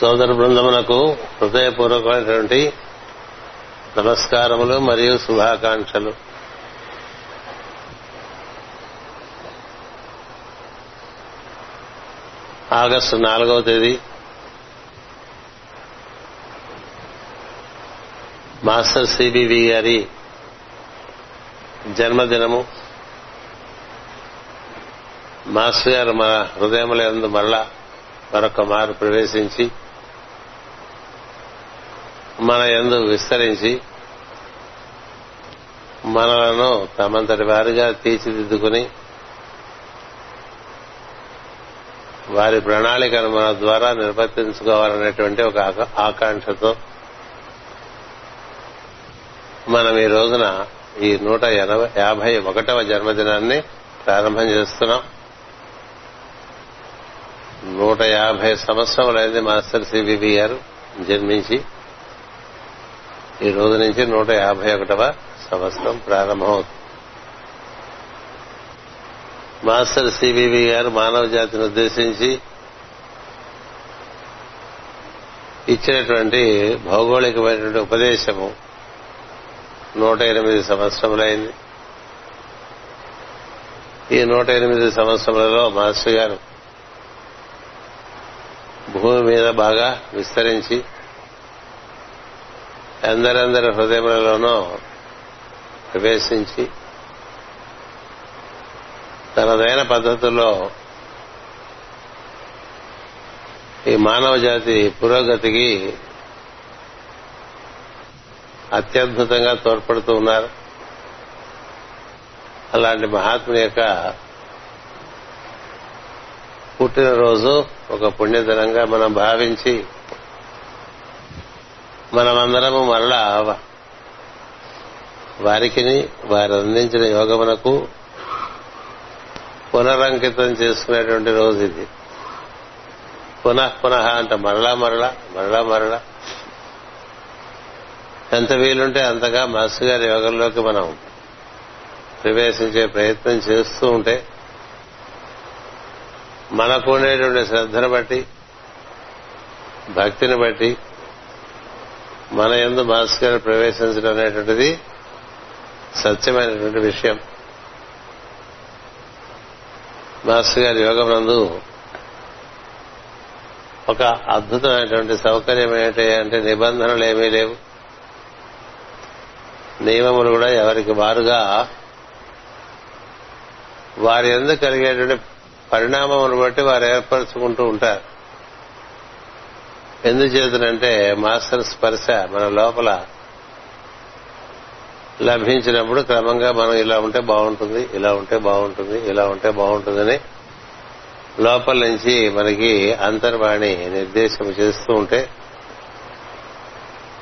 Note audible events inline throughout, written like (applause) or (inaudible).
సోదర బృందమునకు హృదయపూర్వకమైనటువంటి నమస్కారములు మరియు శుభాకాంక్షలు. ఆగస్టు నాలుగవ తేదీ. మాస్టర్ సిబివి గారి జన్మదినము. మాస్టర్ గారు మన హృదయములందు మరలా మరొక మారు ప్రవేశించి మన ఎందు విస్తరించి మనలను తమంతటి వారిగా తీర్చిదిద్దుకుని వారి ప్రణాళికను మన ద్వారా నిర్వర్తించుకోవాలనేటువంటి ఒక ఆకాంక్షతో మనం ఈ రోజున ఈ నూట యాభై ఒకటవ జన్మదినాన్ని ప్రారంభం చేస్తున్నాం. నూట యాభై సంవత్సరములైంది మాస్టర్ సిబిబి గారు జన్మించి. ఈ రోజు నుంచి నూట యాభై ఒకటవ సంవత్సరం ప్రారంభమవుతుంది. మాస్టర్ సివివి గారు మానవ జాతిని ఉద్దేశించి ఇచ్చినటువంటి భౌగోళికమైనటువంటి ఉపదేశము నూట ఎనిమిది సంవత్సరములైంది. ఈ నూట ఎనిమిది సంవత్సరములలో మాస్టర్ గారు భూమి మీద బాగా విస్తరించి అందరందరి హృదయములలోనూ ప్రవేశించి తనదైన పద్ధతుల్లో ఈ మానవ జాతి పురోగతికి అత్యద్భుతంగా తోడ్పడుతూ ఉన్నారు. అలాంటి మహాత్ముని యొక్క పుట్టినరోజు ఒక పుణ్యదినంగా మనం భావించి మనమందరము మరలా వారికి వారు అందించిన యోగమునకు పునరంకితం చేసుకునేటువంటి రోజు ఇది. పునః పునః అంట మరలా మరలా మరలా మరలా. ఎంత వీలుంటే అంతగా మాస్టర్ గారి యోగంలోకి మనం ప్రవేశించే ప్రయత్నం చేస్తూ ఉంటే మనకు ఉండేటువంటి శ్రద్ధను బట్టి భక్తిని బట్టి మన ఎందు మాస్టర్ గారు ప్రవేశించడం అనేటువంటిది సత్యమైనటువంటి విషయం. మాస్టర్ గారి యోగం నందు ఒక అద్భుతమైనటువంటి సౌకర్యం ఏంటి అంటే నిబంధనలు ఏమీ లేవు. నియమములు కూడా ఎవరికి వారుగా వారి ఎందుకు కలిగేటువంటి పరిణామమును బట్టి వారు ఏర్పరచుకుంటూ ఉంటారు. ఎందుచేతనంటే మాస్టర్ స్పర్శ మన లోపల లభించినప్పుడు క్రమంగా మనం ఇలా ఉంటే బాగుంటుంది ఇలా ఉంటే బాగుంటుంది ఇలా ఉంటే బాగుంటుందని లోపల నుంచి మనకి అంతర్వాణి నిర్దేశం చేస్తూ ఉంటే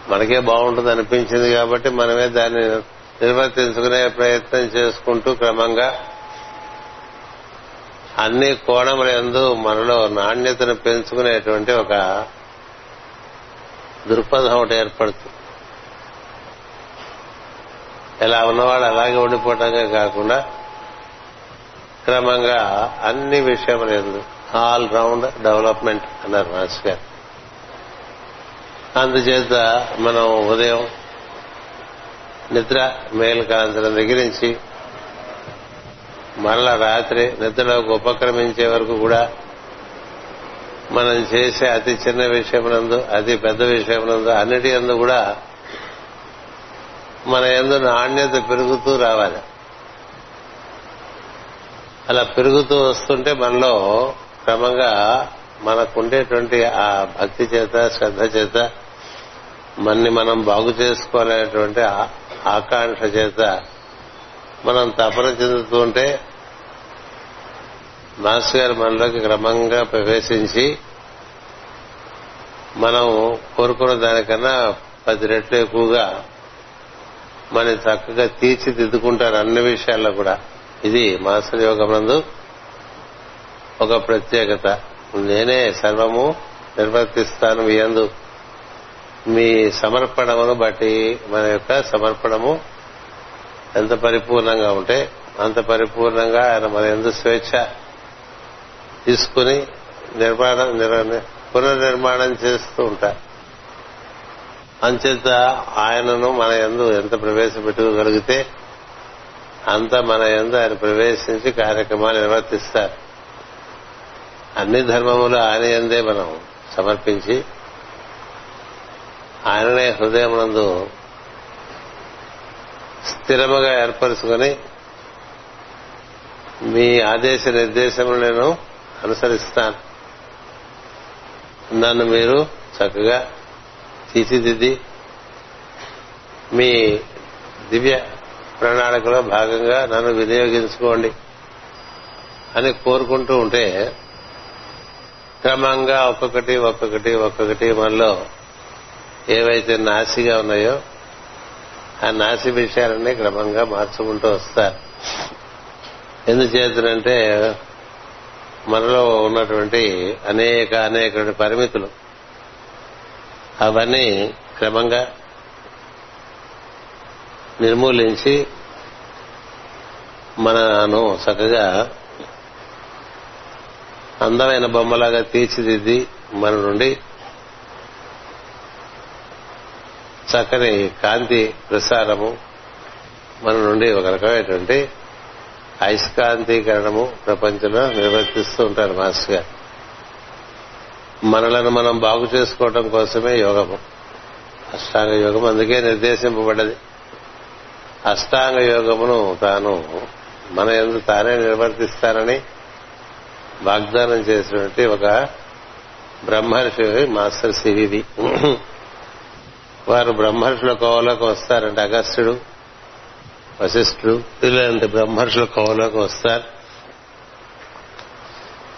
మనకే బాగుంటుంది అనిపించింది కాబట్టి మనమే దాన్ని నిర్వర్తించుకునే ప్రయత్నం చేసుకుంటూ క్రమంగా అన్ని కోణములందు మనలో నాణ్యతను పెంచుకునేటువంటి ఒక దృక్పథం ఒకటి ఏర్పడుతుంది. ఎలా ఉన్నవాడు అలాగే ఉండిపోవటమే కాకుండా క్రమంగా అన్ని విషయముల ఆల్ రౌండ్ డెవలప్మెంట్ అన్నారు మాస్టర్ గారు. అందుచేత మనం ఉదయం నిద్ర మేలు కాంచడం దగ్గర నుంచి రాత్రి నిద్రలోకి ఉపక్రమించే వరకు కూడా మనం చేసే అతి చిన్న విషయమునందు అతి పెద్ద విషయమునందు అన్నిటి ఎందు కూడా మన ఎందు నాణ్యత పెరుగుతూ రావాలి. అలా పెరుగుతూ వస్తుంటే మనలో క్రమంగా మనకుండేటువంటి ఆ భక్తి చేత శ్రద్ధ చేత మన్ని మనం బాగు చేసుకోవాలనేటువంటి ఆకాంక్ష చేత మనం తపన చెందుతూ ఉంటే మాస్టర్ గారు మనలోకి క్రమంగా ప్రవేశించి మనం కోరుకున్న దానికన్నా పది రెట్లు ఎక్కువగా మన చక్కగా తీర్చిదిద్దుకుంటారు అన్ని విషయాల్లో కూడా. ఇది మాస్టర్ యోగమందు ఒక ప్రత్యేకత. నేనే సర్వము నిర్వర్తిస్తాను మీ అందు మీ సమర్పణమును బట్టి మన యొక్క సమర్పణము ఎంత పరిపూర్ణంగా ఉంటే అంత పరిపూర్ణంగా ఆయన మన ఎందు స్వేచ్ఛ తీసుకుని నిర్మాణం పునర్నిర్మాణం చేస్తూ ఉంటారు. అంచేత ఆయనను మన ఎందు ఎంత ప్రవేశపెట్టుకోగలిగితే అంత మన ఎందు ఆయన ప్రవేశించి కార్యక్రమాలు నిర్వర్తిస్తారు. అన్ని ధర్మములు ఆయన ఎందే మనం సమర్పించి ఆయననే హృదయమునందు స్థిరముగా ఏర్పరుచుకొని మీ ఆదేశ నిర్దేశములను నేను అనుసరిస్తాను. నన్ను మీరు చక్కగా తీర్చిదిద్ది మీ దివ్య ప్రణాళికలో భాగంగా నన్ను వినియోగించుకోండి అని కోరుకుంటూ ఉంటే క్రమంగా ఒక్కొక్కటి ఒక్కొక్కటి ఒక్కొక్కటి మనలో ఏవైతే నాసిగా ఉన్నాయో ఆ నాసి విషయాలన్నీ క్రమంగా మార్చుకుంటూ వస్తారు. ఎందుచేతనంటే మనలో ఉన్నటువంటి అనేక అనేక పరిమితులు. అవన్నీ క్రమంగా నిర్మూలించి మనను చక్కగా అందమైన బొమ్మలాగా తీర్చిదిద్ది మన నుండి చక్కని కాంతి ప్రసారము మన నుండి ఒక రకమైనటువంటి అయస్కాంతీకరణము ప్రపంచంలో నిర్వర్తిస్తూ ఉంటారు మాస్టర్ గారు. మనలను మనం బాగు చేసుకోవటం కోసమే యోగము. అష్టాంగ యోగం అందుకే నిర్దేశింపబడ్డది. అష్టాంగ యోగమును తాను మన ఎందు తానే నిర్వర్తిస్తానని వాగ్దానం చేసినటువంటి ఒక బ్రహ్మర్షి మాస్టర్ సివివి వారు బ్రహ్మర్షుల కోవలోకి వస్తారంటే అగస్త్యుడు. వశిష్ఠుడు ఇలాంటి బ్రహ్మర్షులు కోవలోకి వస్తారు.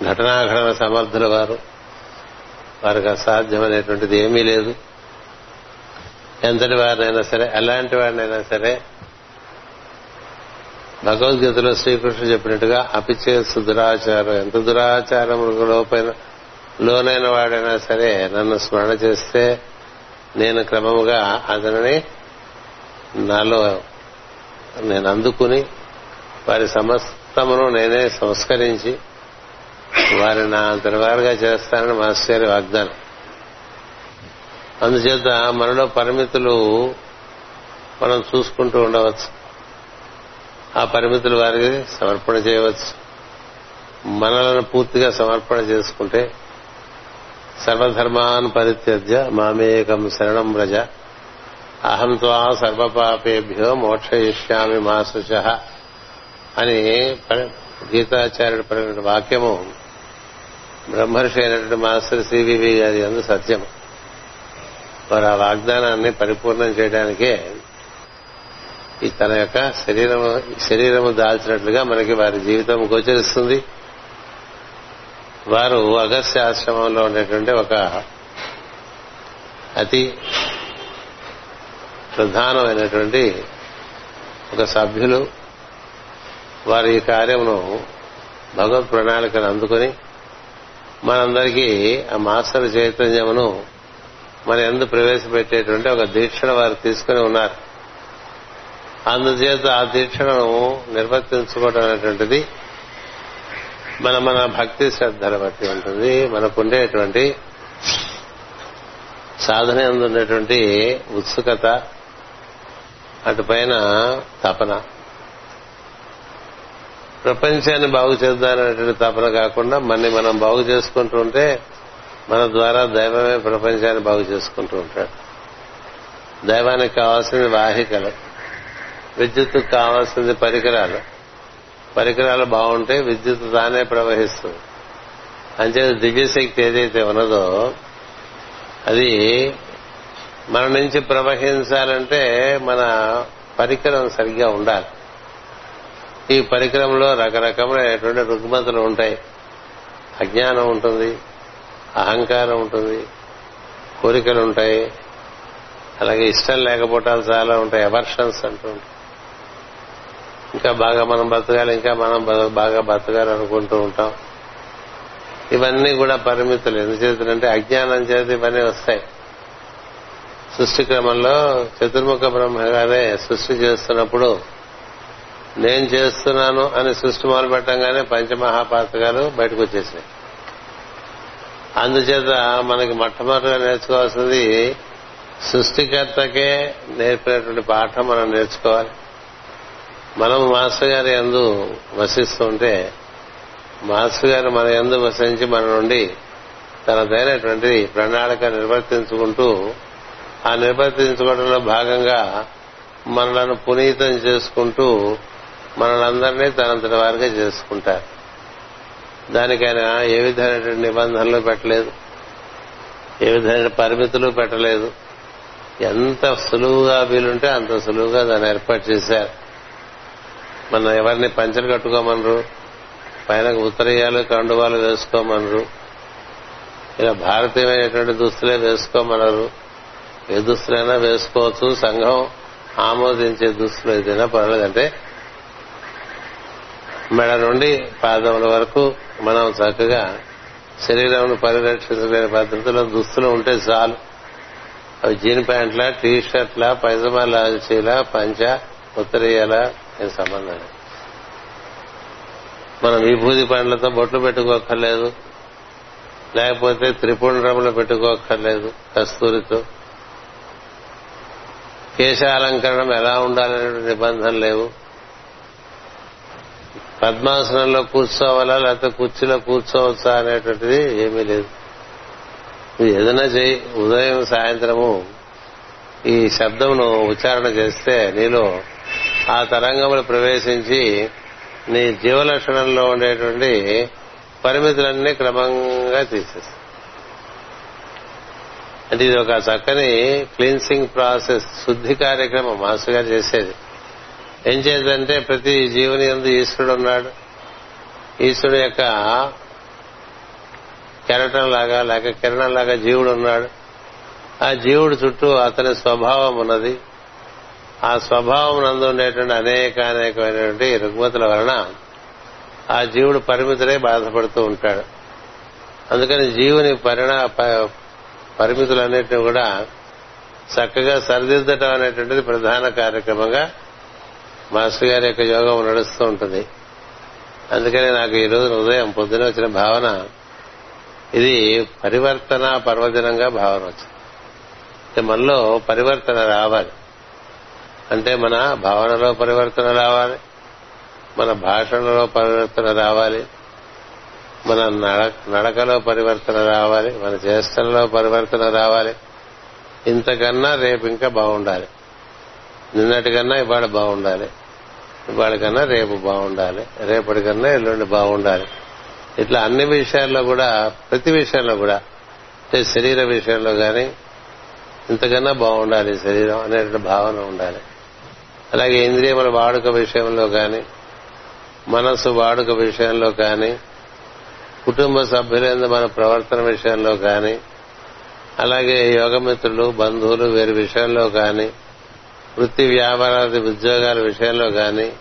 ఘటనాఘటన సమర్థుల వారు. వారికి అసాధ్యమనేటువంటిది ఏమీ లేదు. ఎంతటి వారినైనా సరే ఎలాంటి వారినైనా సరే భగవద్గీతలో శ్రీకృష్ణుడు చెప్పినట్టుగా అపిచేసు దురాచారం ఎంత దురాచారం లోపైన లోనైన వాడైనా సరే నన్ను స్మరణ చేస్తే నేను క్రమముగా అతనిని నాలో నేను అందుకుని వారి సమస్తమును నేనే సంస్కరించి వారి నా అంతర్వారుగా చేస్తానని మాస్టర్ గారి వాగ్దానం. అందుచేత మనలో పరిమితులు మనం చూసుకుంటూ ఉండవచ్చు. ఆ పరిమితులు వారికి సమర్పణ చేయవచ్చు. మనలను పూర్తిగా సమర్పణ చేసుకుంటే సర్వధర్మాన్ పరిత్యజ్య మామేకం శరణం వ్రజ. అహం త్వా సర్వపాపేభ్యో మోక్షయిష్యామి మా అని గీతాచార్యుడు పడిన వాక్యము బ్రహ్మర్షి అయినటువంటి మాస్టర్ సివివి గారి అందు సత్యం. వారు ఆ వాగ్దానాన్ని పరిపూర్ణం చేయడానికే ఈ తన యొక్క శరీరము శరీరము దాల్చినట్లుగా మనకి వారి జీవితం గోచరిస్తుంది. వారు అగస్త్య ఆశ్రమంలో ఉండేటువంటి ఒక అతి ప్రధానమైనటువంటి ఒక సభ్యులు వారి ఈ కార్యమును భగవత్ ప్రణాళికను అందుకుని మనందరికీ ఆ మాస్టర్ చైతన్యమును మన ఎందు ప్రవేశపెట్టేటువంటి ఒక దీక్షను వారు తీసుకుని ఉన్నారు. అందుచేత ఆ దీక్షను నిర్వర్తించుకోవడం అనేటువంటిది మన మన భక్తి శ్రద్ధల బట్టి ఉంటుంది. మనకుండేటువంటి సాధన ఉండేటువంటి ఉత్సుకత అటుపైన తపన. ప్రపంచాన్ని బాగు చేద్దామనేటువంటి తపన కాకుండా మనని మనం బాగు చేసుకుంటూ ఉంటే మన ద్వారా దైవమే ప్రపంచాన్ని బాగు చేసుకుంటూ ఉంటాడు. దైవానికి కావాల్సింది వాహికలు. విద్యుత్ కావాల్సింది పరికరాలు. పరికరాలు బాగుంటే విద్యుత్ తానే ప్రవహిస్తుంది. అంచేది దివ్యశక్తి ఏదైతే ఉన్నదో అది మన నుంచి ప్రవహించాలంటే మన పరికరం సరిగ్గా ఉండాలి. ఈ పరికరంలో రకరకమైనటువంటి రుగ్మతలు ఉంటాయి. అజ్ఞానం ఉంటుంది అహంకారం ఉంటుంది కోరికలు ఉంటాయి అలాగే ఇష్టం లేకపోవటాలు చాలా ఉంటాయి ఎవర్షన్స్ అంటూ ఉంటాయి. ఇంకా బాగా మనం బతకాలి ఇంకా మనం బాగా బతకాలి అనుకుంటూ ఉంటాం. ఇవన్నీ కూడా పరిమితులు. ఎందుచేతంటే అజ్ఞానం చేత ఇవన్నీ వస్తాయి. సృష్టి క్రమంలో చతుర్ముఖ బ్రహ్మగానే సృష్టి చేస్తున్నప్పుడు నేను చేస్తున్నాను అని సృష్టి మొదలు పెట్టంగానే పంచమహాపాతకాలు బయటకు వచ్చేసాయి అందుచేత మనకి మొట్టమొదటిగా నేర్చుకోవాల్సింది సృష్టికర్తకే నేర్పినటువంటి పాఠం మనం నేర్చుకోవాలి. మనం మాస్టర్ గారి ఎందు వసిస్తుంటే మాస్టర్ గారు మన ఎందు వసించి మన నుండి తనదైనటువంటి ప్రణాళిక నిర్వర్తించుకుంటూ ఆ నిర్వర్తించుకోవడంలో భాగంగా మనలను పునీతం చేసుకుంటూ మనలందరినీ తనంతటి వారిగా చేసుకుంటారు. దానికైనా ఏ విధమైనటువంటి నిబంధనలు పెట్టలేదు ఏ విధమైన పరిమితులు పెట్టలేదు. ఎంత సులువుగా వీలుంటే అంత సులువుగా దాన్ని ఏర్పాటు చేశారు. మనం ఎవరిని పంచలు కట్టుకోమనరు పైన ఉత్తరీయాలు కండువాలు వేసుకోమనరు ఇలా భారతీయమైనటువంటి దుస్తులే వేసుకోమనరు. ఏ దుస్తులైనా వేసుకోవచ్చు. సంఘం ఆమోదించే దుస్తులు ఏదైనా పర్వాలేదంటే మెడ నుండి పాదముల వరకు మనం చక్కగా శరీరంను పరిరక్షించలేని పద్ధతిలో దుస్తులు ఉంటే చాలు. అవి జీన్ ప్యాంట్లా టీ షర్ట్లా పైజమా లాల్చీలా పంచ ఉత్తరేయలా ఏం సంబంధం మనం విభూతి పండ్లతో బొట్లు పెట్టుకోక్కర్లేదు. లేకపోతే త్రిపుండ్రములు పెట్టుకోక్కర్లేదు. కస్తూరితో కేశాలంకరణం ఎలా ఉండాలనే నిబంధన లేవు. పద్మాసనంలో కూర్చోవాలా లేకపోతే కుర్చీలో కూర్చోవచ్చా అనేటువంటిది ఏమీ లేదు. నువ్వు ఏదైనా చేయి ఉదయం సాయంత్రము ఈ శబ్దమును ఉచ్చారణ చేస్తే నీలో ఆ తరంగములు ప్రవేశించి నీ జీవలక్షణంలో ఉండేటువంటి పరిమితులన్నీ క్రమంగా తీసేస్తాయి. అంటే ఇది ఒక చక్కని క్లీన్సింగ్ ప్రాసెస్ శుద్ధి కార్యక్రమం మాస్టర్ గారు చేసేది. ఏం చేద్దంటే ప్రతి జీవుని ఎందు ఈశ్వరుడు ఉన్నాడు. ఈశ్వరుడు యొక్క కెరటం లాగా లేక కిరణం లాగా జీవుడు ఉన్నాడు. ఆ జీవుడు చుట్టూ అతని స్వభావం ఉన్నది. ఆ స్వభావం నందు ఉండేటువంటి అనేక అనేకమైనటువంటి రుగ్మతుల వలన ఆ జీవుడు పరిమితులే బాధపడుతూ ఉంటాడు. అందుకని జీవుని పరిణా పరిమితులన్నింటినీ కూడా చక్కగా సరిదిద్దటం అనేటువంటిది ప్రధాన కార్యక్రమంగా మాస్టర్ గారి యొక్క యోగం నడుస్తూ ఉంటుంది. అందుకని నాకు ఈ రోజు ఉదయం పొద్దున వచ్చిన భావన ఇది పరివర్తన పర్వదినంగా భావన వచ్చింది. మనలో పరివర్తన రావాలి. అంటే మన భావనలో పరివర్తన రావాలి. మన భాషణలో పరివర్తన రావాలి. మన నడకలో పరివర్తన రావాలి మన చేష్టల్లో పరివర్తన రావాలి. ఇంతకన్నా రేపు ఇంకా బాగుండాలి. నిన్నటికన్నా ఇవాళ బాగుండాలి. ఇవాళ కన్నా రేపు బాగుండాలి. రేపటికన్నా ఎల్లుండి బాగుండాలి. ఇట్లా అన్ని విషయాల్లో కూడా ప్రతి విషయంలో కూడా అంటే శరీర విషయంలో కానీ ఇంతకన్నా బాగుండాలి శరీరం అనేటువంటి భావన ఉండాలి. అలాగే ఇంద్రియముల వాడుక విషయంలో కానీ మనసు వాడుక విషయంలో కానీ కుటుంబ సభ్యులందు మన ప్రవర్తన విషయంలో కానీ అలాగే యోగమిత్రులు బంధువులు వీరి విషయంలో కానీ వృత్తి వ్యాపారాది ఉద్యోగాల విషయంలో కానీ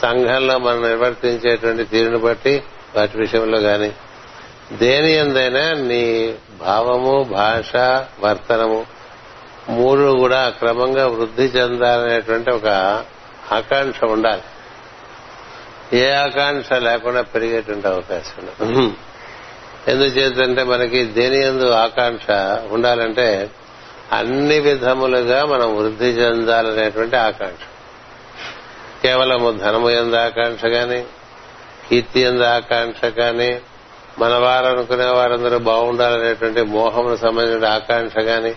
సంఘంలో మనం నిర్వర్తించేటువంటి తీరును బట్టి వాటి విషయంలో కానీ దేని ఎందైనా నీ భావము భాష వర్తనము మూడు కూడా క్రమంగా వృద్ధి చెందాలనేటువంటి ఒక ఆకాంక్ష ఉండాలి. ఏ ఆకాంక్ష లేకుండా పెరిగేటువంటి అవకాశం ఉండదు ఎందుచేతంటే మనకి దేని ఎందు ఆకాంక్ష ఉండాలంటే అన్ని విధములుగా మనం వృద్ధి చెందాలనేటువంటి ఆకాంక్ష. కేవలము ధనము ఎందు ఆకాంక్ష గాని కీర్తి ఎందు ఆకాంక్ష కానీ మన వారు అనుకునే వారందరూ బాగుండాలనేటువంటి మోహమును సంబంధించిన ఆకాంక్ష గాని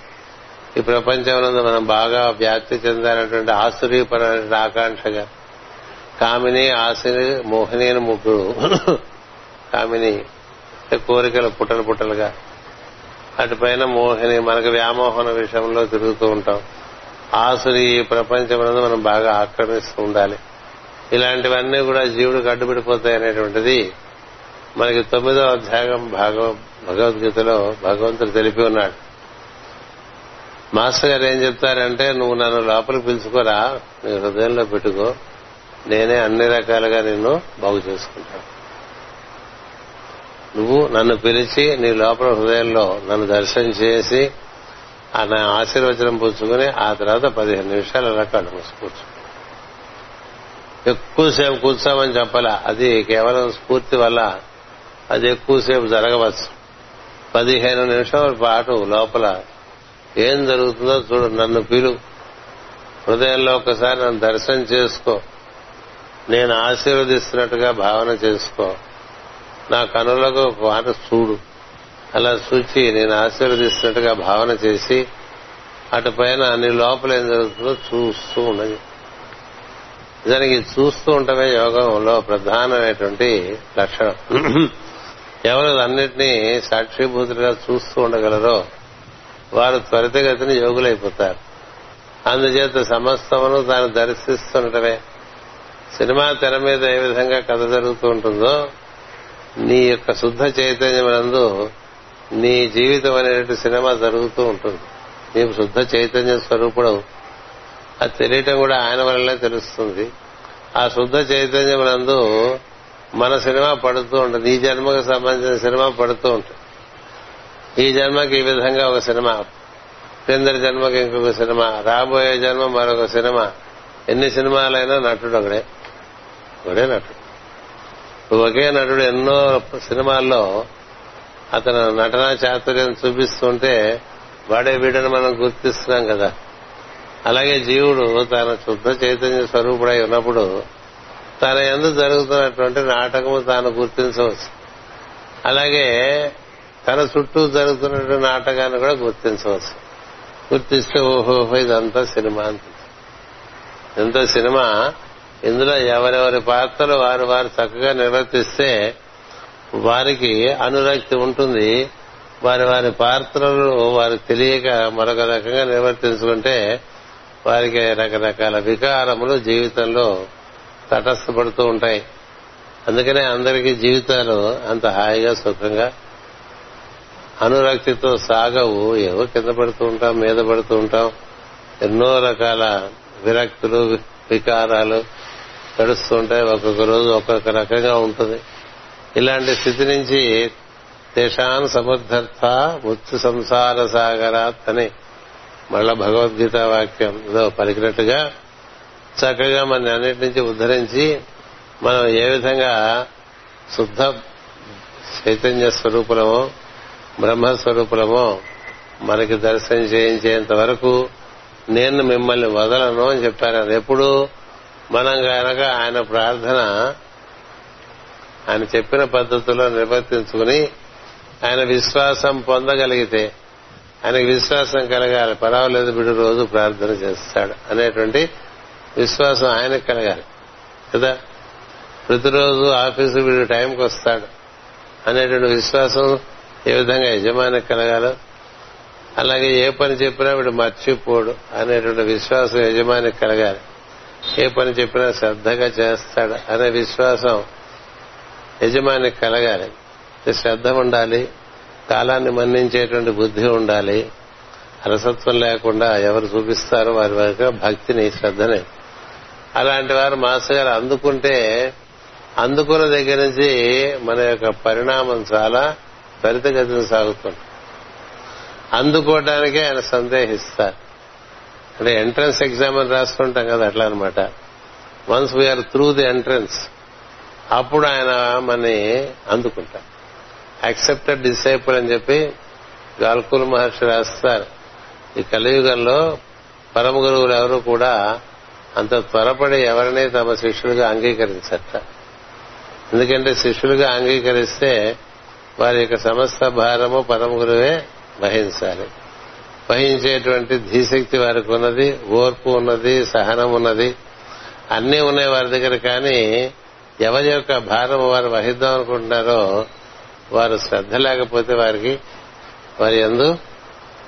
ఈ ప్రపంచంలో మనం బాగా వ్యాప్తి చెందాలనేటువంటి ఆసురీపరమైన ఆకాంక్షగా కామిని ఆశని మోహిని అని ముగ్గురు కామిని కోరికలు పుట్టలు పుట్టలుగా. అటుపైన మోహిని మనకు వ్యామోహన విషయంలో తిరుగుతూ ఉంటాం. ఆసురి ఈ ప్రపంచం మనం బాగా ఆక్రమిస్తూ ఉండాలి. ఇలాంటివన్నీ కూడా జీవుడికి అడ్డుపడిపోతాయి అనేటువంటిది మనకి తొమ్మిదో అధ్యాయం భాగవ భగవద్గీతలో భగవంతుడు తెలిపి ఉన్నాడు. మాస్టర్ గారు ఏం చెప్తారంటే నువ్వు నన్ను లోపలికి పిలుచుకోరా నీ హృదయంలో పెట్టుకో. నేనే అన్ని రకాలుగా నిన్ను బాగు చేసుకుంటాను నువ్వు నన్ను పిలిచి నీ లోపల హృదయంలో నన్ను దర్శనం చేసి ఆ నా ఆశీర్వచనం పుచ్చుకుని ఆ తర్వాత పదిహేను నిమిషాలు అలా కళ్ళు మూసుకూర్చు ఎక్కువసేపు కూర్చోమని చెప్పాలా? అది కేవలం స్ఫూర్తి వల్ల అది ఎక్కువసేపు జరగవచ్చు. పదిహేను నిమిషాల పాటు లోపల ఏం జరుగుతుందో చూడు నన్ను పిలు. హృదయంలో ఒకసారి నన్ను దర్శనం చేసుకో. నేను ఆశీర్వదిస్తున్నట్టుగా భావన చేసుకో. నా కనులకు పాట మాట చూడు. అలా చూచి నేను ఆశీర్వదిస్తున్నట్టుగా భావన చేసి అటు పైన నీ లోపల ఏం జరుగుతుందో చూస్తూ ఉండదు నిజానికి చూస్తూ ఉండటమే యోగంలో ప్రధానమైనటువంటి లక్షణం. ఎవరు అన్నిటినీ సాక్షిభూతులుగా చూస్తూ ఉండగలరో వారు త్వరితగతిని యోగులైపోతారు. అందుచేత సమస్తమును తాను దర్శిస్తుండటమే. సినిమా తెర మీద ఏ విధంగా కథ జరుగుతూ ఉంటుందో నీ యొక్క శుద్ధ చైతన్యమునందు నీ జీవితం అనేటువంటి సినిమా జరుగుతూ ఉంటుంది. నీకు శుద్ధ చైతన్య స్వరూపుడు అది తెలియటం కూడా ఆయన వల్లనే తెలుస్తుంది. ఆ శుద్ధ చైతన్యమునందు మన సినిమా పడుతూ ఉంటుంది. ఈ జన్మకు సంబంధించిన సినిమా పడుతూ ఉంటుంది. ఈ జన్మకి ఈ విధంగా ఒక సినిమా కిందరి జన్మకి ఇంకొక సినిమా రాబోయే జన్మ మరొక సినిమా. ఎన్ని సినిమాలైనా నటుడు ఒకడే. ఒకే నటుడు. ఒకే నటుడు ఎన్నో సినిమాల్లో అతను నటనా చాతుర్యం చూపిస్తుంటే వాడే వీడని మనం గుర్తిస్తున్నాం కదా. అలాగే జీవుడు తన శుద్ధ చైతన్య స్వరూపుడై ఉన్నప్పుడు తన ఎందు జరుగుతున్నటువంటి నాటకము తాను గుర్తించవచ్చు. అలాగే తన చుట్టూ జరుగుతున్నటువంటి నాటకాన్ని కూడా గుర్తించవచ్చు. గుర్తిస్తే ఓహో ఇదంతా సినిమా అంత ఎంత సినిమా ఇందులో ఎవరెవరి పాత్రలు వారు వారు చక్కగా నిర్వర్తిస్తే వారికి అనురక్తి ఉంటుంది. వారి వారి పాత్రలు వారికి తెలియక మరొక రకంగా నిర్వర్తించుకుంటే వారికి రకరకాల వికారములు జీవితంలో తటస్థపడుతూ ఉంటాయి. అందుకనే అందరికీ జీవితాలు అంత హాయిగా సుఖంగా అనురక్తితో సాగవు. ఏవో కింద పడుతూ ఉంటాం మీద పడుతూ ఉంటాం. ఎన్నో రకాల విరక్తులు వికారాలు గడుస్తూ ఉంటాయి ఒక్కొక్క రోజు ఒక్కొక్క రకంగా ఉంటుంది. ఇలాంటి స్థితి నుంచి దేశాన్ సముద్ధర్త ముత్తు సంసార సాగరాత్ అని మళ్ళా భగవద్గీత వాక్యం ఏదో పలికినట్టుగా చక్కగా మన అన్నిటి నుంచి ఉద్ధరించి మనం ఏ విధంగా శుద్ధ చైతన్య స్వరూపులమో బ్రహ్మస్వరూపులమో మనకి దర్శనం చేయించేంత వరకు నేను మిమ్మల్ని వదలను అని చెప్పారు. అది ఎప్పుడు మనం గనక ఆయన ప్రార్థన ఆయన చెప్పిన పద్ధతిలో నిర్వర్తించుకుని ఆయన విశ్వాసం పొందగలిగితే ఆయనకు విశ్వాసం కలగాలి. పర్వాలేదు బిడ్డు రోజు ప్రార్థన చేస్తాడు అనేటువంటి విశ్వాసం ఆయనకు కలగాలి. కదా? ప్రతిరోజు ఆఫీసు వీడు టైంకి వస్తాడు అనేటువంటి విశ్వాసం ఏ విధంగా యజమానికి కలగాలో అలాగే ఏ పని చెప్పినా వీడు మర్చిపోడు అనేటువంటి విశ్వాసం యజమానికి కలగాలి. ఏ పని చెప్పినా శ్రద్ధగా చేస్తాడు అనే విశ్వాసం యజమానికి కలగాలి. శ్రద్ధ ఉండాలి కాలాన్ని మన్నించేటువంటి బుద్ధి ఉండాలి అలసత్వం లేకుండా ఎవరు చూపిస్తారో వారి వరకు భక్తిని శ్రద్ధని. అలాంటి వారు మాస్టర్ గారు అందుకుంటే అందుకున్న దగ్గర నుంచి మన యొక్క పరిణామం చాలా త్వరితగతిని సాగుతుంది. అందుకోవడానికే ఆయన సందేహిస్తారు. అంటే ఎంట్రన్స్ ఎగ్జామ్ అని రాసుకుంటాం కదా అట్లా అనమాట once we are through the entrance అప్పుడు ఆయన మనని అందుకుంటా యాక్సెప్టెడ్ డిసైపుల్ అని చెప్పి గాల్కుల్ మహర్షి రాస్తారు. ఈ కలియుగంలో పరమ గురువులు ఎవరు కూడా అంత త్వరపడి ఎవరిని తమ శిష్యులుగా అంగీకరించట. ఎందుకంటే శిష్యులుగా అంగీకరిస్తే వారి యొక్క సమస్త భారము పరమ గురువే వహించాలి. వహించేటువంటి ధీశక్తి వారికి ఉన్నది ఓర్పు ఉన్నది సహనం ఉన్నది అన్నీ ఉన్నాయి వారి దగ్గర కానీ ఎవరి యొక్క భారం వారు వహిద్దాం అనుకుంటున్నారో వారు శ్రద్ధ లేకపోతే వారికి వారి ఎందు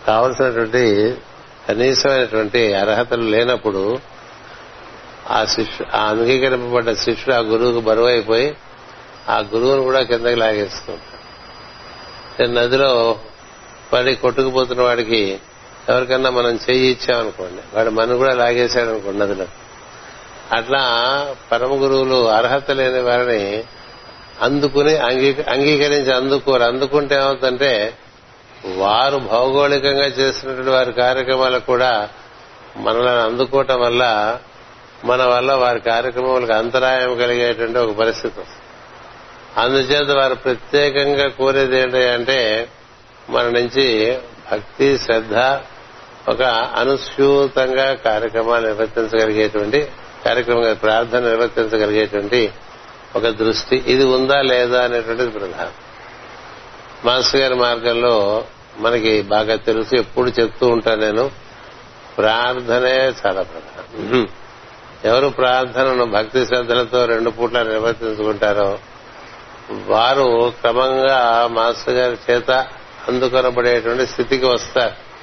కావలసినటువంటి కనీసమైనటువంటి అర్హతలు లేనప్పుడు ఆ శిష్యు ఆ అంగీకరింపబడ్డ శిష్యుడు ఆ గురువుకు బరువు అయిపోయి ఆ గురువును కూడా కిందకి లాగేస్తుంటాడు నదిలో పడి కొట్టుకుపోతున్న వాడికి ఎవరికన్నా మనం చెయ్యి ఇచ్చామనుకోండి వాడు మనం కూడా లాగేశాడు అనుకోండి నదిలో. అట్లా పరమ గురువులు అర్హత లేని వారిని అందుకుని అంగీకరించి అందుకోరు. అందుకుంటే ఏమవుతుందంటే వారు భౌగోళికంగా చేసినటువంటి వారి కార్యక్రమాలకు కూడా మనల్ని అందుకోవటం వల్ల మన వల్ల వారి కార్యక్రమాలకు అంతరాయం కలిగేటువంటి ఒక పరిస్థితి అందుచేత వారు ప్రత్యేకంగా కోరేది ఏంటంటే అంటే మన నుంచి భక్తి శ్రద్ధ ఒక అనుస్యూతంగా కార్యక్రమాలు నిర్వర్తించగలిగేటువంటి కార్యక్రమం ప్రార్థన నిర్వర్తించగలిగేటువంటి ఒక దృష్టి. ఇది ఉందా లేదా అనేటువంటిది ప్రధానం. మాస్టర్ గారి మార్గంలో మనకి బాగా తెలుసు ఎప్పుడు చెప్తూ ఉంటాను నేను ప్రార్థనే చాలా ప్రధానం. ఎవరు ప్రార్థనను భక్తి శ్రద్ధలతో రెండు పూట్ల నిర్వర్తించుకుంటారో వారు క్రమంగా మాస్టర్ గారి చేత అందుకొనబడేటువంటి స్థితికి వస్తారు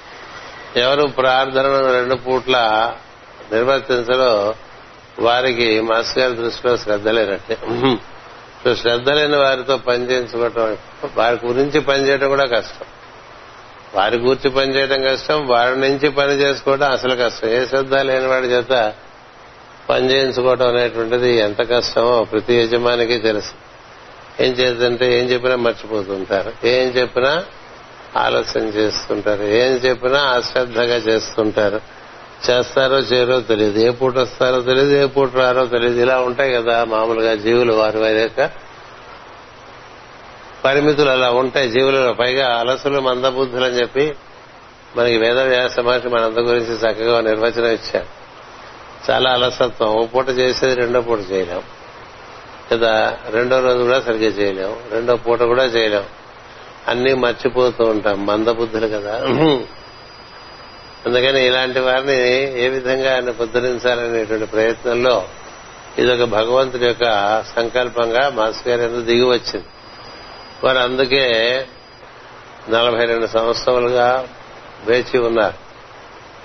ఎవరు ప్రార్థనను రెండు పూట్ల నిర్వర్తించడో వారికి మాస్ గారి దృష్టిలో శ్రద్ధ లేనట్టే. సో శ్రద్ధ లేని వారితో పనిచేయించుకోవటం వారి గురించి పనిచేయడం కూడా కష్టం. వారి గురించి పనిచేయడం కష్టం వారి నుంచి పని చేసుకోవడం అసలు కష్టం. ఏ శ్రద్ధ లేని వాడి చేత పనిచేయించుకోవడం అనేటువంటిది ఎంత కష్టమో ప్రతి యజమానికి తెలుసు. ఏం చేద్దంటే ఏం చెప్పినా మర్చిపోతుంటారు. ఏం చెప్పినా ఆలస్యం చేస్తుంటారు. ఏం చెప్పినా అశ్రద్ధగా చేస్తుంటారు. చేస్తారో చేయరో తెలియదు. ఏ పూట వస్తారో తెలియదు ఏ పూట రారో తెలియదు. ఇలా ఉంటాయి కదా మామూలుగా జీవులు వారి వారి యొక్క పరిమితులు అలా ఉంటాయి జీవులలో. పైగా అలసులు మందబుద్ధులు అని చెప్పి మనకి వేద వ్యాస మహర్షి మనంత గురించి చక్కగా నిర్వచనం ఇచ్చారు. చాలా అలసత్వం. ఓ పూట చేసేది రెండో పూట చేయలేం. కదా రెండో రోజు కూడా సరిగ్గా చేయలేం. రెండో పూట కూడా చేయలేం. అన్నీ మర్చిపోతూ ఉంటాం. మందబుద్ధులు కదా. అందుకని ఇలాంటి వారిని ఏ విధంగా ఆయన పుద్ధరించాలనేటువంటి ప్రయత్నంలో ఇదొక భగవంతుడి యొక్క సంకల్పంగా మాస్ గారి దిగి వచ్చింది. వారు అందుకే నలభై రెండు సంవత్సరాలుగా వేచి ఉన్నారు.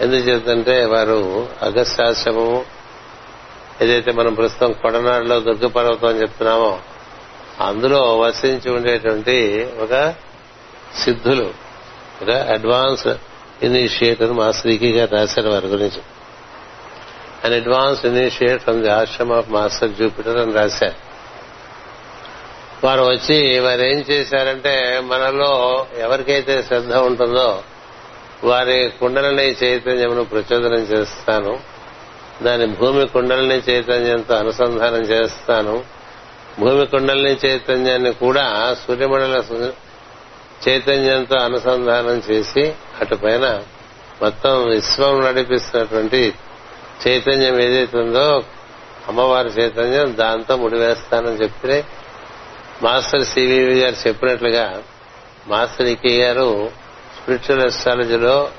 ఎందుకు చేద్దంటే వారు అగస్త్యాశ్రమము ఏదైతే మనం ప్రస్తుతం కొడనాడులో దుర్గ పర్వతం అని చెప్తున్నామో అందులో వసించి ఉండేటువంటి ఒక సిద్ధులు. ఒక అడ్వాన్స్ ఇనిషియేటర్ మా శ్రీకి గారు రాశారు వారి గురించి. And advance initiate from the ashram of master Jupiter అని రాశారు. వారు వచ్చి వారు ఏం చేశారంటే మనలో ఎవరికైతే శ్రద్ధ ఉంటుందో వారి కుండలని చైతన్యమును ప్రచోదనం చేస్తాను. దాని భూమి కుండలని చైతన్యంతో అనుసంధానం చేస్తాను. భూమి కుండలని చైతన్యాన్ని కూడా సూర్యమండల చైతన్యంతో అనుసంధానం చేసి అటుపైన మొత్తం విశ్వం నడిపిస్తున్నటువంటి చైతన్యం ఏదైతే ఉందో అమ్మవారి చైతన్యం దాంతో ముడివేస్తానని చెప్తే మాస్టర్ సివివి గారు చెప్పినట్లుగా మాస్టర్ ఇకే గారు స్పిరిచువల్ ఎస్ట్రాలజీలో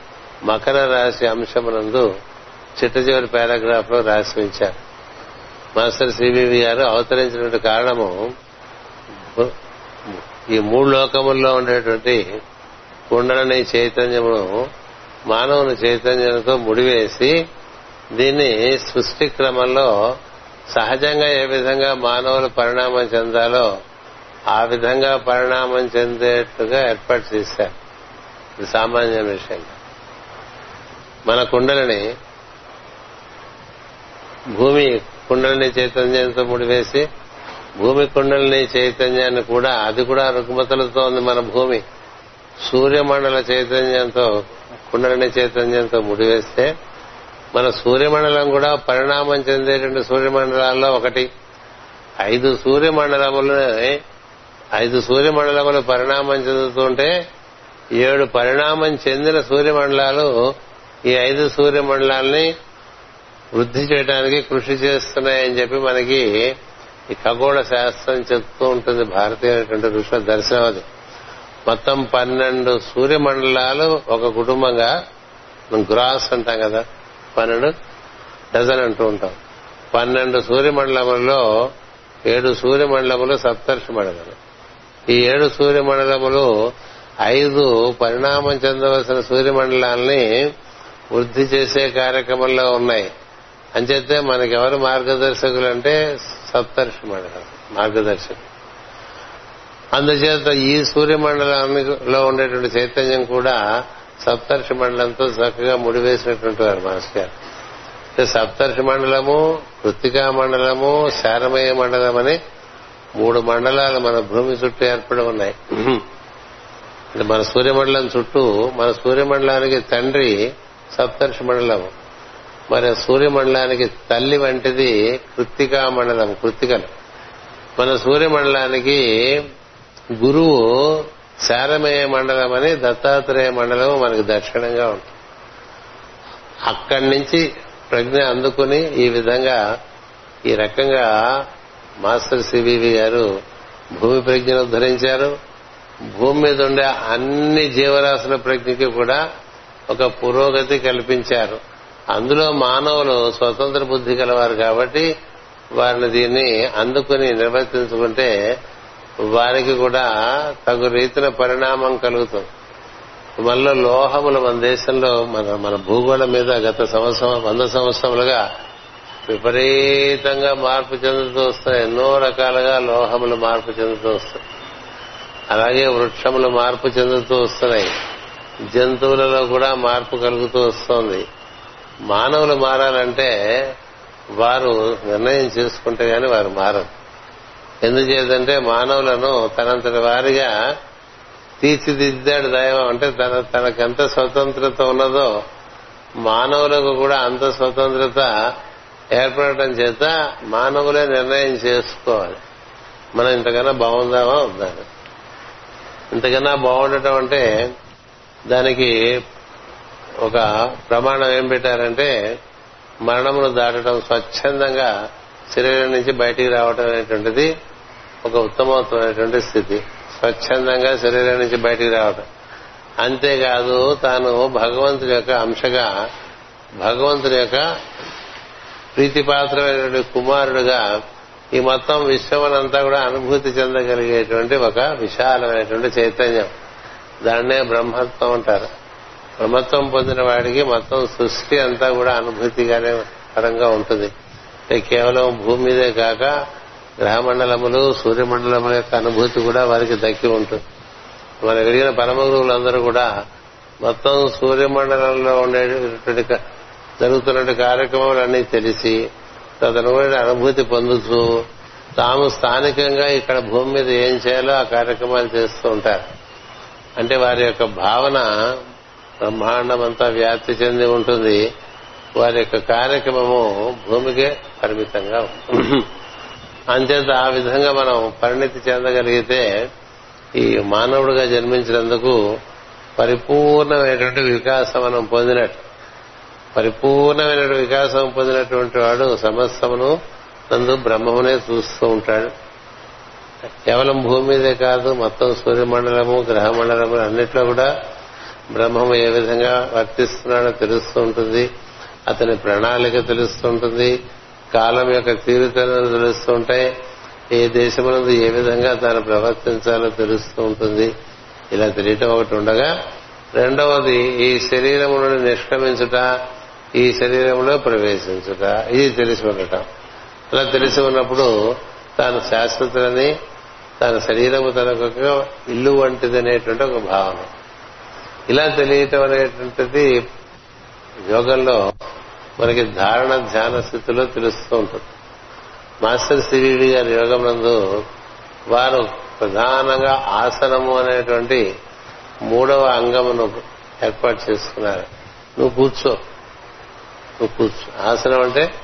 మకర రాశి అంశమునందు చిట్ట చివరి పారాగ్రాఫ్లో రాసి ఉంచారు మాస్టర్ సివివి గారు అవతరించినటువంటి కారణము ఈ మూడు లోకముల్లో ఉండేటువంటి కుండలని చైతన్యమును మానవుని చైతన్యంతో ముడివేసి దీన్ని సృష్టి క్రమంలో సహజంగా ఏ విధంగా మానవులు పరిణామం చెందాలో ఆ విధంగా పరిణామం చెందేట్టుగా ఏర్పాటు చేశారు. ఇది సామాన్య విషయం. మన కుండలని భూమి కుండలని చైతన్యంతో ముడివేసి భూమి కుండలిని చైతన్యాన్ని కూడా అది కూడా రుగ్మతలతో ఉంది మన భూమి. సూర్యమండల చైతన్యంతో కుండలిని చైతన్యంతో ముడివేస్తే మన సూర్యమండలం కూడా పరిణామం చెందేటువంటి సూర్యమండలాల్లో ఒకటి. ఐదు సూర్యమండలములు ఐదు సూర్యమండలములు పరిణామం చెందుతుంటే ఏడు పరిణామం చెందిన సూర్యమండలాలు ఈ ఐదు సూర్యమండలాల్ని వృద్ధి చేయడానికి కృషి చేస్తున్నాయని చెప్పి మనకి ఈ ఖగోళ శాస్త్రం చెప్తూ ఉంటుంది భారతీయమైనటువంటి ఋషుల దర్శనం అది. మొత్తం పన్నెండు సూర్యమండలాలు ఒక కుటుంబంగా గ్రాస్ అంటాం కదా పన్నెండు డజన్ అంటూ ఉంటాం. పన్నెండు సూర్యమండలములలో ఏడు సూర్యమండలములు సప్తర్షి మండలములు. ఈ ఏడు సూర్యమండలములు ఐదు పరిణామం చెందవలసిన సూర్యమండలాల్ని వృద్ధి చేసే కార్యక్రమంలో ఉన్నాయి. అంచేతే మనకెవరు మార్గదర్శకులు అంటే సప్తర్షి మండలం మార్గదర్శకులు అందుచేత ఈ సూర్యమండలంలో ఉండేటువంటి చైతన్యం కూడా సప్తర్షి మండలంతో చక్కగా ముడివేసినటువంటి వారు మాస్టర్ గారు. సప్తర్షి మండలము కృత్తికా మండలము శారమయ మండలం అని మూడు మండలాలు మన భూమి చుట్టూ ఏర్పడి ఉన్నాయి. అంటే మన సూర్యమండలం చుట్టూ మన సూర్యమండలానికి తండ్రి సప్తర్షి మండలం మరి సూర్యమండలానికి తల్లి వంటిది కృత్తికా మండలం కృత్తికలు. మన సూర్యమండలానికి గురువు శారమేయ మండలం అని దత్తాత్రేయ మండలం మనకి దక్షిణంగా ఉంటుంది. అక్కడి నుంచి ప్రజ్ఞ అందుకుని ఈ విధంగా ఈ రకంగా మాస్టర్ సివివి గారు భూమి ప్రజ్ఞను ఉద్ధరించారు. భూమి మీద ఉండే అన్ని జీవరాశుల ప్రజ్ఞకి కూడా ఒక పురోగతి కల్పించారు. అందులో మానవులు స్వతంత్ర బుద్ధి గలవారు కాబట్టి వారిని దీన్ని అందుకుని నిర్వర్తించుకుంటే వారికి కూడా తగు రీతిన పరిణామం కలుగుతుంది. మనలో లోహములు మన దేశంలో మన మన భూగోళం మీద గత సంవత్సరం వంద సంవత్సరములుగా విపరీతంగా మార్పు చెందుతూ వస్తున్నాయి ఎన్నో రకాలుగా లోహములు మార్పు చెందుతూ వస్తాయి. అలాగే వృక్షములు మార్పు చెందుతూ వస్తున్నాయి. జంతువులలో కూడా మార్పు కలుగుతూ వస్తోంది. మానవులు మారాలంటే వారు నిర్ణయం చేసుకుంటే గాని వారు మారరు. ఎందుచేతంటే మానవులను తనంతటి వారిగా తీర్చిదిద్దాడు దైవం. అంటే తన తనకెంత స్వతంత్రత ఉన్నదో మానవులకు కూడా అంత స్వతంత్రత ఏర్పడటం చేత మానవులే నిర్ణయం చేసుకోవాలి. మనం ఇంతకన్నా బాగుందామా వద్దా? ఇంతకన్నా బాగుండటం అంటే దానికి ఒక ప్రమాణం ఏం పెట్టారంటే మరణమును దాటడం స్వచ్ఛందంగా శరీరం నుంచి బయటికి రావడం అనేటువంటిది ఒక ఉత్తమోత్తమైనటువంటి స్థితి. స్వచ్ఛందంగా శరీరం నుంచి బయటికి రావడం అంతేకాదు తాను భగవంతుని యొక్క అంశగా భగవంతుని యొక్క ప్రీతిపాత్రమైనటువంటి కుమారుడుగా ఈ మొత్తం విశ్వమనంతా కూడా అనుభూతి చెందగలిగేటువంటి ఒక విశాలమైనటువంటి చైతన్యం. దాన్నే బ్రహ్మత్వం అంటారు. బ్రహ్మత్వం పొందిన వాడికి మొత్తం సృష్టి అంతా కూడా అనుభూతిగానే పరంగా ఉంటుంది. కేవలం భూమి మీదే కాక గ్రహమండలములు సూర్యమండలముల యొక్క అనుభూతి కూడా వారికి దక్కి ఉంటుంది. మన ఎదిగిన పరమ గురువులందరూ కూడా మొత్తం సూర్యమండలంలో ఉండేటువంటి జరుగుతున్న కార్యక్రమాలన్నీ తెలిసి తదనుగుణ అనుభూతి పొందుతూ తాము స్థానికంగా ఇక్కడ భూమి మీద ఏం చేయాలో ఆ కార్యక్రమాలు చేస్తూ ఉంటారు. అంటే వారి యొక్క భావన బ్రహ్మాండం అంతా వ్యాప్తి చెంది ఉంటుంది. వారి యొక్క కార్యక్రమము భూమికే పరిమితంగా ఉంటుంది. అంచేత ఆ విధంగా మనం పరిణితి చెందగలిగితే ఈ మానవుడిగా జన్మించినందుకు పరిపూర్ణమైనటువంటి వికాసం మనం పొందినట్టు. పరిపూర్ణమైన వికాసం పొందినటువంటి వాడు సమస్తమును నందు బ్రహ్మమునే చూస్తూ ఉంటాడు. కేవలం భూమి మీదే కాదు మొత్తం సూర్యమండలము గ్రహమండలము అన్నిట్లో కూడా బ్రహ్మము ఏ విధంగా వర్తిస్తున్నాడో తెలుస్తూ ఉంటుంది. అతని ప్రణాళిక తెలుస్తూ ఉంటుంది. కాలం యొక్క తీరుతలను తెలుస్తూ ఉంటాయి. ఏ దేశమునందు ఏ విధంగా తాను ప్రవర్తించాలో తెలుస్తూ ఉంటుంది. ఇలా తెలియటం ఒకటి ఉండగా రెండవది ఈ శరీరమును నిష్క్రమించుట ఈ శరీరంలో ప్రవేశించుట. ఇది తెలిసి ఉండటం. అలా తెలిసి ఉన్నప్పుడు తాను శాశ్వతులని తన శరీరము తనకు ఇల్లు వంటిది అనేటువంటి ఒక భావన. ఇలా తెలియటం అనేటువంటిది యోగంలో మనకి ధారణ ధ్యాన స్థితిలో తెలుస్తూ ఉంటుంది. మాస్టర్ సివిడి గారి యోగం నందు వారు ప్రధానంగా ఆసనము అనేటువంటి మూడవ అంగమును ఏర్పాటు చేసుకున్నారు. నువ్వు కూర్చో. నువ్వు కూర్చో. ఆసనం అంటే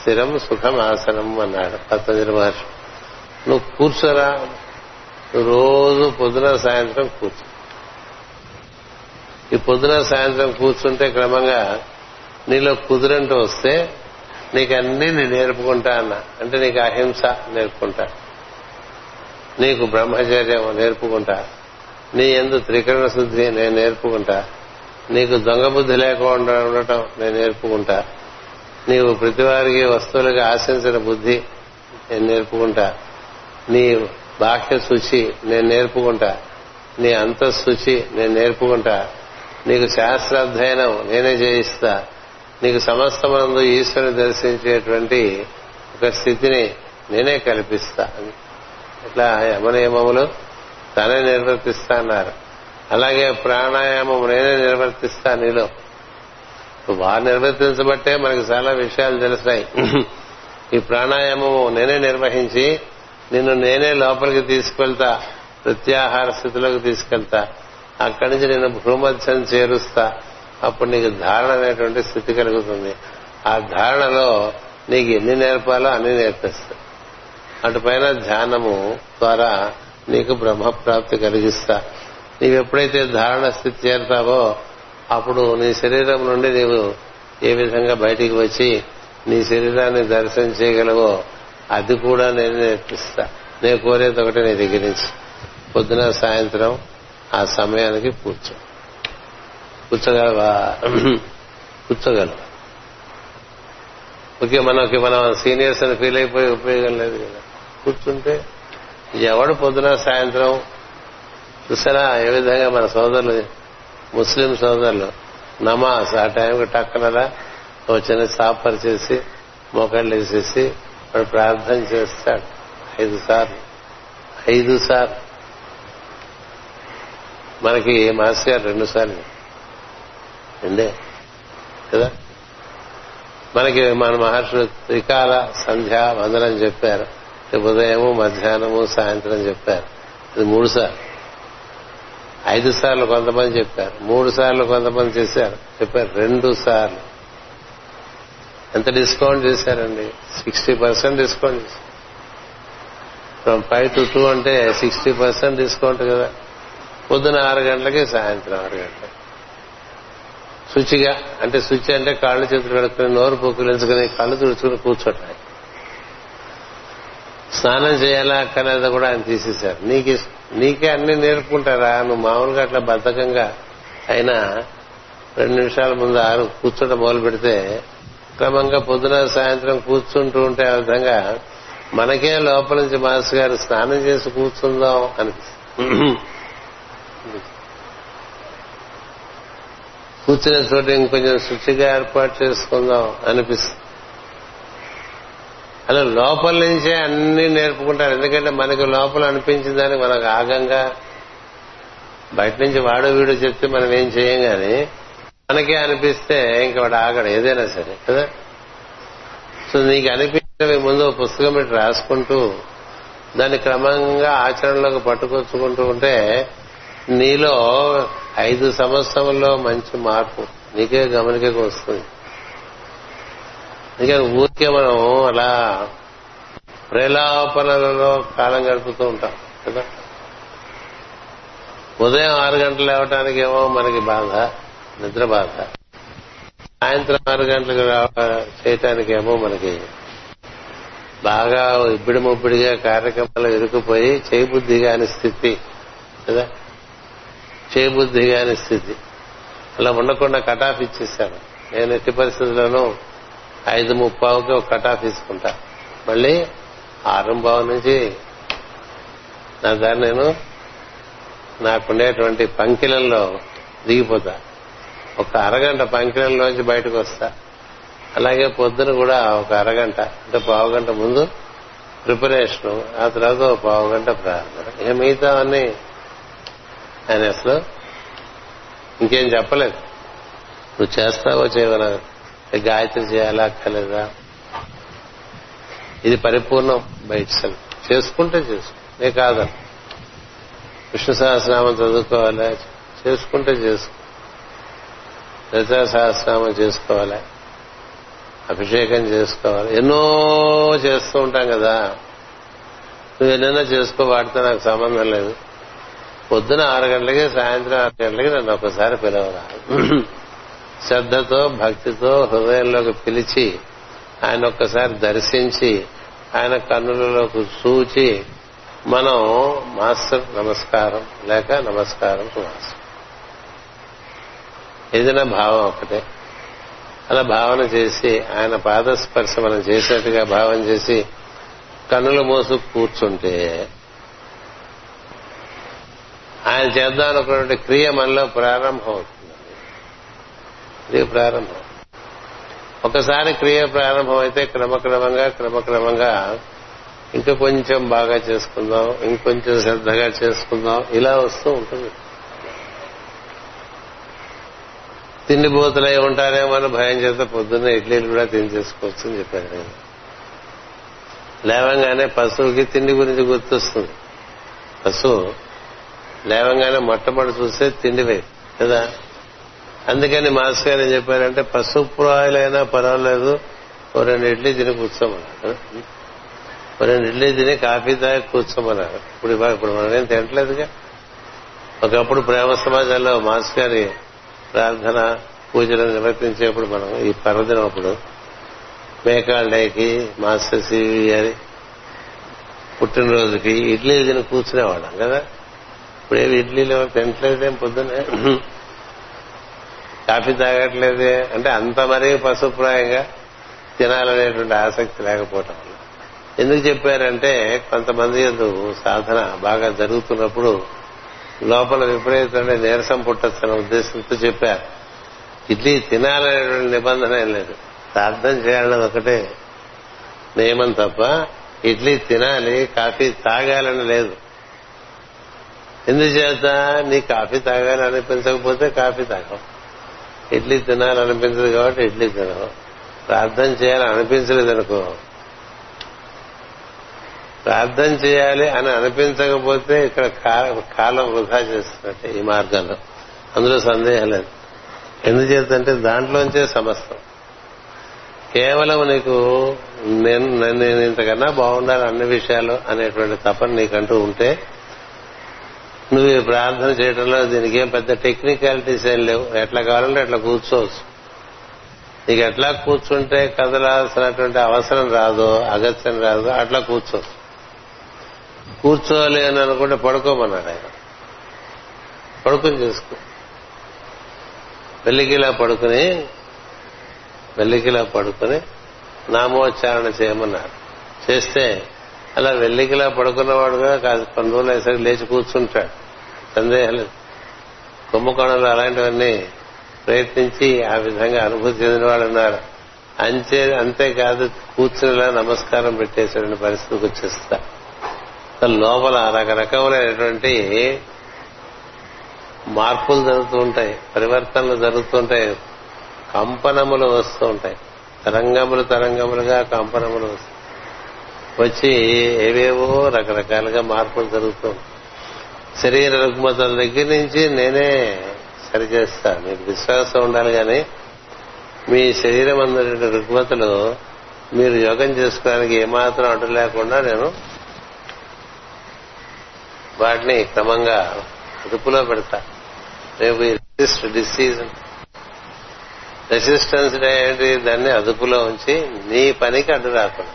స్థిరం సుఖం ఆసనం అన్నాడు పతంజలి మహర్షి. నువ్వు కూర్చోరా. రోజు పొద్దున సాయంత్రం కూర్చో. ఈ పొద్దున సాయంత్రం కూర్చుంటే క్రమంగా నీలో కుదురంటూ వస్తే నీకు నేను నేర్పుకుంటా అన్న. అంటే నీకు అహింస నేర్పుకుంటా. నీకు బ్రహ్మచర్యం నేర్పుకుంటా. నీ ఎందు త్రికరణ శుద్ధి నేను నేర్పుకుంటా. నీకు దొంగ బుద్ధి లేకుండా ఉండటం నేను నేర్పుకుంటా. నీవు ప్రతివారికి వస్తువులుగా ఆశించిన బుద్ధి నేను నేర్పుకుంటా. నీ బాహ్య శుచి నేను నేర్పుకుంటా. నీ అంతఃశుచి నేను నేర్పుకుంటా. నీకు శాస్త్రాధ్యయనం నేనే చేయిస్తా. నీకు సమస్తమందు ఈశ్వరుని దర్శించేటువంటి ఒక స్థితిని నేనే కల్పిస్తా. ఇట్లా యమనియమములు తనే నిర్వర్తిస్తా అన్నారు. అలాగే ప్రాణాయామం నేనే నిర్వర్తిస్తా నీలో. వారు నిర్వర్తించబట్టే మనకు చాలా విషయాలు తెలుస్తాయి. ఈ ప్రాణాయామము నేనే నిర్వహించి నిన్ను నేనే లోపలికి తీసుకెళ్తా ప్రత్యాహార స్థితిలోకి తీసుకెళ్తా. అక్కడి నుంచి నేను భూమధ్యం చేరుస్తా. అప్పుడు నీకు ధారణ అనేటువంటి స్థితి కలుగుతుంది. ఆ ధారణలో నీకు ఎన్ని నేర్పాలో అన్ని నేర్పిస్తా. అటుపైన ధ్యానము ద్వారా నీకు బ్రహ్మప్రాప్తి కలిగిస్తా. నీవెప్పుడైతే ధారణ స్థితి చేరుతావో అప్పుడు నీ శరీరం నుండి నీవు ఏ విధంగా బయటికి వచ్చి నీ శరీరాన్ని దర్శనం చేయగలవో అది కూడా నేను నేర్పిస్తా. నేను కోరేది ఒకటి నీ దగ్గర నుంచి. పొద్దున సాయంత్రం ఆ సమయానికి కూర్చో. కూర్చోగలవా? కూర్చోగలవా? ఓకే మనకి మనం సీనియర్స్ అని ఫీల్ అయిపోయి ఉపయోగం లేదు కదా. కూర్చుంటే ఎవడు పొద్దున సాయంత్రం చూసారా? ఏ విధంగా మన సోదరులు ముస్లిం సోదరులు నమాజ్ ఆ టైంకి టక్కనలా ఒక చిన్న సాపర్ చేసి మోకాళ్ళు వేసేసి వాడు ప్రార్థన చేస్తాడు. ఐదు సార్లు. ఐదు సార్లు. మనకి మాస్టర్ గారు రెండు సార్లు. రెండే. కదా? మనకి మన మహర్షులు త్రికాల సంధ్య వందనం చెప్పారు. ఉదయము మధ్యాహ్నము సాయంత్రం చెప్పారు. ఇది మూడు సార్లు. ఐదు సార్లు కొంతమంది చెప్పారు. మూడు సార్లు కొంతమంది చేశారు. చెప్పారు రెండు సార్లు. ఎంత డిస్కౌంట్ చేశారండి? సిక్స్టీ పర్సెంట్ డిస్కౌంట్ చేశారు. ఫ్రమ్ ఫైవ్ టు టూ అంటే సిక్స్టీ పర్సెంట్ డిస్కౌంట్ కదా. పొద్దున ఆరు గంటలకి సాయంత్రం ఆరు గంటలకి. శుచిగా అంటే శుచి అంటే కాళ్ళు చేతులు కడుక్కుని నోరు పొక్కులించుకుని కళ్ళు తుడుచుకుని కూర్చోటాయి. స్నానం చేయాలా అక్కనేది కూడా ఆయన తీసేశారు. నీకు నీకే అన్ని నేర్పుకుంటారా? నువ్వు మామూలుగా అట్లా బద్ధకంగా అయినా రెండు నిమిషాల ముందు ఆరు కూర్చోటం మొదలు పెడితే క్రమంగా పొద్దున సాయంత్రం కూర్చుంటూ ఉంటే ఆ విధంగా మనకే లోపల నుంచి మాస్ గారు స్నానం చేసి కూర్చుందాం అనిపిస్తుంది కూర్చునే చోట ఇంకొంచెం శుచిగా ఏర్పాటు చేసుకుందాం అనిపిస్తుంది. అలా లోపల నుంచే అన్ని నేర్పుకుంటారు. ఎందుకంటే మనకి లోపల అనిపించిన దానికి మనకు ఆగంగా బయట నుంచి వాడు వీడు చెప్తే మనం ఏం చేయం గాని మనకే అనిపిస్తే ఇంక వాడు ఆగడు ఏదైనా సరే కదా? సో నీకు అనిపించినవి ముందు పుస్తకం పెట్టి రాసుకుంటూ దాన్ని క్రమంగా ఆచరణలోకి పట్టుకొచ్చుకుంటూ ఉంటే నీలో ఐదు సంవత్సరంలో మంచి మార్పు. నీకే గమనికకు వస్తుంది అందుకని ఊరికే మనం అలా ప్రేలాపనలలో కాలం గడుపుతూ ఉంటాం కదా? ఉదయం ఆరు గంటలు లేవటానికి ఏమో మనకి బాధ నిద్ర బాధ. సాయంత్రం ఆరు గంటలకు చేయటానికేమో మనకి బాగా ఇబ్బడి ముబ్బడిగా కార్యక్రమాలు ఇరుకుపోయి చేయబుద్ధి కాని స్థితి కదా? చేయబుద్ధి కాని స్థితి. అలా ఉండకుండా కటాఫ్ ఇచ్చేసాను నేను ఎట్టి పరిస్థితుల్లోనూ ఐదు ముప్పావుకి ఒక కటాఫ్ తీసుకుంటా. మళ్ళీ ఆరంభావం నుంచి నా దారి నేను నాకుండేటువంటి పంకిలంలో దిగిపోతా. ఒక అరగంట పంకిలంలోంచి బయటకు వస్తా. అలాగే పొద్దున కూడా ఒక అరగంట అంటే పావు గంట ముందు ప్రిపరేషన్ ఆ తర్వాత పావుగంట పావు గంట ప్రార్థన. ఇక మిగతా అన్నీ ఆయన అసలు ఇంకేం చెప్పలేదు. నువ్వు చేస్తావో చేయవనా గాయత్రి చేయాలా అక్కర్లేదా? ఇది పరిపూర్ణం బయట చేసుకుంటే చేసుకో. నే కాదని విష్ణు సహస్రనామం చదువుకోవాలా? చేసుకుంటే చేసుకో. లలితా సహస్రనామం చేసుకోవాలా? అభిషేకం చేసుకోవాలి? ఎన్నో చేస్తూ ఉంటాం కదా. నువ్వు ఎన్నైనా చేసుకో వాటితో నాకు సంబంధం లేదు. పొద్దున ఆరు గంటలకి సాయంత్రం ఆరు గంటలకి నన్ను ఒకసారి పిలవరా. శ్రద్ధతో భక్తితో హృదయంలోకి పిలిచి ఆయన ఒక్కసారి దర్శించి ఆయన కన్నులలోకి చూచి మనం మాస్టర్ నమస్కారం లేక నమస్కారం మాస్టర్. ఏదైనా భావం ఒకటే అలా భావన చేసి ఆయన పాదస్పర్శ మనం చేసినట్టుగా భావన చేసి కన్నులు మోసు కూర్చుంటే ఆయన చేద్దాం అనుకున్నటువంటి క్రియ మనలో ప్రారంభం అవుతుంది క్రియ ప్రారంభం. ఒకసారి క్రియ ప్రారంభం అయితే క్రమక్రమంగా క్రమక్రమంగా ఇంకా కొంచెం బాగా చేసుకుందాం ఇంకొంచెం శ్రద్ధగా చేసుకుందాం ఇలా వస్తూ ఉంటుంది. తిండిపోతులై ఉంటారేమో అని భయం చేత పొద్దున్న ఇడ్లీలు కూడా తినిచేసుకోవచ్చు అని చెప్పాను నేను లేవంగానే పశువుకి తిండి గురించి గుర్తొస్తుంది. పశువు లేవంగానే మొట్టమొదటి చూస్తే తిండివే కదా? అందుకని మాస్ గారు ఏం చెప్పారంటే పశుప్రాయులైనా పర్వాలేదు ఓ రెండు ఇడ్లీ తిని కూర్చోమన్నారు రెండు ఇడ్లీ తిని కాఫీ తాగి కూర్చోమన్నారు. ఇప్పుడు ఇప్పుడు మనం ఏం తినట్లేదుగా? ఒకప్పుడు ప్రేమ సమాజంలో మాస్ గారి ప్రార్థన పూజలు నిర్వర్తించేప్పుడు మనం ఈ పర్వదినం అప్పుడు మేకాళ్ళ డేకి మాస్టర్ సివి గారి పుట్టినరోజుకి ఇడ్లీ తిని కూర్చునేవాళ్ళం కదా? ఇప్పుడేమి ఇడ్లీలు తినట్లేదేం పొద్దునే కాఫీ తాగట్లేదే. అంటే అంత మరీ పశుప్రాయంగా తినాలనేటువంటి ఆసక్తి లేకపోవటం వల్ల. ఎందుకు చెప్పారంటే కొంతమంది ఎందు సాధన బాగా జరుగుతున్నప్పుడు లోపల విపరీతమైన నీరసం పుట్టొచ్చనే ఉద్దేశంతో చెప్పారు. ఇడ్లీ తినాలనేటువంటి నిబంధన ఏం లేదు. ప్రార్థన చేయాలన్నది ఒకటే నియమం తప్ప ఇడ్లీ తినాలి కాఫీ తాగాలని లేదు. ఎందుచేత? నీ కాఫీ తాగాలి అనిపించకపోతే కాఫీ తాగవు. ఇడ్లీ తినాలనిపించదు కాబట్టి ఇడ్లీ తినవు. ప్రార్థన చేయాలని అనిపించలేదు అనుకో ప్రార్థన చేయాలి అని అనిపించకపోతే ఇక్కడ కాలం వృధా చేస్తున్నట్టు ఈ మార్గంలో. అందులో సందేహం లేదు. ఎందుచేతంటే దాంట్లోంచే సమస్తం. కేవలం నీకు నేను నేను ఇంతకన్నా బాగుండాలి అన్ని విషయాలు అనేటువంటి తపన నీకంటూ ఉంటే నువ్వు ఈ ప్రార్థన చేయడంలో దీనికి ఏం పెద్ద టెక్నికాలిటీస్ ఏం లేవు. ఎట్లా కావాలంటే అట్లా కూర్చోవచ్చు. నీకు ఎట్లా కూర్చుంటే కదలాల్సినటువంటి అవసరం రాదు అగత్యం రాదు అట్లా కూర్చోవచ్చు. కూర్చోవాలి అని అనుకుంటే పడుకోమన్నాడు ఆయన. పడుకుని చేసుకో. వెల్లికిలా పడుకుని వెల్లికిలా పడుకుని నామోచ్చారణ చేయమన్నారు చేస్తే అలా వెల్లికిలా పడుకున్నవాడుగా కాదు కొన్ని రోజులు అయ్యేసరికి లేచి కూర్చుంటాడు. సందేహం లేదు. కుంభకోణంలో అలాంటివన్నీ ప్రయత్నించి ఆ విధంగా అనుభూతి చెందిన వాళ్ళు ఉన్నారు. అంతే అంతేకాదు కూర్చునిలా నమస్కారం పెట్టేసే పరిస్థితికి వచ్చేస్తా. లోపల రకరకములైనటువంటి మార్పులు జరుగుతూ ఉంటాయి పరివర్తనలు జరుగుతుంటాయి కంపనములు వస్తూ ఉంటాయి. తరంగములు తరంగములుగా కంపనములు వస్తాయి. వచ్చి ఏవేవో రకరకాలుగా మార్పులు జరుగుతూ శరీర రుగ్మతల దగ్గర నుంచి నేనే సరిచేస్తా మీకు విశ్వాసం ఉండాలి కానీ మీ శరీరం అందరి రుగ్మతలు మీరు యోగం చేసుకోవడానికి ఏమాత్రం అడ్డు లేకుండా నేను వాటిని క్రమంగా అదుపులో పెడతా. రేపు రెసిస్ట్ డిసీజ్ రెసిస్టెన్స్ ఏంటి? దాన్ని అదుపులో ఉంచి నీ పనికి అడ్డు రాకుండా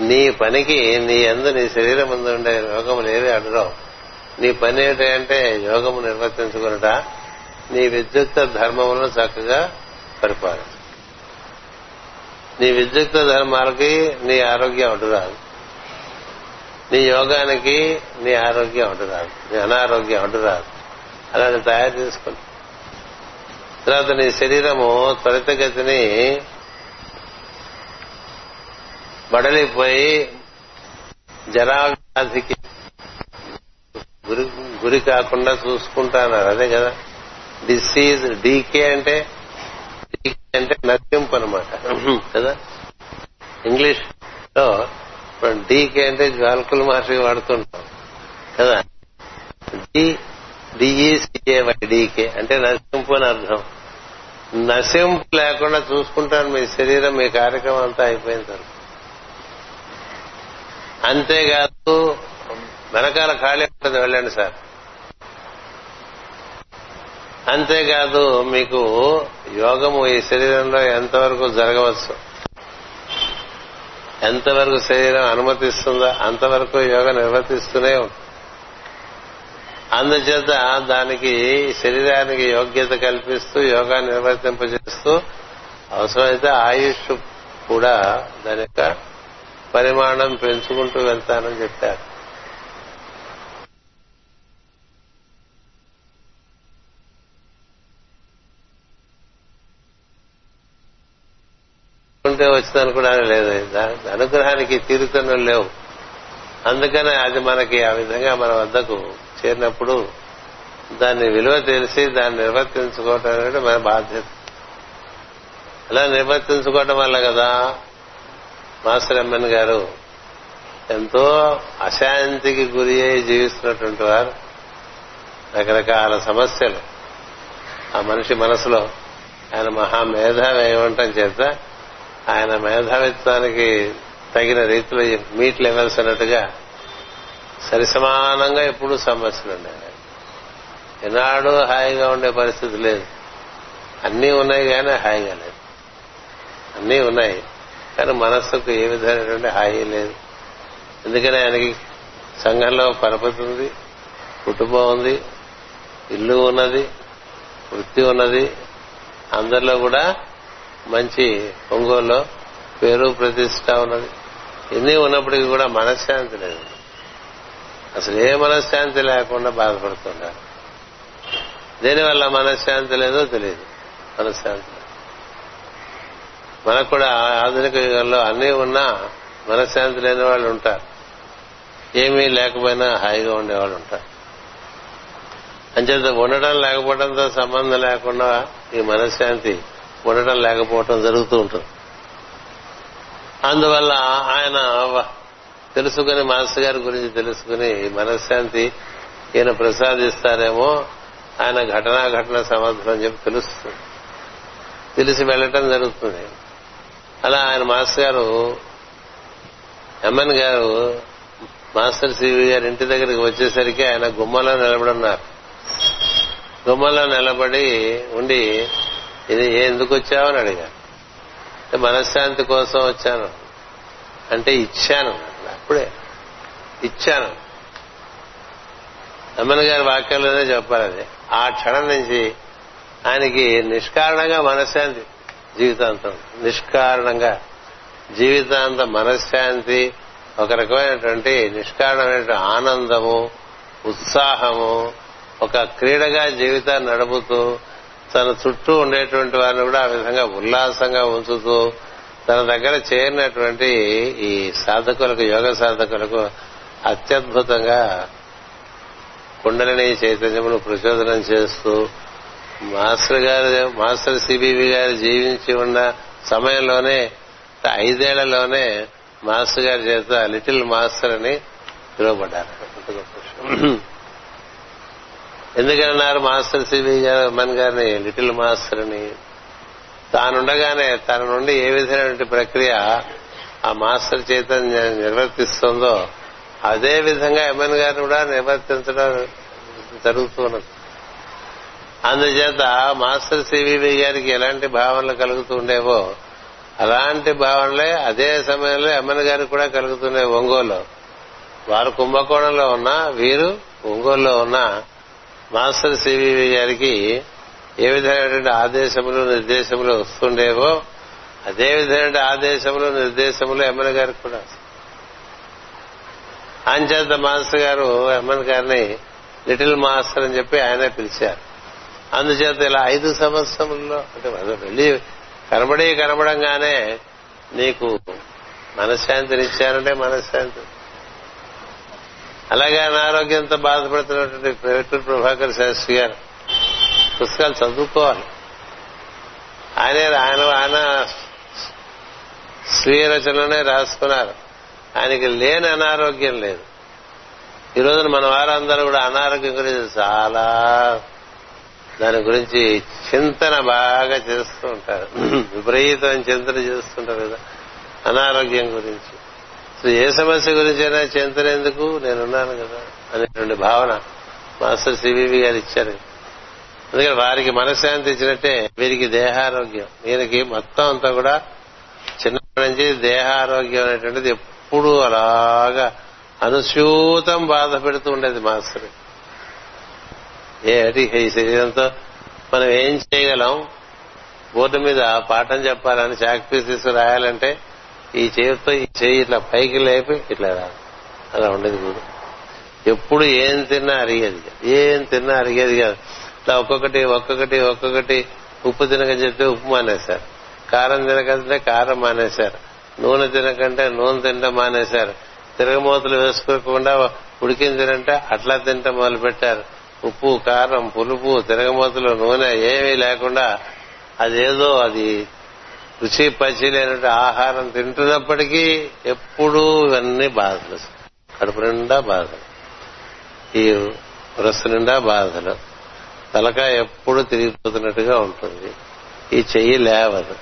నీ పనికి నీ ఎందు నీ శరీరం ముందు ఉండే యోగములు ఏవి అడ్డురావు నీ పని ఏంటంటే యోగము నిర్వర్తించుకున్నట నీ విద్యుక్త ధర్మములను చక్కగా పరిపాలి. నీ విద్యుక్త ధర్మాలకి నీ ఆరోగ్యం అడ్డురాదు నీ యోగానికి నీ ఆరోగ్యం అడ్డురాదు నీ అనారోగ్యం అడ్డురాదు అలాంటి తయారు చేసుకుంటా తర్వాత నీ శరీరము త్వరితగతిని బడలిపోయి జరావ్యాధికి గురి గురి కాకుండా చూసుకుంటాన్నారు. అదే కదా. డిసీజ్ డీకే అంటే డీకే అంటే నత్యంపు అనమాట కదా? ఇంగ్లీష్లో డీకే అంటే జ్వాల్కుల మహర్షి వాడుతుంటాం. కదా? డి డిఈసిఏవై డీకే అంటే నశింపు అని అర్థం. నశింపు లేకుండా చూసుకుంటాను మీ శరీరం మీ కార్యక్రమం అంతా అయిపోయిన తర్వాత. అంతేకాదు వెనకాల ఖాళీ ఉంటుంది వెళ్ళండి సార్. అంతేకాదు మీకు యోగము ఈ శరీరంలో ఎంతవరకు జరగవచ్చు? ఎంతవరకు శరీరం అనుమతిస్తుందో? అంతవరకు యోగ నిర్వర్తిస్తూనే ఉంటుంది అందుచేత దానికి శరీరానికి యోగ్యత కల్పిస్తూ యోగా నిర్వర్తింపజేస్తూ అవసరమైతే ఆయుష్ కూడా దాని యొక్క పరిమాణం పెంచుకుంటూ వెళ్తానని చెప్పారు. ఉంటే వచ్చిందనుకోవడానికి లేదు. అనుగ్రహానికి తీరుతనులు లేవు. అందుకనే అది మనకి ఆ విధంగా మన వద్దకు చేరినప్పుడు దాన్ని విలువ తెలిసి దాన్ని నిర్వర్తించుకోవటం అనేది మన బాధ్యత. అలా నిర్వర్తించుకోవటం వల్ల కదా మాస్టర్ ఎమ్మెన్ గారు ఎంతో అశాంతికి గురి అయి జీవిస్తున్నటువంటి వారు. రకరకాల సమస్యలు ఆ మనిషి మనసులో ఆయన మహా మేధావి ఏమంటాం చేత ఆయన మేధావిత్వానికి తగిన రీతిలో మీట్ లెవెల్స్ అన్నట్టుగా సరిసమానంగా ఎప్పుడు సమస్యలు ఉన్నాయి ఎనాడు హాయిగా ఉండే పరిస్థితి లేదు. అన్నీ ఉన్నాయి కానీ హాయిగా లేదు. అన్నీ ఉన్నాయి. కానీ మనస్సుకు ఏ విధమైనటువంటి హాయి లేదు. ఎందుకని ఆయనకి సంఘంలో పరపతి ఉంది కుటుంబం ఉంది ఇల్లు ఉన్నది వృత్తి ఉన్నది. అందరిలో కూడా మంచి ఒంగోలులో పేరు ప్రతిష్ట ఉన్నది. ఇన్ని ఉన్నప్పటికీ కూడా మనశ్శాంతి లేదు. అసలు ఏ మనశ్శాంతి లేకుండా బాధపడుతున్నారు. దేనివల్ల మనశ్శాంతి లేదో తెలియదు. మనశ్శాంతి మనకు కూడా ఆధునిక యుగంలో అన్నీ ఉన్నా మనశ్శాంతి లేని వాళ్ళు ఉంటారు. ఏమీ లేకపోయినా హాయిగా ఉండేవాళ్ళు ఉంటారు. అంచేత ఉండటం లేకపోవడంతో సంబంధం లేకుండా ఈ మనశ్శాంతి ఉండటం లేకపోవటం జరుగుతూ ఉంటుంది. అందువల్ల ఆయన తెలుసుకుని మాస్టర్ గారి గురించి తెలుసుకుని మనశ్శాంతి ఈయన ప్రసాదిస్తారేమో ఆయన ఘటనా ఘటన సమర్థం అని చెప్పి తెలుస్తుంది. తెలిసి వెళ్ళటం జరుగుతుంది. అలా ఆయన మాస్టర్ గారు ఎంఎన్ గారు మాస్టర్ సివి గారి ఇంటి దగ్గరికి వచ్చేసరికి ఆయన గుమ్మలో నిలబడున్నారు. గుమ్మలో నిలబడి ఉండి ఇది ఎందుకు వచ్చావని అడిగారు. మనశ్శాంతి కోసం వచ్చాను. అంటే ఇచ్చాను. అప్పుడే ఇచ్చాను. అమ్మన్ గారి వాక్యంలోనే చెప్పాలి అది. ఆ క్షణం నుంచి ఆయనకి నిష్కారణంగా మనశ్శాంతి. జీవితాంతం. నిష్కారణంగా. జీవితాంత మనశ్శాంతి ఒక రకమైనటువంటి నిష్కారణమైన ఆనందము ఉత్సాహము ఒక క్రీడగా జీవితాన్ని నడుపుతూ తన చుట్టూ ఉండేటువంటి వారిని కూడా ఆ విధంగా ఉల్లాసంగా ఉంచుతూ తన దగ్గర చేరినటువంటి ఈ సాధకులకు యోగ సాధకులకు అత్యద్భుతంగా కుండలిని చైతన్యమును ప్రచోదనం చేస్తూ మాస్టర్ గారు మాస్టర్ సిబివి గారు జీవించి ఉన్న సమయంలోనే ఐదేళ్ళలోనే మాస్టర్ గారి చేత లిటిల్ మాస్టర్ అని పిలువబడ్డారు. ఎందుకన్నారు మాస్టర్ సిబి గారు మన్ గారిని లిటిల్ మాస్టర్ అని? తానుండగానే తన నుండి ఏ విధమైనటువంటి ప్రక్రియ ఆ మాస్టర్ చేత నిర్వర్తిస్తుందో అదే విధంగా ఎంఎన్ గారిని కూడా నిర్వర్తించడం జరుగుతున్నది. అందుచేత మాస్టర్ సివివి గారికి ఎలాంటి భావనలు కలుగుతూ ఉండేవో అలాంటి భావనలే అదే సమయంలో ఎమ్మెన్ గారికి కూడా కలుగుతుండే ఒంగోలు వారు కుంభకోణంలో ఉన్న వీరు ఒంగోలులో ఉన్న మాస్టర్ సివివి గారికి ఏ విధమైనటువంటి ఆదేశములు నిర్దేశములు వస్తుండేవో అదే విధమైన ఆదేశములు నిర్దేశములు ఎమ్మెల్యే గారికి కూడా అంచేత మాస్టర్ గారు ఎమ్మెల్యే గారిని లిటిల్ మాస్టర్ అని చెప్పి ఆయనే పిలిచారు. అందుచేత ఇలా ఐదు సంవత్సరంలో అంటే వెళ్ళి కనబడి కనబడంగానే నీకు మనశ్శాంతినిచ్చారంటే మనశ్శాంతి. అలాగే అనారోగ్యంతో బాధపడుతున్నటువంటి పేటూరు ప్రభాకర్ శాస్త్రి గారు పుస్తకాలు చదువుకోవాలి. ఆయనే ఆయన ఆయన స్వీయ రచనలోనే రాసుకున్నారు. ఆయనకి లేని అనారోగ్యం లేదు. ఈ రోజున మన వారందరూ కూడా అనారోగ్యం గురించి చాలా దాని గురించి చింతన బాగా చేస్తూ ఉంటారు. విపరీతమైన చింతన చేస్తుంటారు కదా. అనారోగ్యం గురించి. ఏ సమస్య గురించి అయినా చింతన ఎందుకు? నేనున్నాను కదా అనేటువంటి భావన మాస్టర్ సివివి గారు ఇచ్చారు. అందుకని వారికి మనశ్శాంతి ఇచ్చినట్టే వీరికి దేహారోగ్యం. వీరికి మొత్తం అంతా కూడా చిన్నప్పటి నుంచి దేహారోగ్యం అనేటువంటిది ఎప్పుడూ అలాగా అనుస్యూతం బాధ పెడుతూ ఉండేది మాస్టర్. ఏటి ఈ శరీరంతో మనం ఏం చేయగలం? బోర్డు మీద పాఠం చెప్పాలని చాక్ పీసెస్ రాయాలంటే ఈ చేతితో ఈ చేయి ఇట్లా పైకి లేపి ఇట్లా రాదు అలా ఉండేది కూడా. ఎప్పుడు ఏం తిన్నా అరిగేది ఏం తిన్నా అరిగేది కాదు. ఇట్లా ఒక్కొక్కటి ఒక్కొక్కటి ఒక్కొక్కటి ఉప్పు తినకని చెప్తే ఉప్పు మానేశారు. కారం తినకంటే కారం మానేశారు. నూనె తినకంటే నూనె తినడం మానేశారు. తిరగమూతలు వేసుకోకుండా ఉడికిన తినంటే అట్లా తినటం మొదలు పెట్టారు ఉప్పు కారం పులుపు తిరగమూతలు నూనె ఏమీ లేకుండా అదేదో అది రుచి పచ్చి లేనట్టు ఆహారం తింటున్నప్పటికీ ఎప్పుడూ ఇవన్నీ బాధలు. కడుపు నిండా బాధలు. ఈ వరస్సు నిండా బాధలు. తలకాయ ఎప్పుడు తిరిగిపోతున్నట్టుగా ఉంటుంది. ఈ చెయ్యి లేవదు.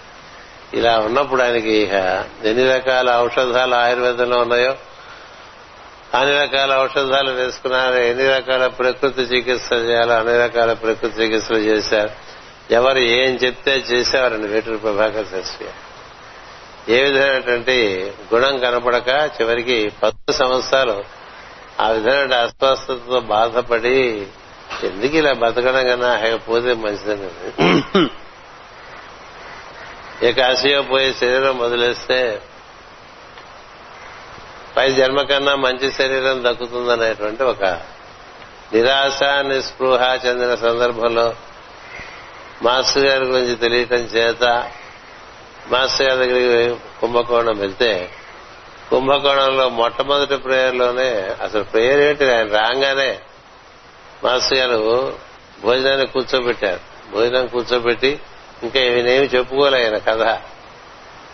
ఇలా ఉన్నప్పుడు ఆయనకి ఇక ఎన్ని రకాల ఔషధాలు ఆయుర్వేదంలో ఉన్నాయో అన్ని రకాల ఔషధాలు వేసుకున్నారు ఎన్ని రకాల ప్రకృతి చికిత్సలు చేయాలో అన్ని రకాల ప్రకృతి చికిత్సలు చేశారు. ఎవరు ఏం చెప్తే చేసేవారండి వేటూరు ప్రభాకర్ శాస్త్రి ఏ విధమైనటువంటి గుణం కనపడక చివరికి పది సంవత్సరాలు ఆ విధమైన అస్వస్థతతో బాధపడి ఎందుకు ఇలా బతకడం కన్నా పోతే మంచిదని ఏ కాశీయో పోయి శరీరం వదిలేస్తే పై జన్మ కన్నా మంచి శరీరం దక్కుతుందనేటువంటి ఒక నిరాశ నిస్పృహ చెందిన సందర్భంలో మాస్టర్ గారి గురించి తెలియటం చేత మాస్టర్ గారి దగ్గరికి కుంభకోణం వెళ్తే కుంభకోణంలో మొట్టమొదటి ప్రేయర్లోనే అసలు ప్రేయర్ ఏంటి ఆయన రాగానే మాస్టర్ గారు భోజనాన్ని కూర్చోబెట్టారు. భోజనం కూర్చోబెట్టి ఇంకా ఈయనేమి చెప్పుకోలే ఆయన కథ.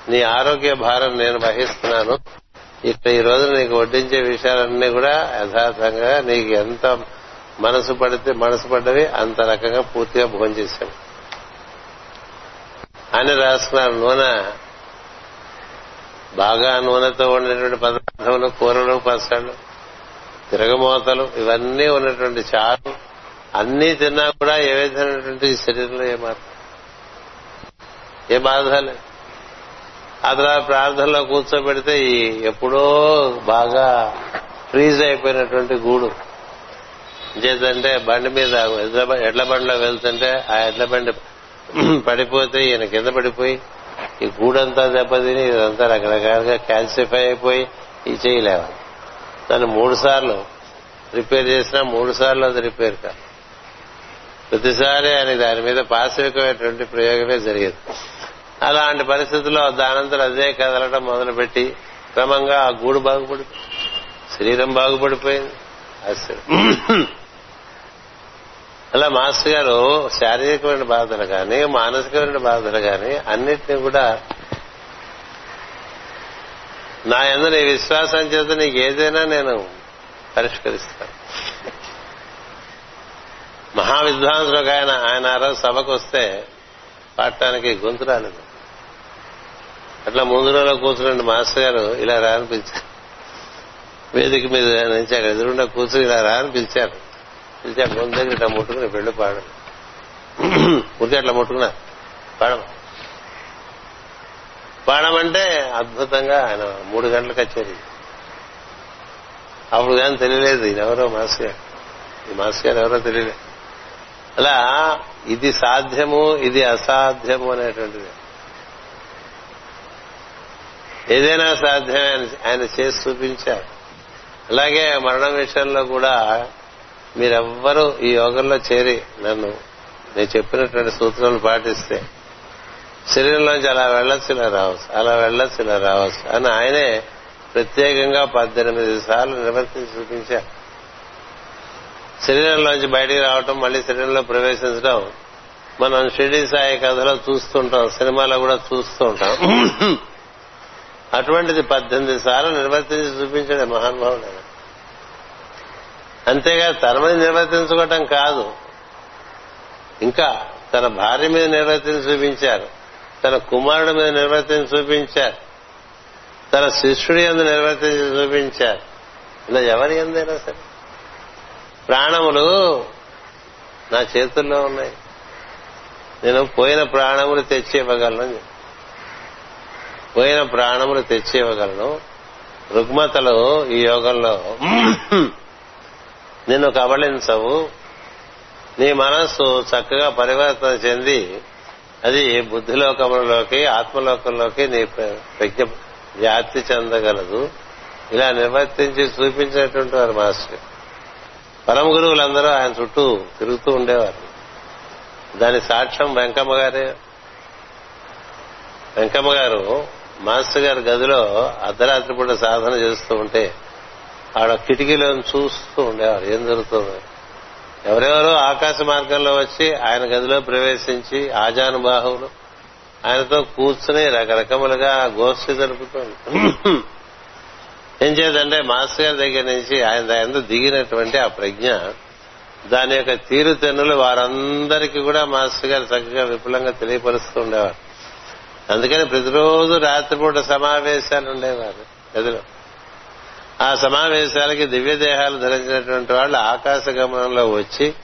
నీ ఆరోగ్య భారం నేను వహిస్తున్నాను. ఈ రోజు నీకు వడ్డించే విషయాలన్నీ కూడా యథార్థంగా నీకు ఎంత మనసు పడితే మనసు పడ్డవి అంత రకంగా పూర్తిగా భోజనం చేశాం అని రాసుకున్నారు. నూనె బాగా నూనెతో ఉండేటువంటి పదార్థములు కూరలు పసళ్ళు తిరగమోతలు ఇవన్నీ ఉన్నటువంటి చారు అన్నీ తిన్నా కూడా ఏ విధమైనటువంటి శరీరంలో ఏ మాత్రం ఏ బాధ లేదు. అతను ప్రార్థనలో కూర్చోబెడితే ఎప్పుడో బాగా ఫ్రీజ్ అయిపోయినటువంటి గూడు. చేతంటే బండి మీద ఎడ్ల ఎడ్ల బండిలో వెళ్తుంటే ఆ ఎడ్ల బండి (clears throat) పడిపోతే ఈయన కింద పడిపోయి ఈ గూడంతా దెబ్బతిని ఇదంతా రకరకాలుగా క్యాల్సిఫై అయిపోయి ఈ చేయలేవు దాన్ని మూడు సార్లు రిపేర్ చేసినా మూడు సార్లు అది రిపేర్ కాదు. ప్రతిసారి ఆయన దాని మీద పాశవికమైనటువంటి ప్రయోగమే జరిగేది. అలాంటి పరిస్థితుల్లో దానంతరం అదే కదలడం మొదలుపెట్టి క్రమంగా ఆ గూడు బాగుపడిపోయింది. శరీరం బాగుపడిపోయింది. ఆశ్చర్యం. అలా మాస్టర్ గారు శారీరకమైన బాధలు కానీ మానసికమైన బాధలు కానీ అన్నిటినీ కూడా నా ఎందు నీ విశ్వాసం చేత నీకు ఏదైనా నేను పరిష్కరిస్తాను. మహావిద్వాంసుడు ఆయన ఆయన ఆ రోజు సభకు వస్తే పాడటానికి గొంతు రాలేదు. అట్లా ముందు రోజులో కూర్చున్న మాస్టర్ గారు ఇలా రాని పిలిచారు. వేదిక మీద నుంచి అక్కడ ఎదురుండా కూర్చుని ఇలా రాని పిలిచారు. ముందు దగ్గర ఇట్లా ముట్టుకుని పెళ్ళి పాడు ఊరికే అట్లా ముట్టుకున్నా. పాడం పాడమంటే అద్భుతంగా ఆయన మూడు గంటలకు వచ్చేది అప్పుడు కానీ తెలియలేదు ఎవరో మాస్టర్ గారు. ఈ మాస్టర్ గారు ఎవరో తెలియలేదు. అలా ఇది సాధ్యము ఇది అసాధ్యము అనేటువంటిది. ఏదైనా సాధ్యమే ఆయన చేసి చూపించారు. అలాగే మరణం విషయంలో కూడా మీరెవ్వరూ ఈ యోగంలో చేరి నన్ను నేను చెప్పినటువంటి సూత్రాలు పాటిస్తే శరీరంలోంచి అలా వెళ్ళొచ్చు ఇలా రావచ్చు అలా వెళ్ళొచ్చు ఇలా రావచ్చు అని ఆయనే ప్రత్యేకంగా పద్దెనిమిది సార్లు నిర్వర్తించి చూపించారు. శరీరంలోంచి బయటికి రావటం మళ్ళీ శరీరంలో ప్రవేశించడం మనం షిరిడి సాయి కథలో చూస్తుంటాం సినిమాలో కూడా చూస్తూ ఉంటాం అటువంటిది పద్దెనిమిది సార్లు నిర్వర్తించి చూపించాడు మహానుభావుడు. అంతేగా తన మీద నిర్వర్తించుకోవటం కాదు. ఇంకా తన భార్య మీద నిర్వర్తించి చూపించారు. తన కుమారుడి మీద నిర్వర్తించి చూపించారు. తన శిష్యుడి ఎందు నిర్వర్తించి చూపించారు. ఇలా ఎవరి ఎందైనా సరే? ప్రాణములు నా చేతుల్లో ఉన్నాయి. నేను పోయిన ప్రాణములు తెచ్చి ఇవ్వగలను పోయిన ప్రాణములు తెచ్చి ఇవ్వగలను రుగ్మతలు ఈ యోగంలో. నిన్ను కబళించవు. నీ మనస్సు చక్కగా పరివర్తన చెంది అది బుద్ధిలోకములలోకి ఆత్మలోకంలోకి నీ ప్రజ్ఞ వ్యాప్తి చెందగలదు. ఇలా నిర్వర్తించి చూపించినటువంటి వారు మాస్టర్. పరమ గురువులందరూ ఆయన చుట్టూ తిరుగుతూ ఉండేవారు. దాని సాక్ష్యం వెంకమ్మ గారే. వెంకమ్మ గారు మాస్టర్ గారి గదిలో అర్ధరాత్రి పూట సాధన చేస్తూ ఉంటే ఆడ కిటికీలో చూస్తూ ఉండేవారు. ఏం జరుగుతుందో? ఎవరెవరో ఆకాశ మార్గంలో వచ్చి ఆయన గదిలో ప్రవేశించి ఆజానుబాహువులు ఆయనతో కూర్చుని రకరకములుగా గోష్ఠి జరుపుతుంది ఏం చేద్దంటే మాస్టర్ గారి దగ్గర నుంచి ఆయన ఎందు దిగినటువంటి ఆ ప్రజ్ఞ దాని యొక్క తీరుతెన్నులు వారందరికీ కూడా మాస్టర్ గారు చక్కగా విపులంగా తెలియపరుస్తూ ఉండేవారు. అందుకని ప్రతిరోజు రాత్రిపూట సమావేశాలు ఉండేవారు గదిలో ఆ సమావేశాలకి దివ్య దేహాలు ధరించినటువంటి వాళ్ళు ఆకాశ గమనంలో వచ్చి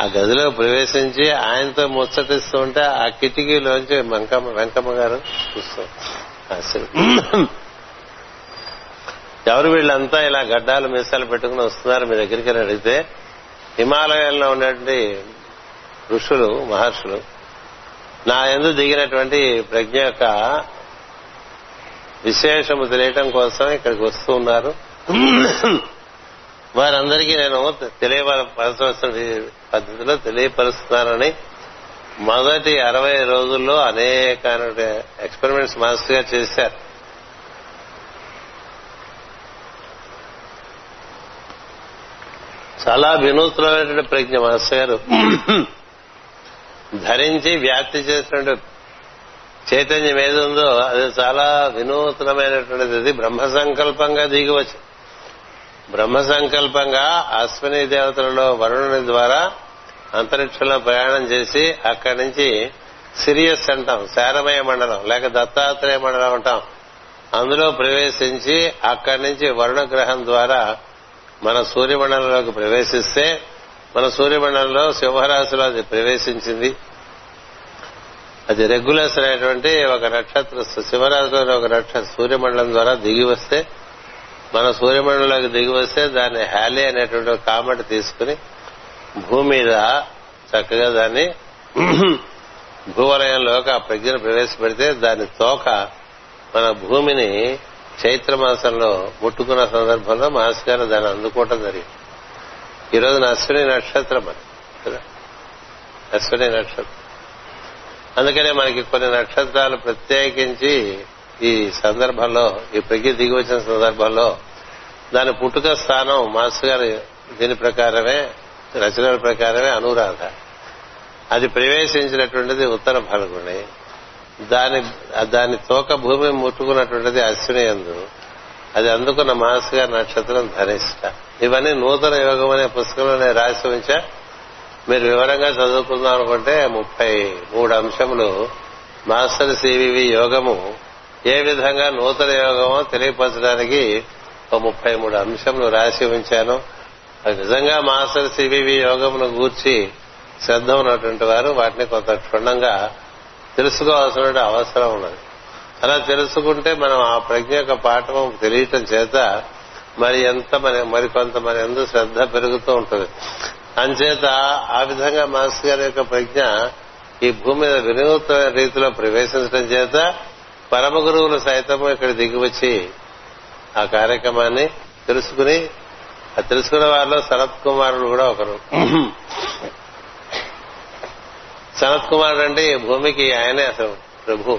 ఆ గదిలో ప్రవేశించి ఆయనతో ముచ్చటిస్తూ ఉంటే ఆ కిటికీలోంచి వెంకమ్మ వెంకమ్మ గారు చూస్తూ ఎవరు వీళ్ళంతా ఇలా గడ్డాలు మీసాలు పెట్టుకుని వస్తున్నారు మీ దగ్గరికి అని అడిగితే హిమాలయాల్లో ఉన్నటువంటి ఋషులు మహర్షులు నా ఎందు దిగినటువంటి ప్రజ్ఞ యొక్క విశేషము తెలియటం కోసం ఇక్కడికి వస్తూ ఉన్నారు. వారందరికీ నేను తెలియపరచవలసిన పద్ధతిలో తెలియపరుస్తున్నానని మొదటి అరవై రోజుల్లో అనేక ఎక్స్పెరిమెంట్స్ మాస్టర్ గారు చేశారు. చాలా వినూత్నమైనటువంటి ప్రజ్ఞ మాస్టర్ గారు. ధరించి వ్యాప్తి చేసినటువంటి చైతన్యం ఏది ఉందో అది చాలా వినూతనమైనటువంటిది. అది బ్రహ్మ సంకల్పంగా దిగవచ్చు బ్రహ్మ సంకల్పంగా అశ్విని దేవతలలో వరుణుని ద్వారా అంతరిక్షంలో ప్రయాణం చేసి అక్కడి నుంచి సిరియస్ అంటాం శారమయ మండలం లేక దత్తాత్రేయ మండలం అంటాం. అందులో ప్రవేశించి అక్కడి నుంచి వరుణ గ్రహం ద్వారా మన సూర్యమండలంలోకి ప్రవేశిస్తే మన సూర్యమండలంలో సింహరాశిలో అది ప్రవేశించింది. అది రెగ్యులర్స్ అనేటువంటి ఒక నక్షత్ర సింహరాశిలో ఒక నక్షత్ర సూర్యమండలం ద్వారా దిగి వస్తే మన సూర్యమండలంలోకి దిగి వస్తే దాన్ని హ్యాలీ అనేటువంటి ఒక కామెట్ తీసుకుని భూమి మీద చక్కగా దాన్ని (clears throat) భూవలయంలోకి ఆ ప్రజ్ఞను ప్రవేశపెడితే దాని తోక మన భూమిని చైత్ర మాసంలో ముట్టుకున్న సందర్భంలో మాస్ గారు దాన్ని అందుకోవటం జరిగింది. ఈ రోజున అశ్విని నక్షత్రం అది కదా? అశ్విని నక్షత్రం. అందుకనే మనకి కొన్ని నక్షత్రాలు ప్రత్యేకించి ఈ సందర్భంలో ఈ ప్రజ్ఞ దిగి వచ్చిన సందర్భంలో దాని పుట్టుక స్థానం మాస్టర్ గారి దీని ప్రకారమే రచనల ప్రకారమే అనురాధ. అది ప్రవేశించినటువంటిది ఉత్తర ఫల్గుని దాని దాని తోక భూమి ముట్టుకున్నటువంటిది అశ్విని ఎందు అది అందుకున్న మానసిక నక్షత్రం ధనిష్ట ఇవన్నీ నూతన యోగం అనే పుస్తకంలో నేను రాసి ఉంచా. మీరు వివరంగా చదువుకుందాం అనుకుంటే ముప్పై మూడు అంశములు. మాస్టర్ సివివి యోగము ఏ విధంగా నూతన యోగమో తెలియపరచడానికి ఒక ముప్పై మూడు అంశములు రాసి ఉంచాను. అది నిజంగా మాస్టర్ సివివి యోగమును గూర్చి శ్రద్ధ ఉన్నటువంటి వారు వాటిని కొంత క్షుణ్ణంగా తెలుసుకోవాల్సిన అవసరం ఉన్నది. అలా తెలుసుకుంటే మనం ఆ ప్రజ్ఞ యొక్క పాఠం తెలియటం చేత మరి ఎంత మన మరి కొంత మన ఎందు శ్రద్ధ పెరుగుతూ ఉంటుంది. అంచేత ఆ విధంగా మాస్టర్ గారి యొక్క ప్రజ్ఞ ఈ భూమి మీద వినూత్న రీతిలో ప్రవేశించడం చేత పరమ గురువులు సైతం ఇక్కడ దిగి వచ్చి ఆ కార్యక్రమాన్ని తెలుసుకుని ఆ తెలుసుకున్న వారిలో శరత్ కుమారుడు కూడా ఒకరు. సనత్ కుమారుడు అంటే ఈ భూమికి ఆయనే అసలు ప్రభు.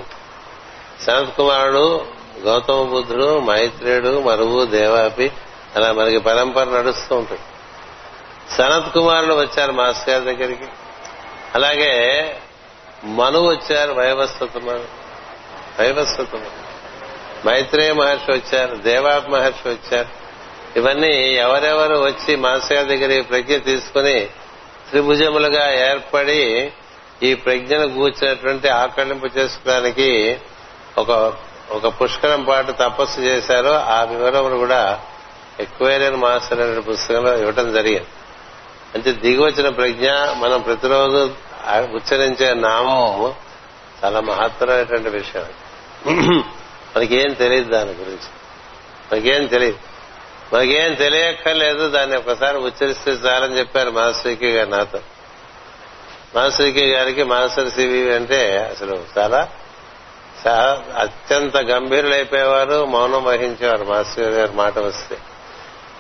సనత్ కుమారుడు గౌతమ బుద్ధుడు మైత్రేయుడు మరువు దేవాపి అలా మనకి పరంపర నడుస్తూ ఉంటుంది. సనత్ కుమారులు వచ్చారు మాస్ గారి దగ్గరికి. అలాగే మను వచ్చారు వైవస్వతమను వైవస్వతమను మైత్రేయ మహర్షి వచ్చారు దేవాపి మహర్షి వచ్చారు. ఇవన్నీ ఎవరెవరు వచ్చి మాస్టర్ దగ్గర ఈ ప్రజ్ఞ తీసుకుని త్రిభుజములుగా ఏర్పడి ఈ ప్రజ్ఞను కూర్చున్నటువంటి ఆకళింపు చేసుకోవడానికి ఒక ఒక పుష్కరం పాటు తపస్సు చేశారో ఆ వివరములు కూడా ఎక్కువైన మాస్టర్ అనే పుస్తకంలో ఇవ్వటం జరిగింది. అంటే దిగి వచ్చిన ప్రజ్ఞ మనం ప్రతిరోజు ఉచ్చరించే నామం చాలా మహత్తరమైనటువంటి విషయం. మనకేం తెలియదు దాని గురించి. మనకేం తెలియదు. మనకేం తెలియక్కర్లేదు దాన్ని ఒకసారి ఉచ్చరిస్తే చాలని చెప్పారు మాస్టర్కి గారు నాతో. మాస్టర్కి గారికి మాస్టర్ సివి అంటే అసలు చాలా అత్యంత గంభీరులైపోయేవారు మౌనం వహించేవారు మాస్టర్ గారు మాట వస్తే.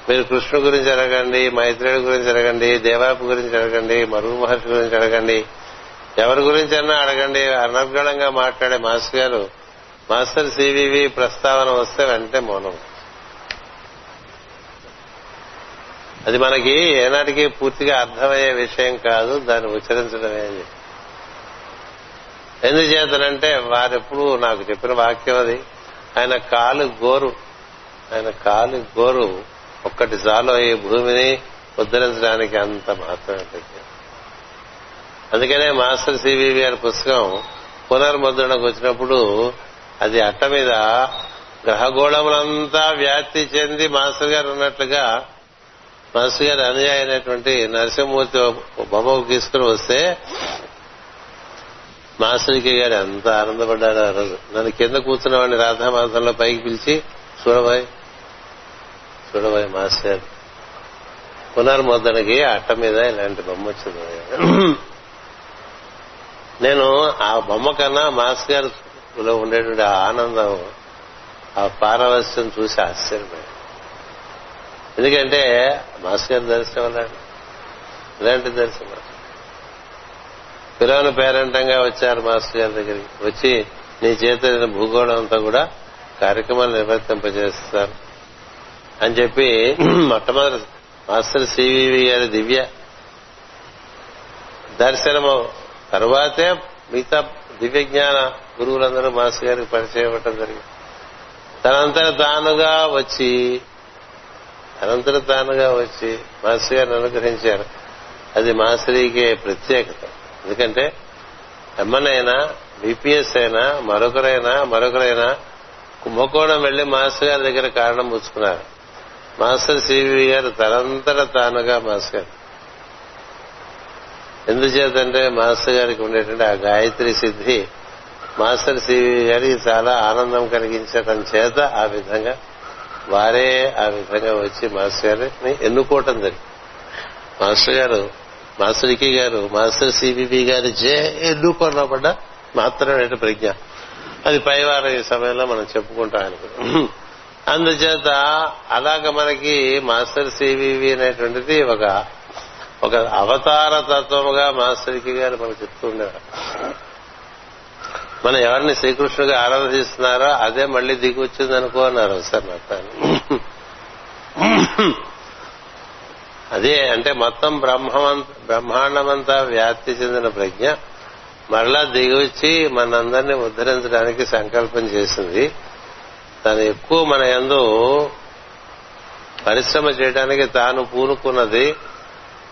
మీరు కృష్ణుడు గురించి అడగండి మైత్రేయుడి గురించి అడగండి దేవాపు గురించి అడగండి మరుగు మహర్షి గురించి అడగండి. ఎవరి గురించి అన్నా అడగండి అనర్గళంగా మాట్లాడే మాస్టర్ గారు మాస్టర్ సివివి ప్రస్తావన వస్తే వెంటనే మౌనం. అది మనకి ఏనాటికి పూర్తిగా అర్థమయ్యే విషయం కాదు దాన్ని ఉచ్చరించడమే అని ఎందుచేతనంటే వారెప్పుడు నాకు చెప్పిన వాక్యం అది. ఆయన కాలు గోరు. ఆయన కాలు గోరు ఒక్కటి జాలో ఈ భూమిని ఉద్ధరించడానికి అంత మాత్రమే అందుకనే మాస్టర్ సివివి గారి పుస్తకం పునర్ముద్రణకు వచ్చినప్పుడు అది అట్ట మీద గ్రహగోళములంతా వ్యాప్తి చెంది మాస్టర్ గారు ఉన్నట్లుగా మాస్టర్ గారి అనుయాయి అయినటువంటి నరసింహమూర్తి బొమ్మకు తీసుకుని వస్తే మాస్టర్కి గారు ఎంత ఆనందపడ్డాడు ఆ రోజు. నన్ను కింద కూర్చున్నవాడిని రాధామాసంలో పైకి పిలిచి చూడబాయ్ చూడబాయ్ మాస్టర్. పునర్ముద్రణకి అట్ట మీద ఇలాంటి బొమ్మ వచ్చింది నేను ఆ బొమ్మ కన్నా మాస్ గారిలో ఉండేటువంటి ఆనందం ఆ పారవస్యం చూసి ఆశ్చర్యపోయాను. ఎందుకంటే మాస్ గారి దర్శనం అలాంటి ఇలాంటి దర్శనం. పిలవని పేరంటంగా వచ్చారు మాస్టర్ గారి దగ్గరికి. వచ్చి నీ చేత భూగోళం అంతా కూడా కార్యక్రమాలు నిర్వర్తింపజేస్తారు అని చెప్పి (clears throat) మొట్టమొదటి మాస్టర్ సివివి గారి దివ్య దర్శనము తర్వాతే మిగతా దివ్య జ్ఞాన గురువులందరూ మాస్టర్ గారికి పరిచయం ఇవ్వటం జరిగింది. తనంతట తానుగా వచ్చి తనంతట తానుగా వచ్చి మాస్టర్ గారిని అనుగ్రహించారు. అది మాస్టరీకే ప్రత్యేకత. ఎందుకంటే ఎమ్మనైనా బీపీఎస్ అయినా మరొకరైనా మరొకరైనా కుంభకోణం వెళ్ళి మాస్టర్ గారి దగ్గర కారణం పుచ్చుకున్నారు. మాస్టర్ సివి గారు తనంతట తానుగా మాస్టర్ గారు. ఎందుచేతంటే మాస్టర్ గారికి ఉండేటువంటి ఆ గాయత్రి సిద్ధి మాస్టర్ సివి గారికి చాలా ఆనందం కలిగించడం చేత ఆ విధంగా వారే ఆ విధంగా వచ్చి మాస్టర్ గారిని ఎన్నుకోవటం జరిగింది. మాస్టర్ గారు మాస్టర్ ఇకి గారు మాస్టర్ సిబిబి గారి చే కొనబడ్డ మాత్రమే ప్రజ్ఞ. అది పైవారం ఈ సమయంలో మనం చెప్పుకుంటాం అనుకున్నాం అందుచేత అలాగ మనకి మాస్టర్ సివివి అనేటువంటిది ఒక ఒక అవతార తత్వముగా మాస్టర్కి గారు మనకు చెప్తూ మనం ఎవరిని శ్రీకృష్ణుడిగా ఆరాధిస్తున్నారో అదే మళ్ళీ దిగి వచ్చింది అనుకో అన్నారు సార్ నాకు అదే అంటే మొత్తం బ్రహ్మాండమంతా వ్యాప్తి చెందిన ప్రజ్ఞ. మరలా దిగివచ్చి మనందరినీ ఉద్ధరించడానికి సంకల్పం చేసింది. తను ఎక్కువ మన ఎందు పరిశ్రమ చేయడానికి తాను పూనుకున్నది.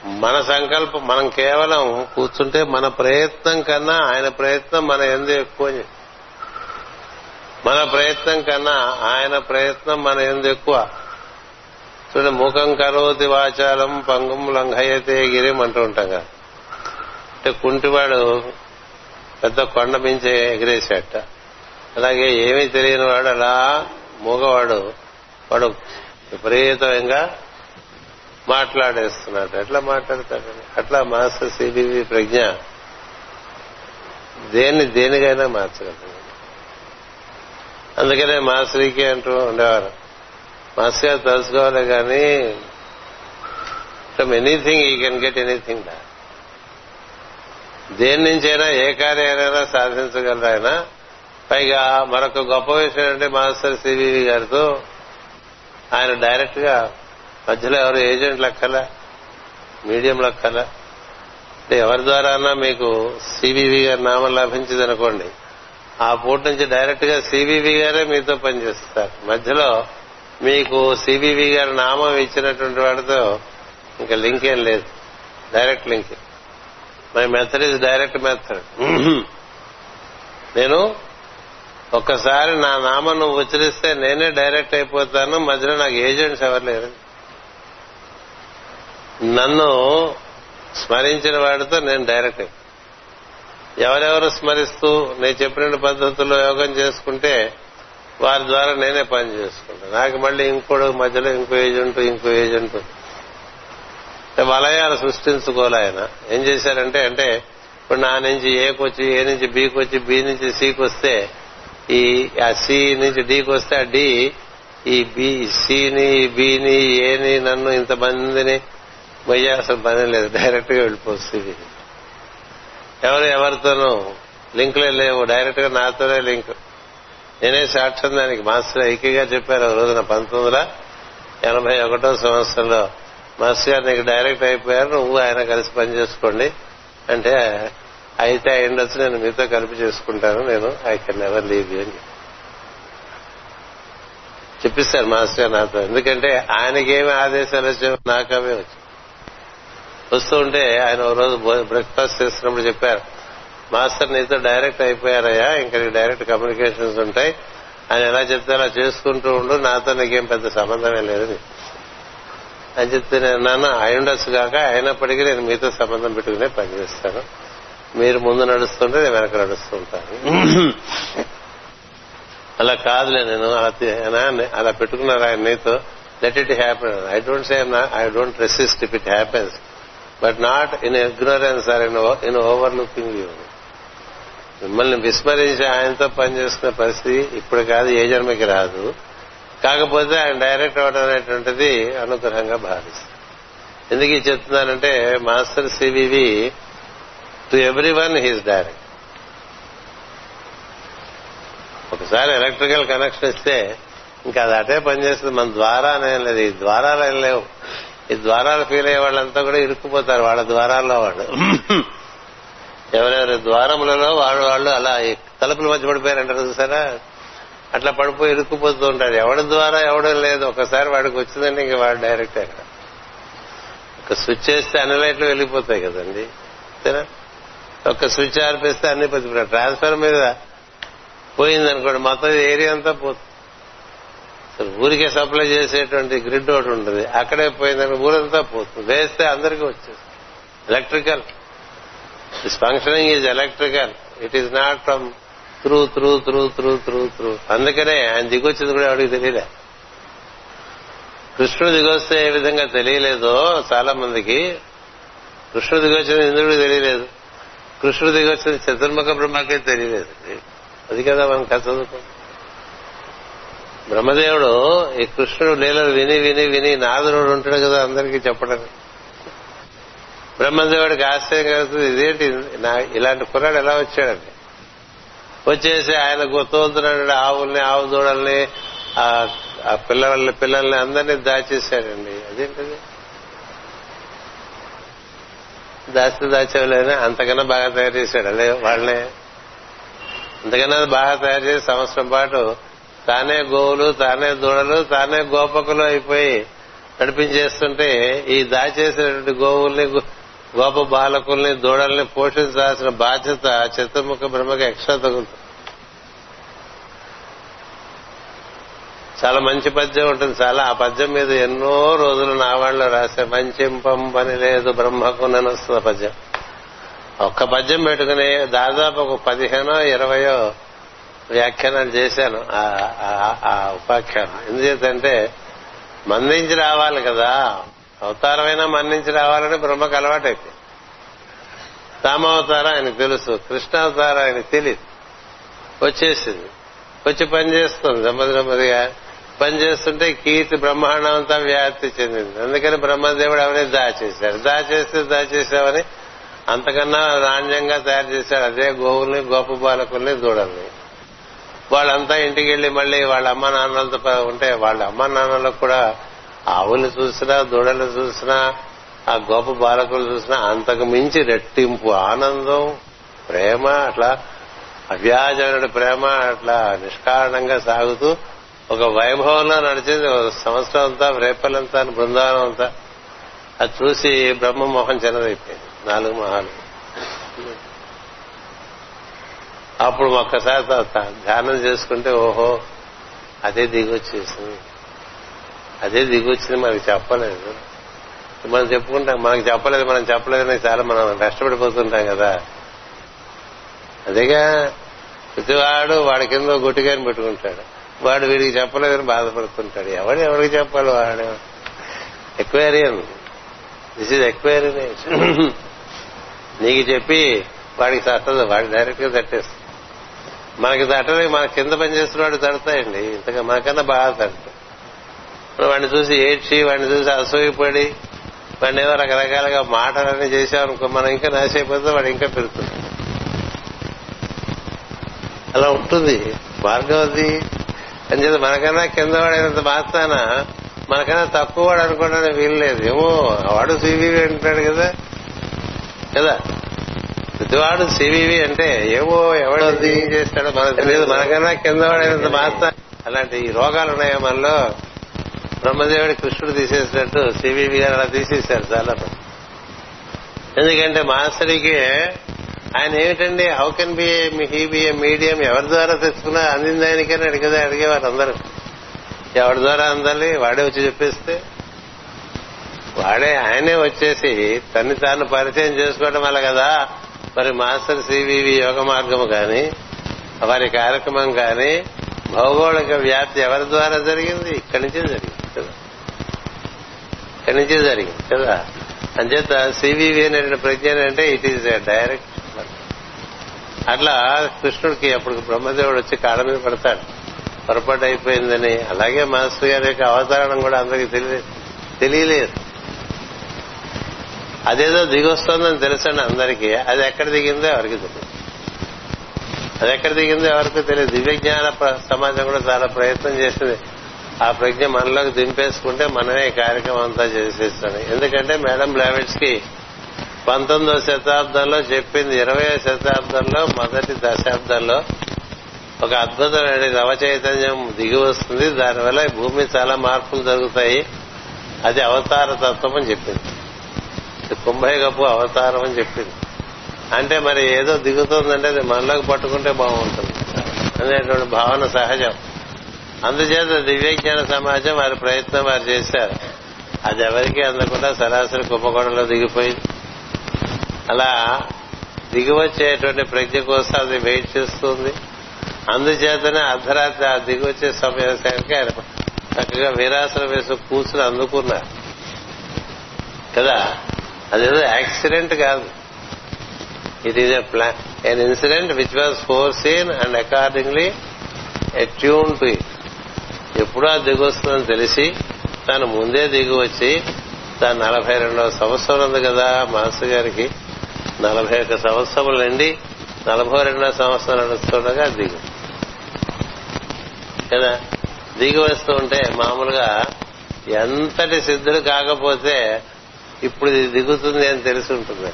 మన సంకల్పం మనం కేవలం కూర్చుంటే మన ప్రయత్నం కన్నా ఆయన ప్రయత్నం మన ఎందు ఎక్కువ. మన ప్రయత్నం కన్నా ఆయన ప్రయత్నం మన ఎందు ఎక్కువ. చూడండి ముఖం కరోతి వాచాలం పంగం లంఘయతే గిరిం అంటూ ఉంటాం కదా అంటే కుంటివాడు పెద్ద కొండ మించి ఎగిరేసేట అలాగే ఏమీ తెలియని వాడు అలా మూగవాడు వాడు విపరీతంగా మాట్లాడేస్తున్నాడు. ఎట్లా మాట్లాడతాడు? అట్లా మాస్టర్ సిబివి ప్రజ్ఞ దేన్ని దేనికైనా మార్చగలదు అందుకనే మాస్టర్కి అంటూ ఉండేవారు. మాస్ గారు తెలుసుకోవాలి కానీ from anything we can get anything దా దేని నుంచైనా ఏ కార్యాలైనా సాధించగలరు ఆయన. పైగా మరొక గొప్ప విషయం అంటే మాస్టర్ సివివి గారితో ఆయన డైరెక్ట్గా మధ్యలో ఎవరు ఏజెంట్ లెక్కల మీడియం లెక్కల. ఎవరి ద్వారా మీకు సివివి గారి నామం లభించింది అనుకోండి. ఆ పూట నుంచి డైరెక్ట్గా సివివి గారే మీతో పనిచేస్తారు. మధ్యలో మీకు సివివి గారి నామం ఇచ్చినటువంటి వాడితో ఇంకా లింక్ ఏం లేదు. Direct link. My method is direct method. నేను ఒక్కసారి నా నామం నువ్వు ఉచ్చరిస్తే నేనే డైరెక్ట్ అయిపోతాను మధ్యలో నాకు ఏజెంట్స్ ఎవరు లేరు. నన్ను స్మరించిన వాడితో నేను డైరెక్ట్ ఎవరెవరు స్మరిస్తూ నేను చెప్పిన పద్ధతుల్లో యోగం చేసుకుంటే వారి ద్వారా నేనే పని చేసుకుంటాను నాకు మళ్ళీ ఇంకోడు మధ్యలో ఇంకో ఏజెంట్ ఇంకో ఏజెంట్ వలయాలు సృష్టించుకోలే ఆయన. ఏం చేశారంటే అంటే ఇప్పుడు నా నుంచి ఏకి వచ్చి ఏ నుంచి బీకి వచ్చి బి నుంచి సికి వస్తే ఈ ఆ సి నుంచి డికి వస్తే ఆ డి ఈ బి సిని బిని ఏని నన్ను ఇంతమందిని మొయ్యాల్సిన పని లేదు. డైరెక్ట్గా వెళ్ళిపోతుంది ఎవరు ఎవరితోనూ లింకులే లేవు. డైరెక్ట్గా నాతోనే లింక్. నేనే సాక్ష్యం దానికి మాస్టర్ ఐక్యగా చెప్పారు ఒక రోజున పంతొమ్మిది వందల ఎనభై ఒకటో సంవత్సరంలో మాస్టర్ గారు నీకు డైరెక్ట్ అయిపోయారు నువ్వు ఆయన కలిసి పనిచేసుకోండి అంటే అయితే అయిండొచ్చు నేను మీతో కలిపి చేసుకుంటాను నేను I can never leave you అని చెప్పిస్తారు మాస్టర్ గారు నాతో. ఎందుకంటే ఆయనకేమి ఆదేశాలు వచ్చాయో నాకవే వచ్చాయి. వస్తూ ఉంటే ఆయన ఒక రోజు బ్రేక్ఫాస్ట్ చేస్తున్నప్పుడు చెప్పారు మాస్టర్ నీతో డైరెక్ట్ అయిపోయారయ్యా ఇంకా నీకు డైరెక్ట్ కమ్యూనికేషన్స్ ఉంటాయి. ఆయన ఎలా చెప్తే అలా చేసుకుంటూ ఉండు నాతో నీకేం పెద్ద సంబంధమే లేదు అని చెప్తే నేను నాన్న అయి ఉండొచ్చు కాక అయినప్పటికీ నేను మీతో సంబంధం పెట్టుకునే పనిచేస్తాను మీరు ముందు నడుస్తుంటే నేను వెనక నడుస్తూ ఉంటాను (laughs) అలా కాదులే నేను అలా పెట్టుకున్నారు ఆయన నీతో. Let it happen I don't say I don't resist if it happens but not in ignorance or in in overlooking you మిమ్మల్ని విస్మరించి ఆయనతో పనిచేసుకునే పరిస్థితి ఇప్పుడు కాదు ఏ జన్మకి రాదు. కాకపోతే ఆయన డైరెక్ట్ అవడం అనేటువంటిది అనుగ్రహంగా భావిస్తుంది ఎందుకు ఇది చెప్తున్నానంటే master CVV to everyone his direct ఒకసారి ఎలక్ట్రికల్ కనెక్షన్ ఇస్తే ఇంకా అది అటే పనిచేస్తుంది. మన ద్వారా అనేం లేదు. ఈ ద్వారాలు ఏం లేవు. ఈ ద్వారాలు ఫీల్ అయ్యే వాళ్ళంతా కూడా ఇరుక్కుపోతారు. వాళ్ళ ద్వారాల్లో వాళ్ళు. ఎవరెవరి ద్వారములలో వాళ్ళు వాళ్ళు అలా తలుపుల మధ్య పడిపోయారంటారు చూసారా? అట్లా పడిపోయి ఇరుక్కుపోతూ ఉంటారు. ఎవడి ద్వారా ఎవడం లేదు. ఒకసారి వాడికి వచ్చిందంటే ఇంక వాడు డైరెక్ట్ అక్కడ ఒక స్విచ్ వేస్తే అన్ని లైట్లు వెళ్ళిపోతాయి కదండి. ఒక స్విచ్ ఆర్పిస్తే అన్ని పచ్చిపోతాయి ట్రాన్స్ఫర్ మీద పోయిందనుకోండి మొత్తం ఏరియా అంతా పోతుంది. ఊరికే సప్లై చేసేటువంటి గ్రిడ్ ఒకటి ఉంటుంది. అక్కడే పోయిందని ఊరంతా పోతుంది. వేస్తే అందరికీ వచ్చేస్తుంది. Electrical this functioning is electrical it is not from through through through through through through అందుకనే ఆయన దిగొచ్చింది కూడా ఎవరికి తెలియలే. కృష్ణుడు దిగొస్తే ఏ విధంగా తెలియలేదో చాలా మందికి కృష్ణుడు దిగొచ్చింది ఇంద్రుడికి తెలియలేదు. కృష్ణుడు దిగొచ్చింది చతుర్ముఖ బ్రహ్మకే తెలియలేదు. అది కదా మనం కథ చదువుకో బ్రహ్మదేవుడు ఈ కృష్ణుడు లీలలు విని విని విని నాదనుడు ఉంటాడు కదా అందరికీ చెప్పడం బ్రహ్మదేవుడికి ఆశ్చర్యం కలుగుతుంది ఇదేంటి? నా- ఇలాంటి కుర్రాడు ఎలా వచ్చాడండి వచ్చేసి ఆయన తోలుతున్నాడు ఆవుల్ని ఆవు దూడల్ని ఆ ఆ పిల్లల్ని పిల్లల్ని అందరినీ దాచేశాడండి. అదేంటిది? దాస్తే దాచేవాళ్ళని అంతకన్నా బాగా తయారు చేశాడు. అదే వాళ్ళనే అంతకన్నా బాగా తయారు చేసి సంవత్సరం పాటు తానే గోవులు తానే దూడలు తానే గోపకులు అయిపోయి నడిపించేస్తుంటే ఈ దాచేసినటువంటి గోవుల్ని గోప బాలకుల్ని దూడల్ని పోషించాల్సిన బాధ్యత చతుర్ముఖ బ్రహ్మకి ఎక్స్ట్రా తగులుతుంది. చాలా మంచి పద్యం ఉంటుంది. చాలా ఆ పద్యం మీద ఎన్నో రోజులు నావాళ్ళు రాసే మంచింపం పని లేదు బ్రహ్మకు నన్ను వస్తుంది ఆ పద్యం. ఒక్క పద్యం పెట్టుకుని దాదాపు ఒక పదిహేనో ఇరవయో వ్యాఖ్యానాలు చేశాను. ఆ- ఆ ఉపాఖ్యానం. ఎందుచేతంటే మందించి రావాలి కదా. అవతారమైనా మన్నించి రావాలని బ్రహ్మకు అలవాటైపోయింది. రామావతారం ఆయనకు తెలుసు కృష్ణావతారం ఆయనకు తెలియదు వచ్చేసింది. వచ్చి పని చేస్తుంది నెమ్మది నెమ్మదిగా. పని చేస్తుంటే కీర్తి బ్రహ్మాండం అంతా వ్యాప్తి చెందింది. అందుకని బ్రహ్మదేవుడు అవన్నీ దాచేశాడు. దాచేస్తే దాచేసావని అంతకన్నా నాణ్యంగా తయారు చేశాడు. అదే గోవుల్ని గోప బాలకుల్ని దూడల్ని వాళ్ళంతా ఇంటికి వెళ్ళి మళ్ళీ వాళ్ళ అమ్మ నాన్నలతో ఉంటే వాళ్ళ అమ్మ నాన్నలకు కూడా ఆవులు చూసినా దూడలు చూసినా ఆ గోప బాలకులు చూసినా అంతకు మించి రెట్టింపు ఆనందం ప్రేమ అట్లా అవ్యాజమైన ప్రేమ అట్లా నిష్కారణంగా సాగుతూ ఒక వైభవంలో నడిచింది ఒక సంవత్సరం అంతా రేపలంతా బృందావనం అంతా. అది చూసి బ్రహ్మమోహన్ చిన్నదైపోయింది. నాలుగు మొహాలు. అప్పుడు ఒక్కసారి ధ్యానం చేసుకుంటే ఓహో అదే దిగొచ్చేసింది. అదే దిగొచ్చింది మనకి చెప్పలేదు. మనం చెప్పుకుంటాం మనకి చెప్పలేదు మనం చెప్పలేదని చాలా మనం కష్టపడిపోతుంటాం కదా. అదేగా ప్రతివాడు వాడి కింద గుట్టిగాని పెట్టుకుంటాడు. వాడు వీడికి చెప్పలేదని బాధపడుతుంటాడు. ఎవడు ఎవరికి చెప్పాలి వాడు? ఎక్వేరియన్ దిస్ ఇస్ ఎక్వేరియన్ నీకు చెప్పి వాడికి తట్టదు వాడి డైరెక్ట్గా తట్టేస్తుంది మనకి తట్టని మన కింద పనిచేస్తున్న వాడు తడతాయండి. ఇంతగా మనకన్నా బాగా తడతాయి వాడిని చూసి ఏడ్చి వాడిని చూసి అసూయపడి వాడిని ఏదో రకరకాలుగా మాటలన్నీ చేసామనుకో మనం ఇంకా నాశైపోతే వాడు ఇంకా పెరుగుతుంది అలా ఉంటుంది. మార్గం అది అని చెప్పి మనకన్నా కింద వాడైనంత మాత్రాన మనకన్నా తక్కువ వాడు అనుకోవడానికి వీల్లేదు ఏమో వాడు సివివి అంటాడు కదా. కదా? ప్రతివాడు సివివి అంటే ఏమో ఎవడు చేస్తాడో మనకు తెలియదు. మనకన్నా కింద వాడైనంత మాత్రం అలాంటి ఈ రోగాలు ఉన్నాయో మనలో బ్రహ్మదేవుడి కృష్ణుడు తీసేసినట్టు సివివి గారు అలా తీసేశారు చాలా ఎందుకంటే మాస్టర్కి ఆయన ఏమిటండి how can be he be a medium ఎవరి ద్వారా తెచ్చుకున్నా అందింది ఆయనకని అడిగదా? అడిగేవారు అందరూ. ఎవరి ద్వారా అందాలి? వాడే వచ్చి చెప్పేస్తే. వాడే ఆయనే వచ్చేసి తన్ని తాను పరిచయం చేసుకోవడం వల్ల కదా మరి మాస్టర్ సివివి యోగ మార్గం కానీ వారి కార్యక్రమం కానీ భౌగోళిక వ్యాప్తి ఎవరి ద్వారా జరిగింది? ఇక్కడి నుంచే జరిగింది. కదా. ఇక్కడి నుంచే జరిగింది? కదా. అంచేత సివివి అనే ప్రజ్ఞ అంటే ఇట్ ఈజ్ డైరెక్ట్ అట్లా కృష్ణుడికి అప్పుడు బ్రహ్మదేవుడు వచ్చి కాళ్ళ మీద పడతాడు. పొరపాటు అయిపోయిందని. అలాగే మాస్టర్ గారి యొక్క అవతారణం కూడా అందరికి తెలియలేదు. తెలియలేదు. అదేదో దిగొస్తోందని తెలుసండి అందరికీ. అది ఎక్కడ దిగిందో ఎవరికి తెలియదు అది ఎక్కడ దిగిందో ఎవరికి తెలియదు. దివ్య జ్ఞాన సమాజం కూడా చాలా ప్రయత్నం చేసింది. ఆ ప్రజ్ఞ మనలోకి దింపేసుకుంటే మనమే కార్యక్రమం అంతా చేసేస్తాను ఎందుకంటే మేడం బ్లావెట్స్కి పంతొమ్మిదవ శతాబ్దంలో చెప్పింది ఇరవై శతాబ్దంలో మొదటి దశాబ్దంలో ఒక అద్భుతమైన నవ చైతన్యం దిగి వస్తుంది. దానివల్ల భూమి చాలా మార్పులు జరుగుతాయి. అది అవతార తత్వం అని చెప్పింది. ఇది కుంభయగప్పు అవతారం అని చెప్పింది. అంటే మరి ఏదో దిగుతుందంటే అది మనలోకి పట్టుకుంటే బాగుంటుంది. అనేటువంటి భావన సహజం. అందుచేత దివ్యజ్ఞాన సమాజం వారి ప్రయత్నం వారు చేశారు. అది ఎవరికీ అందకుండా సరాసరి కుంభకోణంలో దిగిపోయింది. అలా దిగివచ్చేటువంటి ప్రజ్ఞ కోసం అది వెయిట్ చేస్తుంది. అందుచేతనే అర్ధరాత్రి ఆ దిగివచ్చే సమయానికి ఆయన చక్కగా వీరాసనం వేసి కూర్చుని అందుకున్నారు. కదా? అదేదో యాక్సిడెంట్ కాదు. It is a plan an incident which was foreseen and accordingly attune to it ఎప్పుడో అది దిగొస్తుందని తెలిసి తాను ముందే దిగి వచ్చి తాను నలభై రెండవ సంవత్సరం ఉంది కదా మాస్టర్ గారికి. నలభై ఒక్క సంవత్సరములు నిండి నలభై రెండవ సంవత్సరం నడుస్తుండగా దిగు. కదా? దిగి వస్తూ ఉంటే మామూలుగా ఎంతటి సిద్ధులు కాకపోతే ఇప్పుడు ఇది దిగుతుంది అని తెలిసి ఉంటుంది.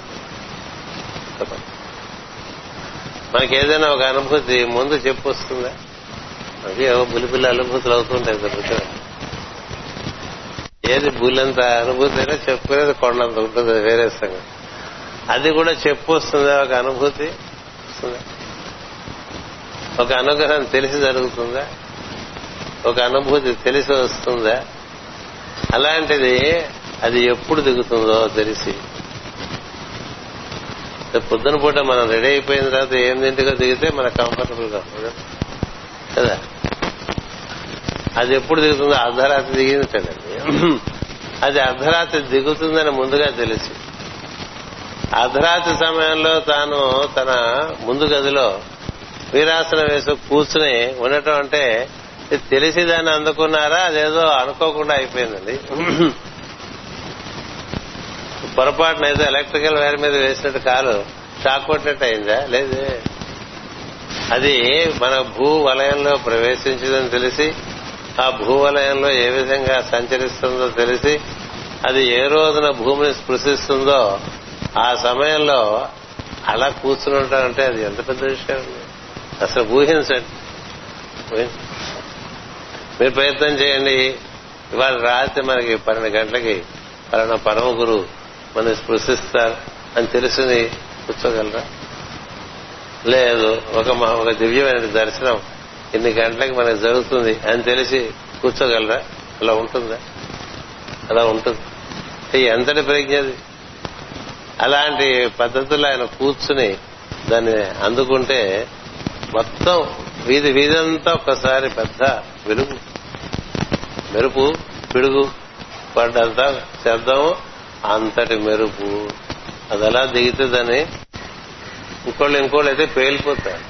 మనకేదైనా ఒక అనుభూతి ముందు చెప్పు వస్తుందా అది ఏవో అనుభూతులు అవుతుంటాయి దొరుకుతాయి ఏది బుల్లంత అనుభూతి అయినా చెప్పుకునేది కొండంత ఉంటుంది వేరే సంగతి. అది కూడా చెప్పు వస్తుందా ఒక అనుభూతి ఒక అనుగ్రహం తెలిసి జరుగుతుందా? ఒక అనుభూతి తెలిసి వస్తుందా? అలాంటిది అది ఎప్పుడు దిగుతుందో తెలిసి. పొద్దున పూట మనం రెడీ అయిపోయిన తర్వాత ఏం దిగితే మనకు కంఫర్టబుల్గా కదా. అది ఎప్పుడు దిగుతుందో అర్ధరాత్రి దిగింది అది అర్ధరాత్రి దిగుతుందని ముందుగా తెలిసి. అర్ధరాత్రి సమయంలో తాను తన ముందు గదిలో వీరాసనం వేసి కూర్చుని ఉండటం అంటే ఇది తెలిసి దాన్ని అందుకున్నారా? అదేదో అనుకోకుండా అయిపోయిందండి. పొరపాటున ఏదో ఎలక్ట్రికల్ వైర్ మీద వేసినట్టు కాలు షాక్ కొట్టినట్టు అయిందా? లేదు. అది మన భూ వలయంలో ప్రవేశించిందని తెలిసి ఆ భూ వలయంలో ఏ విధంగా సంచరిస్తుందో తెలిసి అది ఏ రోజున భూమిని స్పృశిస్తుందో ఆ సమయంలో అలా కూర్చుని ఉంటామంటే అది ఎంత పెద్ద విషయం అసలు ఊహించండి. మీరు ప్రయత్నం చేయండి. ఇవాళ రాత్రి మనకి పన్నెండు గంటలకి పలానా పరమ గురువు మనం స్పృశిస్తారు అని తెలుసుని కూర్చోగలరా? లేదు ఒక ఒక దివ్యమైన దర్శనం. ఇన్ని గంటలకు మనకి జరుగుతుంది అని తెలిసి కూర్చోగలరా? అలా ఉంటుందా? అలా ఉంటుంది. ఎంతటి ప్రజ్ఞ అది. అలాంటి పద్ధతుల్లో ఆయన కూర్చుని దాన్ని అందుకుంటే మొత్తం వీధి వీధంతా ఒక్కసారి పెద్ద వెలుగు. మెరుపు పిడుగు పడ్డంత శబ్దం అంతటి మెరుపు. అది అలా దిగుతుందని ఇంకోళ్ళు ఇంకోళ్ళు అయితే పేలిపోతారు.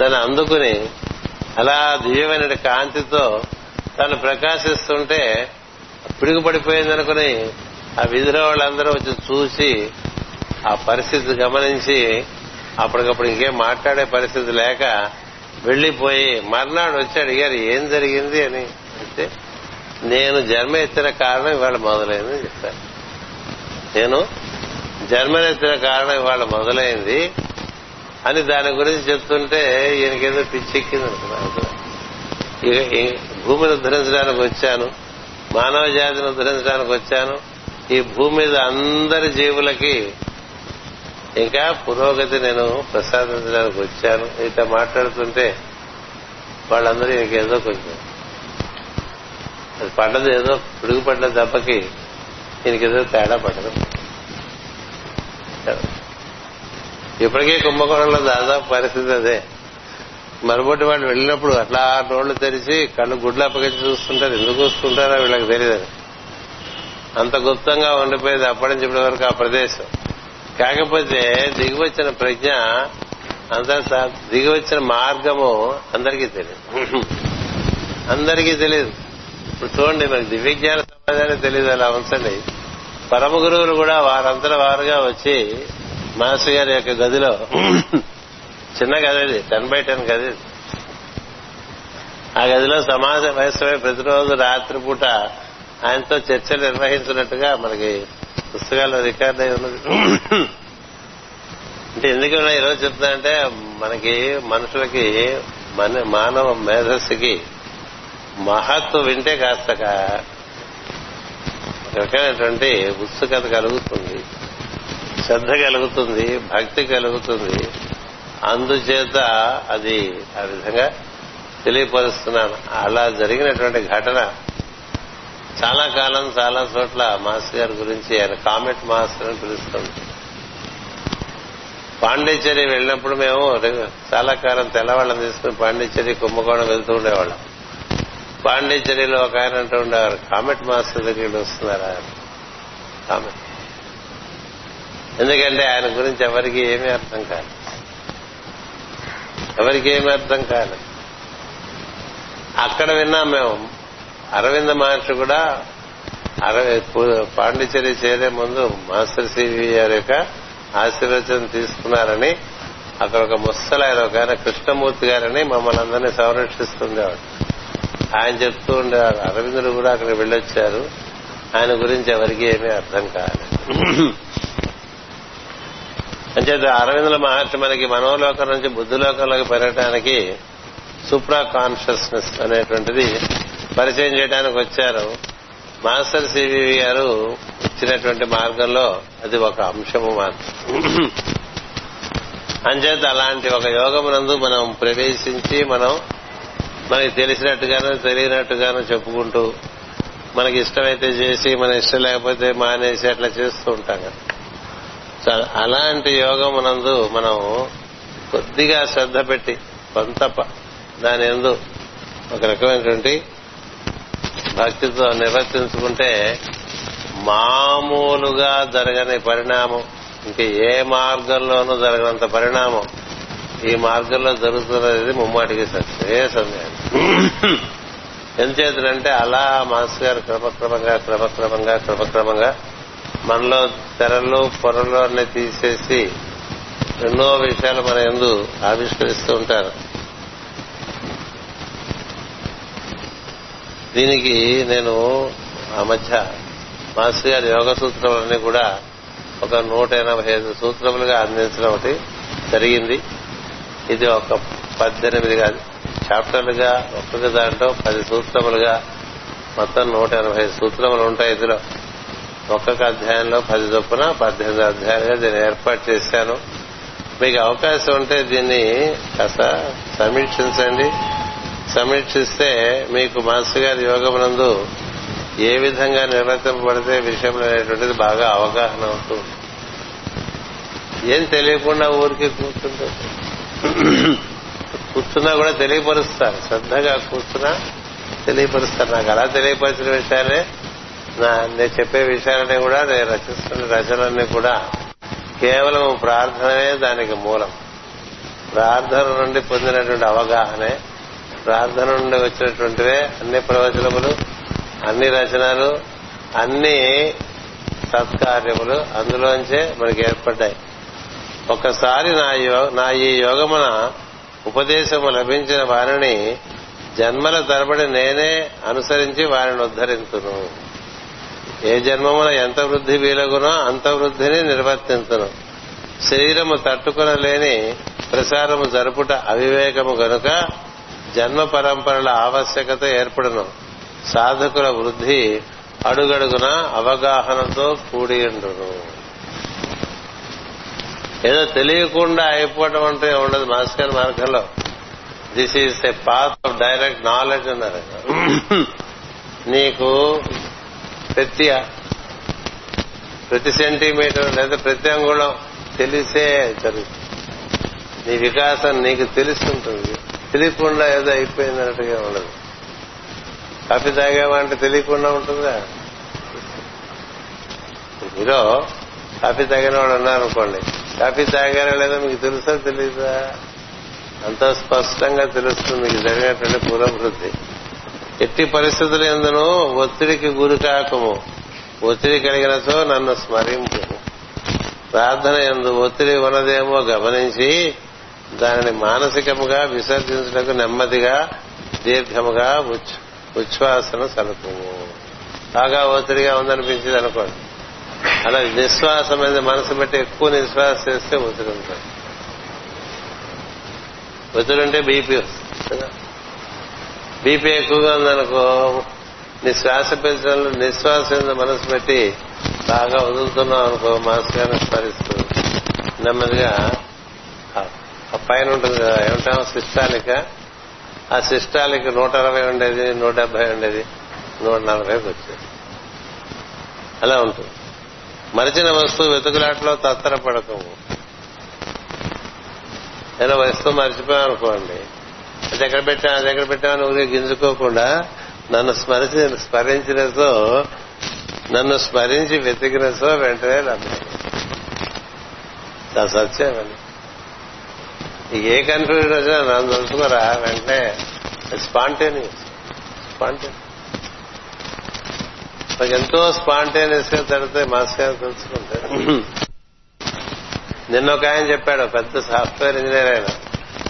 దాన్ని అందుకుని అలా దివ్యమైన కాంతితో తను ప్రకాశిస్తుంటే పిడుగుపడిపోయిందనుకుని ఆ విధిలో వాళ్ళందరూ వచ్చి చూసి ఆ పరిస్థితి గమనించి అప్పటికప్పుడు ఇంకేం మాట్లాడే పరిస్థితి లేక వెళ్ళిపోయి మర్నాడు వచ్చి అడిగారు ఏం జరిగింది? అని అంటే నేను జన్మ ఎత్తిన కారణం ఇవాళ మొదలైంది చెప్తాను నేను జన్మనెత్తిన కారణం ఇవాళ మొదలైంది అని దాని గురించి చెప్తుంటే ఈయనకేదో పిచ్చెక్కింది అనుకున్నాను ఇక భూమిని ఉద్ధరించడానికి వచ్చాను మానవ జాతిని ఉద్ధరించడానికి వచ్చాను. ఈ భూమి మీద అందరి జీవులకి ఇంకా పురోగతి నేను ప్రసాదించడానికి వచ్చాను. ఇట్లా మాట్లాడుతుంటే వాళ్ళందరూ ఇంకేదో కొంచెం అది పడ్డది ఏదో పిడుగు పడ్డ దెబ్బకి ఈయనకేదో తేడా పడదు ఇప్పటికే కుంభకోణంలో దాదాపు పరిస్థితి అదే. మరుబొట్టి వాళ్ళు వెళ్ళినప్పుడు అట్లా నోళ్ళు తెరిచి కళ్ళు గుడ్లు అప్పగించి చూస్తుంటారు. ఎందుకు చూస్తుంటారో వీళ్ళకి తెలియదు అంత గుప్తంగా ఉండిపోయేది అప్పటి నుంచి ఇప్పటి వరకు ఆ ప్రదేశం. కాకపోతే దిగివచ్చిన ప్రజ్ఞ అందరి దిగివచ్చిన మార్గము అందరికీ తెలియదు అందరికీ తెలియదు ఇప్పుడు చూడండి మనకి దివ్యజ్ఞాన సమాజానికి తెలియదు అలా ఉంచండి. పరమ గురువులు కూడా వారంతట వారుగా వచ్చి మాస్టర్ గారి యొక్క గదిలో (coughs) చిన్న గది టెన్ బై టెన్ గది ఆ గదిలో సమాజ వయస్సుపై ప్రతిరోజు రాత్రిపూట ఆయనతో చర్చలు నిర్వహించినట్టుగా మనకి పుస్తకాల్లో రికార్డ్ అయి ఉన్నది. (coughs) అంటే ఎందుకన్నా ఈరోజు చెప్తానంటే మనకి మనుషులకి మన మానవ మేధస్సుకి మహత్వ వింటే కాస్త రకమైనటువంటి ఉత్సుకత కలుగుతుంది. శ్రద్ధ కలుగుతుంది భక్తి కలుగుతుంది. అందుచేత అది ఆ విధంగా తెలియపరుస్తున్నాను. అలా జరిగినటువంటి ఘటన చాలా కాలం చాలా చోట్ల మాస్టర్ గారి గురించి ఆయన కామెంట్ మాస్టర్ అని పిలుస్తుంది పాండిచ్చేరి వెళ్ళినప్పుడు మేము చాలా కాలం తెల్లవాళ్ళని తీసుకుని పాండిచ్చేరి కుంభకోణం వెళ్తూ ఉండేవాళ్ళం. పాండిచ్చేరిలో ఒక ఆయన అంటూ ఉండేవారు కామెంట్ మాస్టర్ దగ్గరికి వస్తున్నారా? కామెట్. ఎందుకంటే ఆయన గురించి ఎవరికి ఏమీ అర్థం కాదు. ఎవరికి ఏమీ అర్థం కాదు. అక్కడ విన్నాం మేము. అరవింద మహర్షి కూడా అరవై పాండిచేరి చేరే ముందు మాస్టర్ సివి గారి యొక్క ఆశీర్వచనం తీసుకున్నారని అక్కడ ఒక ముసలాయన ఒక ఆయన కృష్ణమూర్తి గారని మమ్మల్ని అందరినీ సంరక్షిస్తుండేవాడు. ఆయన చెప్తూ ఉండేవాడు అరవిందుడు కూడా అక్కడికి వెళ్ళొచ్చారు. ఆయన గురించి ఎవరికి ఏమీ అర్థం కాలేదు. (clears throat) అంచేత అరవిందుల మహర్షి మనకి మనోలోకం నుంచి బుద్ధిలోకంలోకి పెరగటానికి సూప్రా కాన్షియస్నెస్ అనేటువంటిది పరిచయం చేయడానికి వచ్చారు. మాస్టర్ సివివి గారు ఇచ్చినటువంటి మార్గంలో అది ఒక అంశము మాత్రం. (clears throat) అంచేత అలాంటి ఒక యోగమునందు మనం ప్రవేశించి మనం మనకి తెలిసినట్టుగాను తెలియనట్టుగాను చెప్పుకుంటూ మనకి ఇష్టమైతే చేసి మన ఇష్టం లేకపోతే మానేసి అట్లా చేస్తూ ఉంటాం కదా. అలాంటి యోగం మనందు మనం కొద్దిగా శ్రద్ధ పెట్టి కొంత దాని ఎందు ఒక రకమైనటువంటి భక్తితో నిర్వర్తించుకుంటే మామూలుగా జరగని పరిణామం ఇంకా ఏ మార్గంలోనూ జరగనంత పరిణామం ఈ మార్గంలో జరుగుతున్నది ముమ్మాటికి సత్యే. సందేహం? ఎందుచేతంటే అలా మాస్ గారు క్రమక్రమంగా క్రమక్రమంగా క్రమక్రమంగా మనలో తెరలు పొరలు అన్ని తీసేసి ఎన్నో విషయాలు మన ఎందు ఆవిష్కరిస్తూ ఉంటారు. దీనికి నేను ఆ మధ్య మాస్ గారి యోగ సూత్రములన్నీ కూడా ఒక నూట ఎనభై ఐదు సూత్రములుగా అందించడం ఒకటి జరిగింది. ఇది ఒక పద్దెనిమిది చాప్టర్లుగా ఒక్కొక్క దాంట్లో పది సూత్రములుగా మొత్తం నూట ఎనభై సూత్రములు ఉంటాయి ఇందులో. ఒక్కొక్క అధ్యాయంలో పది చొప్పున పద్దెనిమిది అధ్యాయాలుగా దీన్ని ఏర్పాటు చేశాను. మీకు అవకాశం ఉంటే దీన్ని కాస్త సమీక్షించండి. సమీక్షిస్తే మీకు మాస్టర్ గారి యోగమునందు ఏ విధంగా నిర్వర్తింపబడితే విషయంలో అనేటువంటిది బాగా అవగాహన అవుతుంది. ఏం తెలియకుండా ఊరికి కూర్చుంటుంది. కూర్చున్నా కూడా తెలియపరుస్తారు. శ్రద్ధగా కూర్చున్నా తెలియపరుస్తారు. నాకు అలా తెలియపరిచిన విషయాలే నేను చెప్పే విషయాలన్నీ కూడా నేను రచిస్తున్న రచనలన్నీ కూడా కేవలం ప్రార్థననే దానికి మూలం. ప్రార్థన నుండి పొందినటువంటి అవగాహనే ప్రార్థన నుండి వచ్చినటువంటివే అన్ని ప్రవచనములు అన్ని రచనలు అన్ని సత్కార్యములు అందులోంచే మనకి ఏర్పడ్డాయి. ఒకసారి నా నా ఈ యోగమున ఉపదేశము లభించిన వారిని జన్మల తరబడి నేనే అనుసరించి వారిని ఉద్ధరించును ఏ జన్మమున ఎంత వృద్ధి వీలగునో అంత వృద్ధిని నిర్వర్తించును శరీరము తట్టుకునలేని ప్రసారము జరుపుట అవివేకము గనుక జన్మ పరంపరల ఆవశ్యకత ఏర్పడును. సాధకుల వృద్ధి అడుగడుగున అవగాహనతో కూడియుండును. ఏదో తెలియకుండా అయిపోవడం అంటే ఉండదు. మాస్కర్ మార్గంలో. This is a path of direct knowledge అన్నారు. నీకు ప్రతి ప్రతి సెంటీమీటర్ లేదా ప్రతి అంగుళం తెలిసే జరుగుతుంది. నీ వికాసం నీకు తెలుస్తుంటుంది. తెలియకుండా ఏదో అయిపోయిందన్నట్టుగా ఉండదు. కాఫీ తాగామంటే తెలియకుండా ఉంటుందా? మీరు కాఫీ తాగిన వాడు ఉన్నారనుకోండి. కాఫీ తాగారా లేదా మీకు తెలుసా తెలీదా? అంత స్పష్టంగా తెలుస్తుంది మీకు జరిగినటువంటి పురోభివృద్ధి. ఎట్టి పరిస్థితులు ఎందును ఒత్తిడికి గురి కాకము. ఒత్తిడి కలిగినతో నన్ను స్మరింపు ప్రార్థన ఎందు ఒత్తిడి ఉన్నదేమో గమనించి దానిని మానసికముగా విసర్జించడానికి నెమ్మదిగా దీర్ఘముగా ఉచ్ఛ్వాసన సలుపు బాగా ఒత్తిడిగా ఉందనిపించింది అనుకోండి. అలా నిశ్వాసం మీద మనసు పెట్టి ఎక్కువ నిశ్వాస చేస్తే ఒత్తిడి ఉంటుంది బీపీ వస్తుంది. బీపీ ఎక్కువగా ఉందనుకో నీ శ్వాస పెంచడంలో నిశ్వాసం మీద మనసు పెట్టి బాగా వదులుతున్నావు అనుకో మనసుగానే స్మరిస్తూ నెమ్మదిగా ఆ- పైన ఉంటుంది కదా ఏమంటాం? సిస్టాలిక ఆ సిస్టాలిక నూట అరవై ఉండేది నూట డెబ్బై ఉండేది నూట నలభైకి వచ్చేది. అలా ఉంటుంది. మరిచిన వస్తువు వెతుకులాట్లో తత్తరపడకము ఏదో వస్తువు మర్చిపోయాం అనుకోండి. అది ఎక్కడ పెట్టాం అది ఎక్కడ పెట్టామని ఊరికి గింజుకోకుండా నన్ను స్మరించి స్మరించినతో నన్ను స్మరించి వెతికినతో వెంటనే లభ్యం సత్యం ఏ కన్ఫ్యూజన్ వచ్చినా నన్ను తెలుసుకోరా వెంటనే. స్పాంటేనియస్. స్పాంటేనియస్. ఎంతో స్పాంటేనియస్గా తడితే మాస్ గారు తెలుసుకుంటారు. నిన్న ఒక ఆయన చెప్పాడు పెద్ద సాఫ్ట్వేర్ ఇంజనీర్ ఆయన.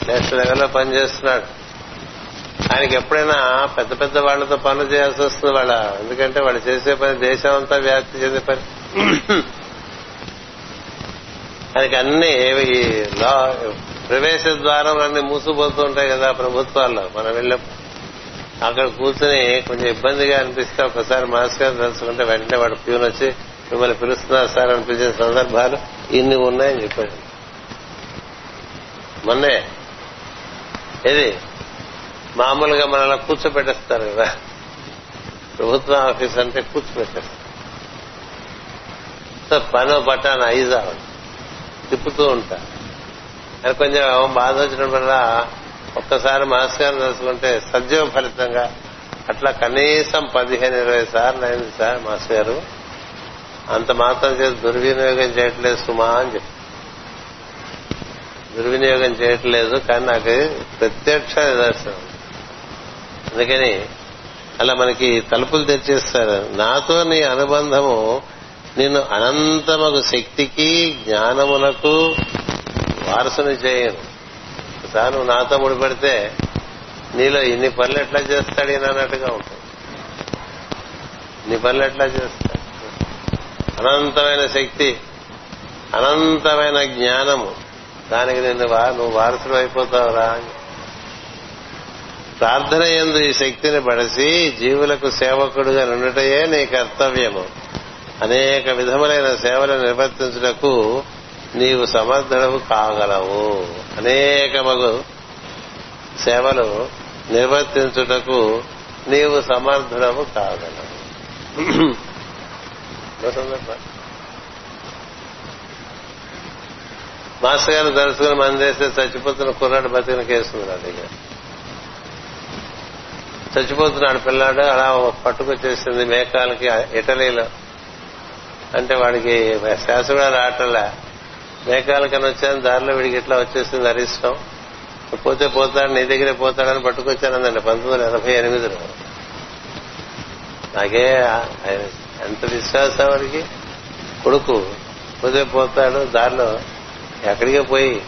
నేషనల్ లెవెల్లో పనిచేస్తున్నాడు ఆయనకి ఎప్పుడైనా పెద్ద పెద్ద వాళ్ళతో పనులు చేయాల్సి వస్తుంది వాళ్ళ ఎందుకంటే వాళ్ళు చేసే పని దేశం అంతా వ్యాప్తి చెందే పని. ఆయనకి అన్ని ఈ ప్రవేశ ద్వారం అన్ని మూసుకుపోతూ ఉంటాయి కదా ప్రభుత్వాల్లో మనం వెళ్ళే అక్కడ కూర్చుని కొంచెం ఇబ్బందిగా అనిపిస్తే ఒకసారి మాస్క్ గారు తెలుసుకుంటే వెంటనే వాడు ప్యూన్ వచ్చి మిమ్మల్ని పిలుస్తున్నారు సార్ అనిపించిన సందర్భాలు ఇన్ని ఉన్నాయని చెప్పాడు. మొన్నే ఏది? మామూలుగా మన కూర్చోబెట్టేస్తారు కదా. ప్రభుత్వ ఆఫీస్ అంటే కూర్చోబెట్టేస్తారు. సో పనో బట్టాను ఐదు తిప్పుతూ ఉంటా అది కొంచెం బాధ వచ్చినప్పుడల్లా ఒక్కసారి మాస్ గారు తెలుసుకుంటే సజీవ ఫలితంగా అట్లా కనీసం పదిహేను ఇరవై సార్లు అయింది సార్ మాస్ గారు. అంత మాత్రం చేసి దుర్వినియోగం చేయట్లేదు సుమా అని చెప్పి. దుర్వినియోగం చేయట్లేదు కానీ నాకు ప్రత్యక్ష నిదర్శనం. అందుకని అలా మనకి తలుపులు తెచ్చేస్తారు నాతో నీ అనుబంధము నిన్ను అనంతమగు శక్తికి జ్ఞానమునకు వారసుని చేయను. తెలుసా నువ్వు నాతో ముడిపెడితే నీలో ఇన్ని పనులు ఎట్లా చేస్తాడు ఈయన అన్నట్టుగా ఉంటుంది. ఇన్ని పనులు ఎట్లా చేస్తాడు? అనంతమైన శక్తి అనంతమైన జ్ఞానము. దానికి నిన్ను నువ్వు వారసుడు అయిపోతావురా ప్రార్థన ఎందు ఈ శక్తిని పడసి జీవులకు సేవకుడుగా నుండుటయే నీ కర్తవ్యము. అనేక విధములైన సేవలు నిర్వర్తించుటకు నీవు సమర్థుడవు కాగలవు. అనేక మగు సేవలు నిర్వర్తించుటకు నీవు సమర్థుడవు కాగలవు. మాస్టర్ గారు తలుసుకుని మన చేస్తే చచ్చిపోతున్న కుర్రాడు బతికిన కేసు ఉంది నా దగ్గర. చచ్చిపోతున్నాడు పిల్లాడు అలా పట్టుకొచ్చేసింది మేకాలకి ఇటలీలో. అంటే వాడికి శ్వాస రావటంలా. రావట్లే వచ్చాను దారిలో వీడికి ఇట్లా వచ్చేసింది అరిష్టం పోతే పోతాడు నీ దగ్గరే పోతాడని పట్టుకొచ్చానందండి పంతొమ్మిది వందల ఎనభై ఎనిమిదిలో. నాకే ఆయన ఎంత విశ్వాసం వారికి కొడుకు పోతే పోతాడు దారిలో ఎక్కడికే పోయి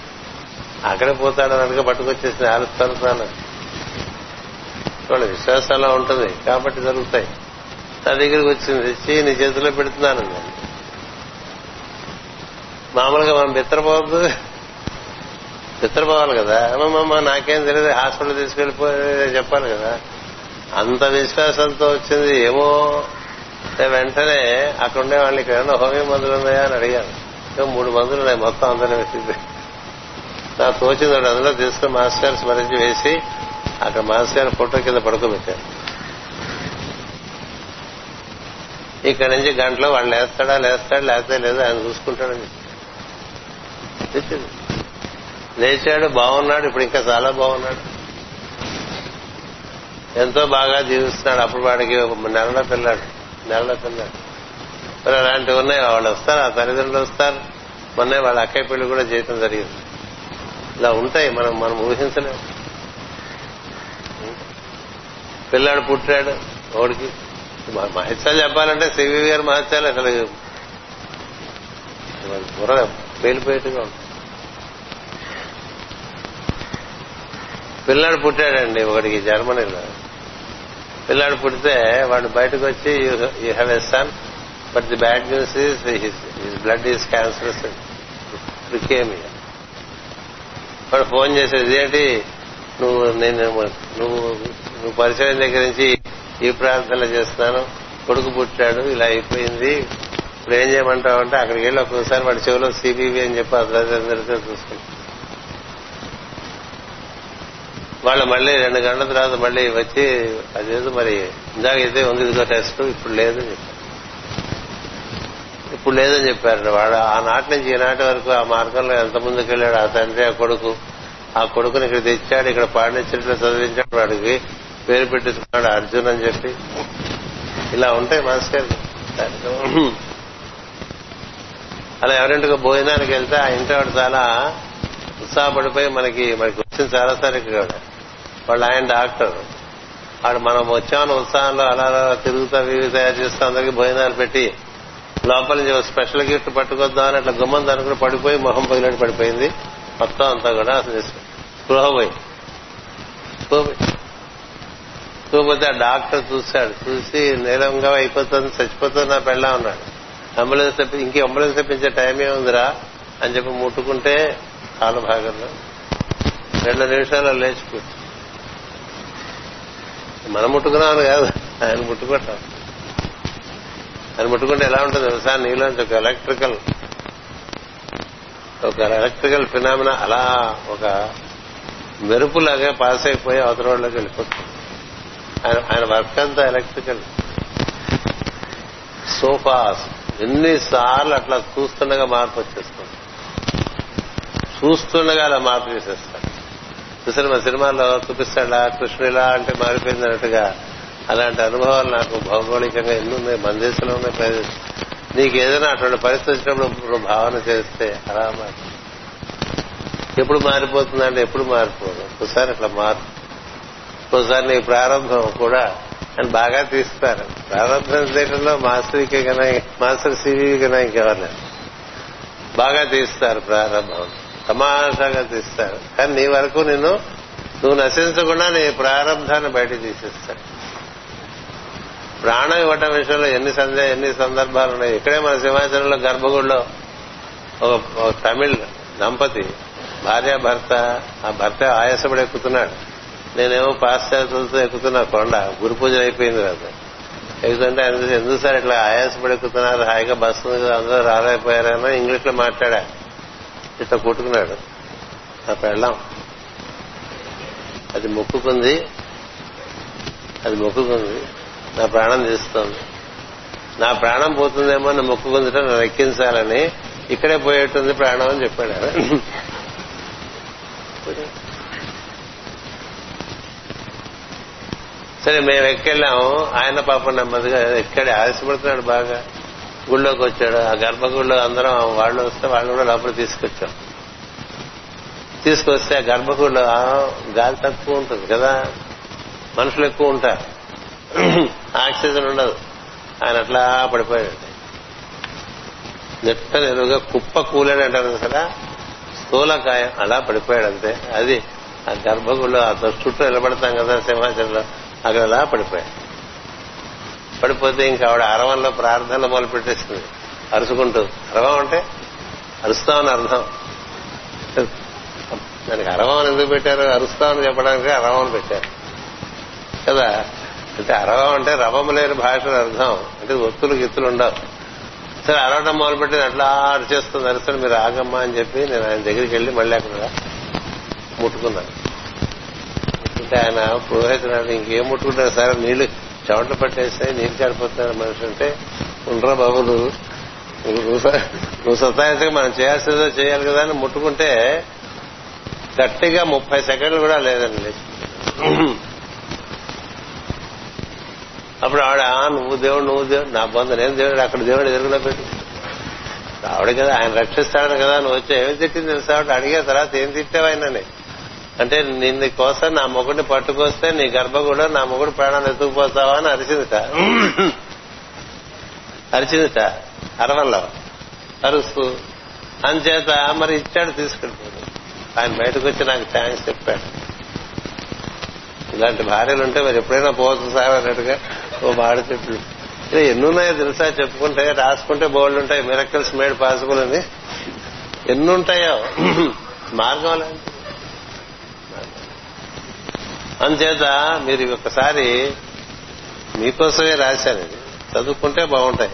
అక్కడే పోతాడు అన్నట్టుగా పట్టుకొచ్చేసింది ఆలుస్తాను వాళ్ళ విశ్వాసం అలా ఉంటుంది. కాబట్టి జరుగుతాయి. నా దగ్గరికి వచ్చింది తెచ్చి నీ చేతిలో పెడుతున్నాను నేను. మామూలుగా మనం బిత్రపోవద్దు బిత్రపోవాలి కదా. అమ్మమ్మ నాకేం తెలియదు హాస్పిటల్ తీసుకెళ్ళిపోయి చెప్పాలి కదా. అంత విశ్వాసంతో వచ్చింది ఏమో. వెంటనే అక్కడ ఉండే వాళ్ళకి ఏమన్నా హోమియో మందులు ఉన్నాయా అని అడిగాను. మూడు మందులు ఉన్నాయి. మొత్తం అందరూ వేసింది. నాకు తోచింది ఒకటి అందులో తీసుకుని మాస్టర్ గారు స్మరించి వేసి అక్కడ మాస్టర్ గారి ఫోటో కింద పడుకోబెట్టారు. ఇక్కడ నుంచి గంటలో వాళ్ళు లేస్తాడా లేస్తాడు లేకపోతే లేదు ఆయన చూసుకుంటాడని చెప్పింది లేచాడు బాగున్నాడు ఇప్పుడు ఇంకా చాలా బాగున్నాడు. ఎంతో బాగా జీవిస్తున్నాడు. అప్పుడు వాడికి ఒక నెలలో పిల్లాడు నెలలో పిల్లాడు. మరి అలాంటివి ఉన్నాయి. వాళ్ళు వస్తారు ఆ తల్లిదండ్రులు వస్తారు. మొన్నే వాళ్ళ అక్కయ్య పెళ్ళి కూడా చేయటం జరిగింది. ఇలా ఉంటాయి మనం మనం ఊహించలేము. పిల్లాడు పుట్టాడు ఓడికి మహత్యాలు చెప్పాలంటే సివి గారి మహత్యాలు అసలు బుర్ర పేలిపోయేట్టుగా ఉంటుంది పిల్లాడు పుట్టాడండి ఒకడికి జర్మనీలో. పిల్లాడు పుడితే వాడు బయటకు వచ్చి you have a son but the bad news is his blood is cancerous leukemia వాడు ఫోన్ చేసేది ఏంటి? నువ్వు నేను నువ్వు నువ్వు పరిచయం దగ్గర నుంచి ఈ ప్రార్థనలు చేస్తున్నాను. కొడుకు పుట్టాడు ఇలా అయిపోయింది. ఇప్పుడు ఏం చేయమంటావు? అంటే అక్కడికి వెళ్ళి ఒక్కొక్కసారి వాడి చెవిలో సిబివి అని చెప్పి అందరితో చూసుకుంటాం వాళ్ళు మళ్ళీ రెండు గంటల తర్వాత మళ్ళీ వచ్చి అదేదో మరి ఇందాక అయితే ఉంది ఇదిగో టెస్ట్ ఇప్పుడు లేదు ఇప్పుడు లేదని చెప్పారు వాడు ఆ నాటి నుంచి ఈనాటి వరకు ఆ మార్గంలో ఎంత ముందుకు వెళ్ళాడు ఆ తండ్రి ఆ కొడుకు. ఆ కొడుకుని ఇక్కడ తెచ్చాడు ఇక్కడ పాండిత్యంలో చదివించాడు. వాడికి పేరు పెట్టించుకున్నాడు అర్జున్ అని చెప్పి. ఇలా ఉంటాయి మాస్టర్ అలా ఎవరింటికి భోజనానికి వెళ్తే ఆ ఇంటి వాడు చాలా ఉత్సాహపడిపోయి మనకి మనకి వచ్చింది చాలా సరిగ్గా కూడా వాళ్ళు ఆయన డాక్టర్. వాడు మనం వచ్చామని ఉత్సాహంలో అలా అలా తిరుగుతా వివి తయారు చేస్తూ అందరికి భోజనాలు పెట్టి లోపల నుంచి స్పెషల్ గిఫ్ట్ పట్టుకొద్దామని అట్లా గుమ్మం దాని కూడా పడిపోయి మొహం పగిలినట్టు పడిపోయింది. మొత్తం అంతా కూడా స్పృహ పోయి చూపోతే ఆ డాక్టర్ చూశాడు. చూసి నీలంగా అయిపోతుంది చచ్చిపోతుంది నా పెళ్ళా ఉన్నాడు అంబులెన్స్ ఇంకే అంబులెన్స్ తెప్పించే టైమే ఉందిరా అని చెప్పి ముట్టుకుంటే కాలు భాగంలో రెండు నిమిషాలు లేచిపోయి మనం ముట్టుకున్నామని కాదు. ఆయన ముట్టుకుంటాం. ఆయన ముట్టుకుంటే ఎలా ఉంటుంది తెలుసా? నీలోంచి ఒక ఎలక్ట్రికల్ ఒక ఎలక్ట్రికల్ ఫినామినా అలా ఒక మెరుపులాగా పాస్ అయిపోయి అవతల వాళ్ళకి వెళ్ళిపోతుంది. ఆయన ఆయన వర్క్ అంతా ఎలక్ట్రికల్ సోఫాస్ ఎన్నిసార్లు అట్లా చూస్తుండగా మార్పు వచ్చేస్తుంది. చూస్తుండగా అలా మార్పు చేసేస్తాడు చూసారు మా సినిమాలో చూపిస్తాడా కృష్ణుడిలా అంటే మారిపోయింది అన్నట్టుగా అలాంటి అనుభవాలు నాకు భౌగోళికంగా ఎన్ని ఉన్నాయి మన దేశంలో ఉన్నాయి ప్రదేశం నీకు ఏదైనా అటువంటి పరిస్థితి వచ్చినప్పుడు నువ్వు భావన చేస్తే అలా మారి. ఎప్పుడు మారిపోతుందంటే ఎప్పుడు మారిపోదు. ఒకసారి అట్లా మారు. ఒకసారి నీ ప్రారంభం కూడా అని బాగా తీస్తారు. ప్రారంభం చేయడంలో మాస్టర్కే కన్నా మాస్టర్ సివి కన్నా ఇంకెవరు బాగా తీస్తారు ప్రారంభం. తమాషాగా తీస్తారు. కానీ నీ వరకు నిన్ను నువ్వు నశించకుండా నీ ప్రారంభాన్ని బయట తీసేస్తాడు ప్రాణం ఇవ్వటం విషయంలో ఎన్ని సందే ఎన్ని సందర్భాలు ఉన్నాయి? ఇక్కడే మన సింహాచలంలో గర్భగుడిలో ఒక తమిళ్ దంపతి భార్య భర్త ఆ భర్త ఆయాసపడి ఎక్కుతున్నాడు. నేనేమో పాశ్చాత్యులతో ఎక్కుతున్నా కొండ గురు పూజ అయిపోయింది కదా. ఎందుకంటే ఆయన ఎందుకు సార్ ఇట్లా ఆయాసపడి ఎక్కుతున్నారు? హాయిగా బస్సు అందరూ రాలేకపోయారని ఇంగ్లీష్లో మాట్లాడా ఇట్లా కొట్టుకున్నాడు. ఆ పెళ్ళం. అది మొక్కుకుంది. అది మొక్కుకుంది. నా ప్రాణం తీస్తోంది. నా ప్రాణం పోతుందేమో నా మొక్కుకుందిట నన్ను ఎక్కించాలని. ఇక్కడే పోయేట్టుంది ప్రాణం అని చెప్పాడు సరే మేము ఎక్కెళ్ళాము. ఆయన పాపం నెమ్మదిగా ఎక్కడ ఆశపడుతున్నాడు బాగా. గుళ్ళోకి వచ్చాడు. ఆ గర్భగుడిలో అందరం వాళ్ళు వస్తే వాళ్ళు కూడా లోపల తీసుకొచ్చాం. తీసుకొస్తే ఆ గర్భగుడిలో గాలి తక్కువ ఉంటుంది కదా. మనుషులు ఎక్కువ ఉంటారు. (clears throat) ఆక్సిజన్ ఉండదు. ఆయన అట్లా పడిపోయాడు నిట్ట నెరుగా కుప్ప కూలని అంటారు కదా. స్థూలకాయం అలా పడిపోయాడు అంతే అది ఆ గర్భగుడిలో ఆ చుట్టూ నిలబడతాం కదా సింహాచలంలో. అక్కడ అలా పడిపోయాడు. పడిపోతే ఇంకా ఆవిడ అరవంలో ప్రార్థనలు మొదలు పెట్టేసింది. అరుచుకుంటూ అరవం అంటే అరుస్తామని అర్థం. దానికి అరవం ఎందుకు పెట్టారు? అరుస్తామని చెప్పడానికి అరవం పెట్టారు. కదా? అంటే అరవం అంటే రవం లేని భాషను అర్థం. అంటే ఒత్తులు గిత్తులు ఉండవు. సరే అరవడం మొదలుపెట్టి అట్లా అరిచేస్తుంది అరిసరి మీరు ఆగమ్మా అని చెప్పి నేను ఆయన దగ్గరికి వెళ్ళి మళ్ళీ అక్కడ ముట్టుకున్నాను. ముట్టుకుంటే ఆయన పురోహితుడు ఇంకేం ముట్టుకుంటారు సార్ నీళ్ళు చెమటలు పట్టేస్తే నీళ్ళు చడిపోతున్నారు మనిషి అంటే ఉండరా బాబు నువ్వు. నువ్వు మనం చేయాల్సిందో చేయాలి కదా అని ముట్టుకుంటే గట్టిగా ముప్పై సెకండ్లు కూడా లేదండి లేచి. అప్పుడు ఆవిడ "ఆ, నువ్వు దేవుడు నువ్వు దేవుడు నా బంధు నేను దేవుడు అక్కడ దేవుడు ఎదురుగా పెట్టు. ఆవిడ కదా ఆయన రక్షిస్తాడు కదా నువ్వు వచ్చి ఏమి తిట్టింది తెలుసా? ఆవిడ అడిగే తర్వాత ఏం తిట్టావు ఆయనని? అంటే నిన్ను కోసం నా మొగుడిని పట్టుకొస్తే నీ గర్భగుడో నా మొగుడు ప్రాణాలు ఎత్తుకుపోతావా అని అరిచిందిట. అరిచిందిట. అరవల్లో. అరుస్తూ అంచేత మరి ఇచ్చాడు తీసుకెళ్ళిపోయాడు. ఆయన బయటకు వచ్చి నాకు థ్యాంక్స్ చెప్పాడు. ఇలాంటి భార్యలు ఉంటే మరి ఎప్పుడైనా పోవచ్చు సార్ అన్నట్టుగా ఓ బాడ చెట్లు ఇలా ఎన్నున్నాయో తెలుసా చెప్పుకుంటే రాసుకుంటే బోల్డ్ ఉంటాయి మిరకల్స్ మేడ్ పాసిబుల్ అని. ఎన్నుంటాయో? మార్గం లాంటి అందుచేత మీరు ఒకసారి మీకోసమే రాశాను ఇది. చదువుకుంటే బాగుంటాయి.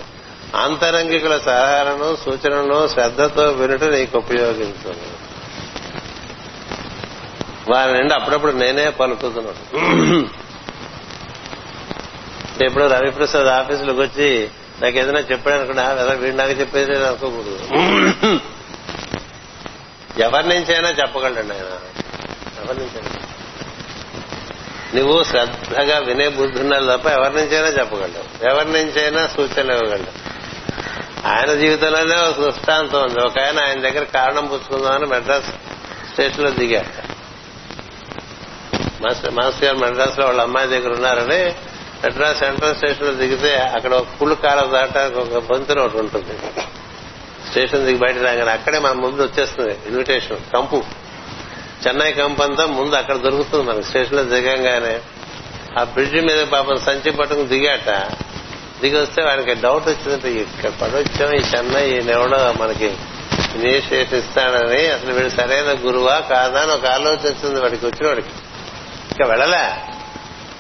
ఆంతరంగికుల సలహాలను సూచనలను శ్రద్ధతో వినుట నీకు ఉపయోగించను. వారి నుండి అప్పుడప్పుడు నేనే పలుకుతున్నాను. అంటే ఇప్పుడు రవిప్రసాద్ ఆఫీసులోకి వచ్చి నాకు ఏదైనా చెప్పాడు అనుకున్నా వీడు నాకు చెప్పేది నేను అనుకోకూడదు. ఎవరి నుంచైనా చెప్పగలండి ఆయన. ఎవరి నుంచైనా. నువ్వు శ్రద్ధగా వినే బుద్ధి తప్ప ఎవరి నుంచైనా చెప్పగలవు. ఎవరి నుంచైనా సూచనలు ఇవ్వగలవు. ఆయన జీవితంలోనే ఒక దృష్టాంతం ఉంది. ఒక ఆయన ఆయన దగ్గర కారణం పుచ్చుకుందామని మెడ్రాస్ స్టేషన్లో దిగాడు మాస్టర్ గారు మెడ్రాస్లో వాళ్ళ అమ్మాయి దగ్గర ఉన్నారని మెడ్రాస్ సెంట్రల్ స్టేషన్లో దిగితే అక్కడ ఒక పుల్లు కాలం దాటానికి ఒక బంతున ఒకటి ఉంటుంది. స్టేషన్ దిగి బయట రాగానే అక్కడే మన ముందు వచ్చేస్తుంది ఇన్విటేషన్ కంపు. చెన్నై కంపంతా ముందు అక్కడ దొరుకుతుంది మనకి. స్టేషన్లో దిగంగానే ఆ బ్రిడ్జి మీద పాపం సంచి పట్టుకుని దిగాట. దిగి వస్తే వాడికి డౌట్ వచ్చిందంటే ఇక్కడ పడొచ్చాం ఈ చెన్నై ఈయనెవడో మనకి ఇనిషియేషన్ ఇస్తాడని అసలు వీడు సరైన గురువా కాదా అని ఒక ఆలోచన వచ్చింది వాడికి వచ్చిన వాడికి. ఇంకా వెళ్ళలే.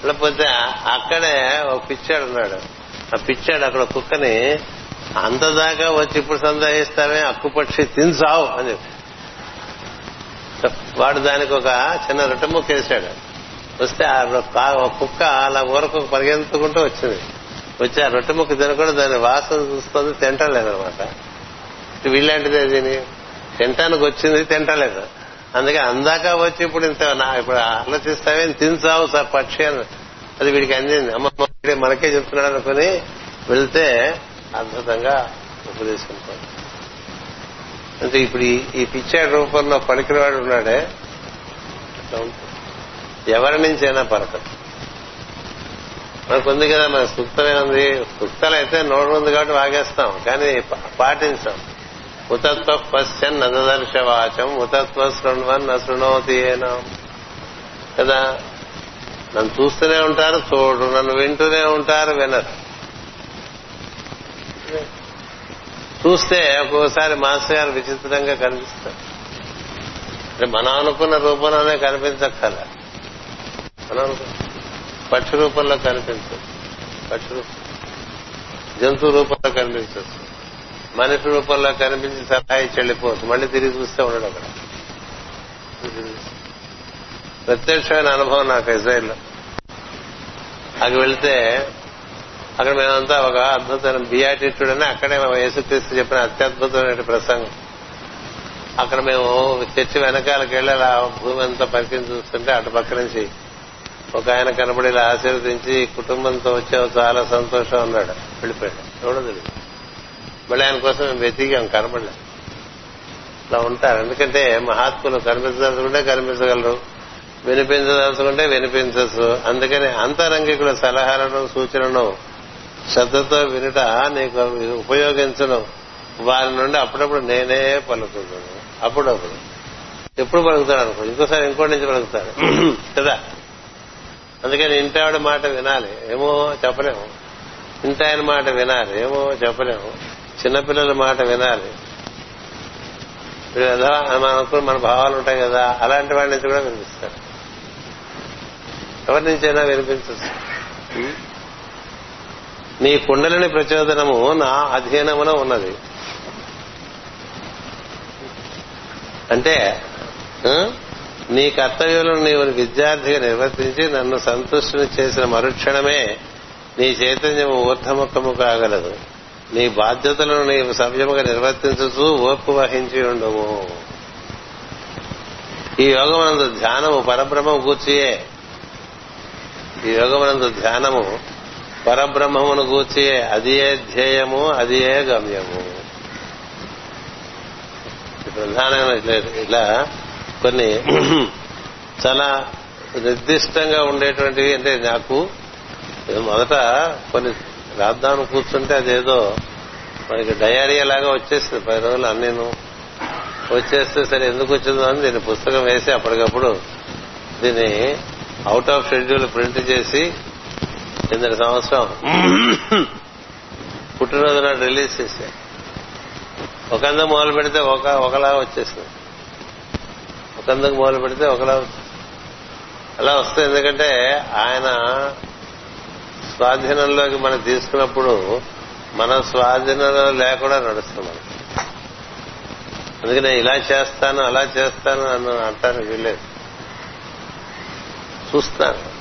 వెళ్ళకపోతే అక్కడే ఒక పిచ్చాడు ఉన్నాడు. ఆ పిచ్చాడు అక్కడ కుక్కని అంత దాకా వచ్చి ఇప్పుడు సందేహిస్తామే అక్కుపక్షి తిన్సావు అని చెప్పి. వాడు దానికి ఒక చిన్న రొట్టెముక్క వేశాడు వేసాడు వస్తే ఆ రొ- ఒక కుక్క అలా ఊరకు పరిగెత్తుకుంటూ వచ్చింది. వచ్చి ఆ రొట్టెముక్క తినకుండా దాని వాసన చూస్తుంది తింటలేదనమాట. వీళ్ళంటిదే దీని? తింటానికి వచ్చింది తింటలేదు. అందుకే అందాక వచ్చి ఇప్పుడు ఇంత నా- ఇప్పుడు ఆలోచిస్తావే తినసావు సార్ పక్షి అని. అది వీడికి అందింది. అమ్మ మనకే చెప్తున్నాడు అనుకుని వెళ్తే అద్భుతంగా ఉపదేశం అంటే ఇప్పుడు ఈ- ఈ పిచ్చాడు రూపంలో పలికినవాడు ఉన్నాడే. ఎవరి నుంచైనా పలకదు మనకు ఉంది కదా మన సూక్తమే ఉంది. సూక్తాలు అయితే నోరు ఉంది కాబట్టి వాగేస్తాం కానీ పాటించాం. ఉతత్వ పశ్చన్ నదర్శ వాచం ఉతత్వ శృణ్వన్ శృణోతి కదా? నన్ను చూస్తూనే ఉంటారు చూడు. నన్ను వింటూనే ఉంటారు వినరు. చూస్తే ఒక్కోసారి మాస్టర్ గారు విచిత్రంగా కనిపిస్తారు. అంటే మనం అనుకున్న రూపంలోనే కనిపించక్కల మనం పక్షి రూపంలో కనిపించదు. పక్షి రూపం. జంతు రూపంలో కనిపించదు. మనిషి రూపంలో కనిపించి సలహా ఇచ్చి వెళ్ళిపోవచ్చు మళ్ళీ తిరిగి చూస్తే ఉండడు అక్కడ. ప్రత్యక్షమైన అనుభవం నాకు ఇజ్రాయిల్లో. అది వెళ్తే అక్కడ మేమంతా ఒక అద్భుతమైన బియాటిట్యూడ్ అని అక్కడే యేసుక్రీస్తు చెప్పిన అత్యద్భుతమైన ప్రసంగం. అక్కడ మేము చర్చి వెనకాలకి వెళ్ళి అలా భూమి అంతా పరికించి చూస్తుంటే అటు పక్క నుంచి ఒక ఆయన కనబడి ఇలా ఆశీర్వదించి కుటుంబంతో వచ్చావు చాలా సంతోషం అన్నాడు. వెళ్ళిపోయాడు. చూడదు మళ్ళీ ఆయన కోసం మేము వెతికాం కనబడలేదు. ఇలా ఉంటారు. ఎందుకంటే మహాత్ములు కనిపించదలుచుకుంటే కనిపించగలరు వినిపించదలుచుకుంటే వినిపించచ్చు అందుకని అంతరంగికుల సలహాలను సూచనను శ్రద్ధతో వినుట నీకు ఉపయోగించను. వారి నుండి అప్పుడప్పుడు నేనే పలుకుతున్నాను అప్పుడప్పుడు. ఎప్పుడు పలుకుతాడు అనుకో. ఇంకోసారి ఇంకోటి నుంచి పలుకుతాడు. (clears throat) కదా? అందుకని ఇంటి ఆవిడ మాట వినాలి. ఏమో చెప్పలేము. ఇంటి ఆయన మాట వినాలి. ఏమో చెప్పలేము. చిన్నపిల్లల మాట వినాలి. కదా మనం అనుకుని మన భావాలు ఉంటాయి కదా అలాంటి వాడి నుంచి కూడా వినిపిస్తారు ఎవరి నుంచైనా వినిపించచ్చు. (clears throat) నీ కుండలిని ప్రచోదనము నా అధీనమున ఉన్నది. అంటే నీ కర్తవ్యులను నీవు విద్యార్థిగా నిర్వర్తించి నన్ను సంతుష్టిని చేసిన మరుక్షణమే నీ చైతన్యము ఊర్ధముఖము కాగలదు. నీ బాధ్యతలను నీవు సవ్యముగా నిర్వర్తించుతూ ఓర్పు వహించి ఉండవు ఈ యోగమనందు ధ్యానము పరబ్రహ్మ కూర్చియే ఈ యోగమనందు ధ్యానము పరబ్రహ్మమును గూర్చి అది ఏ ధ్యేయము అది ఏ గమ్యము ప్రధానమైన ఇలా కొన్ని (clears throat) చాలా నిర్దిష్టంగా ఉండేటువంటివి అంటే నాకు మొదట కొన్ని రాద్దామని కూర్చుంటే అదేదో మనకి డయారియా లాగా వచ్చేస్తుంది. పది రోజులు అన్నీను. వచ్చేస్తే సరే ఎందుకు వచ్చిందో అని దీన్ని పుస్తకం వేసి అప్పటికప్పుడు దీన్ని అవుట్ ఆఫ్ షెడ్యూల్ ప్రింట్ చేసి కిందటి సంవత్సరం. (clears throat) పుట్టినరోజు నాడు రిలీజ్ చేశా ఒకందుకు మొదలు పెడితే ఒక ఒకలా వచ్చేసింది. ఒకందుకు మొదలు పెడితే ఒకలా. అలా వస్తుంది ఎందుకంటే ఆయన స్వాధీనంలోకి మనం తీసుకున్నప్పుడు మన స్వాధీనంలో లేకుండా నడుస్తుంది మనకి. అందుకని ఇలా చేస్తాను అలా చేస్తాను అని అంటాను వీల్లేదు చూస్తాను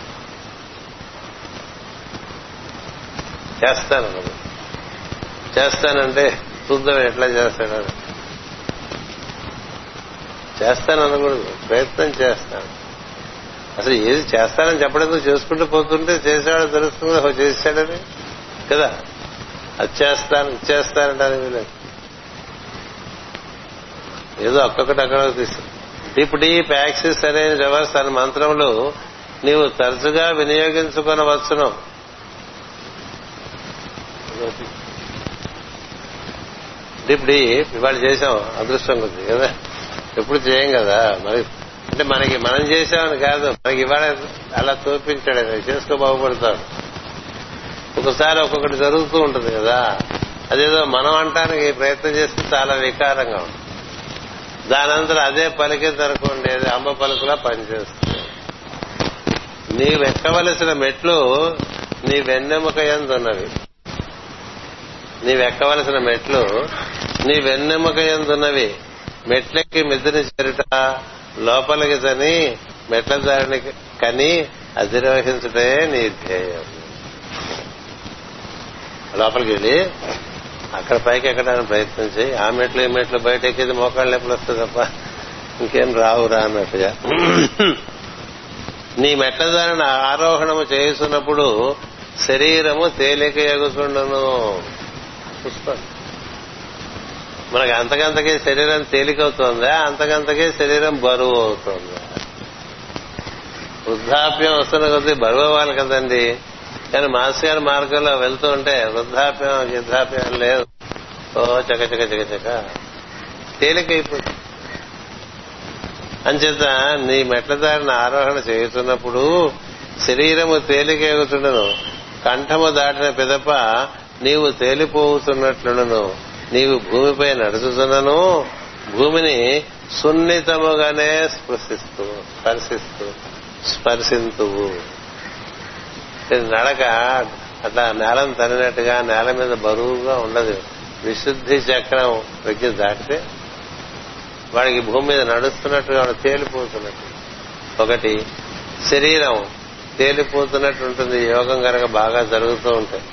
చేస్తాను చేస్తానంటే చూద్దాం ఎట్లా చేస్తాడు. చేస్తాను అనకూడదు ప్రయత్నం చేస్తాను. అసలు ఏది చేస్తానని చెప్పడంతో చేసుకుంటూ పోతుంటే చేసేవాడు తెలుస్తుంది చేశాడని కదా? అది చేస్తాను ఇది లేదు ఏదో ఒక్కొక్కటి అక్కడ తీసు. ఇప్పుడు ఈ యాక్సిస్ అనే రివర్స్ అనే మంత్రంలో నీవు తరచుగా వినియోగించుకొనవచ్చును. డీప్ ఇప్పుడు ఇవాళ చేసాం అదృష్టం కొద్ది కదా? ఎప్పుడు చేయం కదా? మరి అంటే మనకి మనం చేసామని కాదు మనకి ఇవాళ అలా తోపించాడు చేసుకో బాగుపడతాడు. ఒకసారి ఒక్కొక్కటి జరుగుతూ ఉంటుంది కదా? అదేదో మనం అంటానికి ప్రయత్నం చేస్తే చాలా వికారంగా ఉంటుంది. దానంతరం అదే పలికింది అనుకోండి అది అమ్మ పలుకులా పనిచేస్తుంది. నీవు ఎక్కవలసిన మెట్లు నీ వెన్నెముక ఎందున్నవి నీవెక్కవలసిన మెట్లు? నీ వెన్నెముక ఎందున్నవి మెట్లెక్కి మిద్దని చేరుట. లోపలికి తని మెట్ల దారిని కని అధిరోహించటే నీ ధ్యేయం. లోపలికి వెళ్ళి అక్కడ పైకి ఎక్కడానికి ప్రయత్నం చేయి. ఆ మెట్లు ఈ మెట్లు బయట ఎక్కేది మోకాళ్ళు నొప్పులు వస్తుంది తప్ప ఇంకేం రావురా అన్నట్టుగా. నీ మెట్ల దారిని ఆరోహణము చేస్తున్నప్పుడు శరీరము తేలిక ఎగుతుండను చూసుకోండి మనకి అంతకంతకే శరీరం తేలికవుతుందా? అంతకంతకే శరీరం బరువు అవుతుందా వృద్ధాప్యం వస్తున్న కొద్దీ బరువు అవ్వాలి కదండి. కానీ మాస్ గారి మార్గంలో వెళ్తూ ఉంటే వృద్ధాప్యం వృద్ధాప్యం లేదు. ఓ చక చక చక చక. తేలికైపోతుంది అంచేత నీ మెట్ల దారిని ఆరోహణ చేస్తున్నప్పుడు శరీరము తేలికేగుతుండను కంఠము దాటిన పిదప నీవు తేలిపోతున్నట్లును నీవు భూమిపై నడుచుతున్నను భూమిని సున్నితముగానే స్పృశిస్తూ స్పర్శిస్తూ స్పర్శింతువు. నడక అట్లా నేలను తరినట్టుగా నేల మీద బరువుగా ఉండదు. విశుద్ధి చక్రం ప్రజ్ఞ దాటితే వాడికి భూమి మీద నడుస్తున్నట్టుగా వాడు తేలిపోతున్నట్టు. ఒకటి శరీరం తేలిపోతున్నట్టు ఉంటుంది యోగం కనుక బాగా జరుగుతూ ఉంటాయి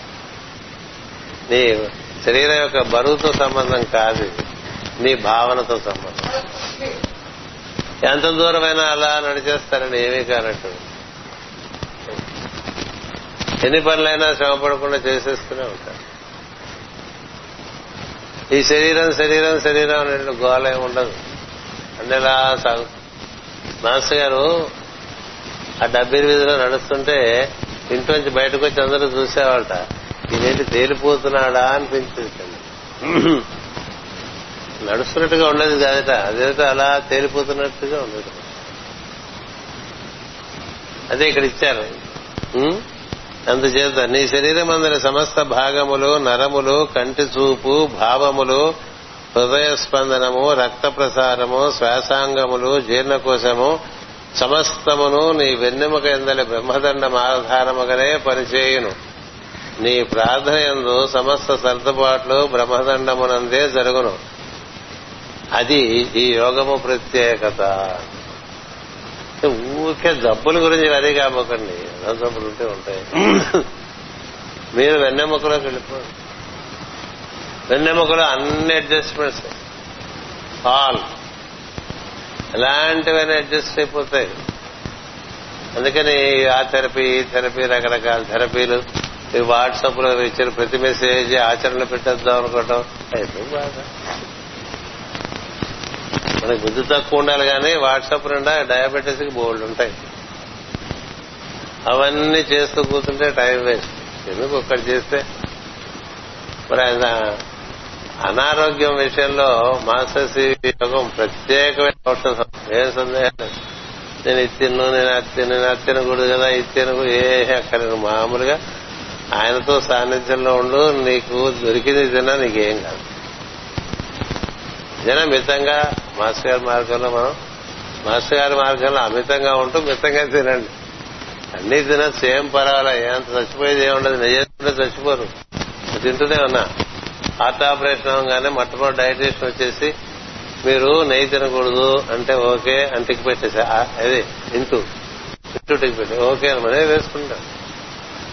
నీ శరీరం యొక్క బరువుతో సంబంధం కాదు. నీ భావనతో సంబంధం. ఎంత దూరమైనా అలా నడిచేస్తారని ఏమీ కానట్టు. ఎన్ని పనులైనా శ్రమ పడకుండా చేసేస్తూనే ఉంటారు. ఈ శరీరం శరీరం శరీరం అనే గోళ ఉండదు. అన్నెలా సాగు. మాస్టర్ గారు ఆ డబ్బీ వీధిలో నడుస్తుంటే ఇంట్లోంచి బయటకు వచ్చి అందరూ చూసేవాళ్ళ ఇదేంటి తేలిపోతున్నాడా అనిపించింది నడుస్తున్నట్టుగా ఉండదు కాదట. అదేమిటో అలా తేలిపోతున్నట్టుగా ఉండదు. అదే ఇక్కడ ఇచ్చారు. అందుచేత నీ శరీరం అందరి సమస్త భాగములు నరములు కంటి చూపు భావములు హృదయ స్పందనము రక్త ప్రసారము శ్వాసాంగములు జీర్ణకోశము సమస్తమును నీ వెన్నెముక ఎందలి బ్రహ్మదండం ఆధారముగానే పనిచేయును. నీ ప్రార్థన ఎందు సమస్త సర్దుబాట్లు బ్రహ్మదండమునందే జరుగును. అది ఈ యోగము ప్రత్యేకత. ఊరికే జబ్బుల గురించి వరీ కాబోకండి జబ్బులు ఉంటే ఉంటాయి. మీరు వెన్నెముకలోకి వెళ్ళిపోండి. వెన్నెముకలో అన్ని అడ్జస్ట్మెంట్స్. ఆల్. ఎలాంటివైనా అడ్జస్ట్ అయిపోతాయి. అందుకని ఆ థెరపీ ఈ థెరపీ రకరకాల థెరపీలు. ఈ వాట్సాప్లో ఇచ్చిన ప్రతి మెసేజ్ ఆచరణలో పెట్టేద్దాం అనుకోవటం. అయితే బాగా. మనకి బుద్ధి తక్కువ ఉండాలి కానీ వాట్సాప్ నిండా డయాబెటీస్కి బోల్డ్ ఉంటాయి. అవన్నీ చేస్తూ కూర్చుంటే టైం వేస్ట్. ఎందుకు ఒక్కటి చేస్తే? మరి ఆయన అనారోగ్యం విషయంలో మాస్టర్స్ యోగం ప్రత్యేకమైన ఔషధం ఏం సందేహం. నేను ఇది తిన్ను నేను అది తిన్ను నేను అది తినకూడదు కదా ఇది తినకూడదు. ఏ అక్కడ మామూలుగా ఆయనతో సాన్నిధ్యంలో ఉండు నీకు దొరికింది తిన్నా నీకేం కాదు. జన మితంగా మాస్టర్ గారి మార్గంలో మనం మాస్టర్ గారి మార్గంలో అమితంగా ఉంటూ మితంగా తినండి. అన్ని తినచ్చు ఏం పర్వాలే ఎంత చచ్చిపోయేది ఏముండదు నిజంగా చచ్చిపోరు. తింటూనే ఉన్నా. హార్ట్ ఆపరేషన్ అవగానే మొట్టమొదటి డైజెషన్ వచ్చేసి మీరు నెయ్యి తినకూడదు అంటే ఓకే అని టిక్ పెట్టేసా అదే ఇంటూ ఇంటూ టిక్ పెట్టి ఓకే అని మనే వేసుకుంటాం.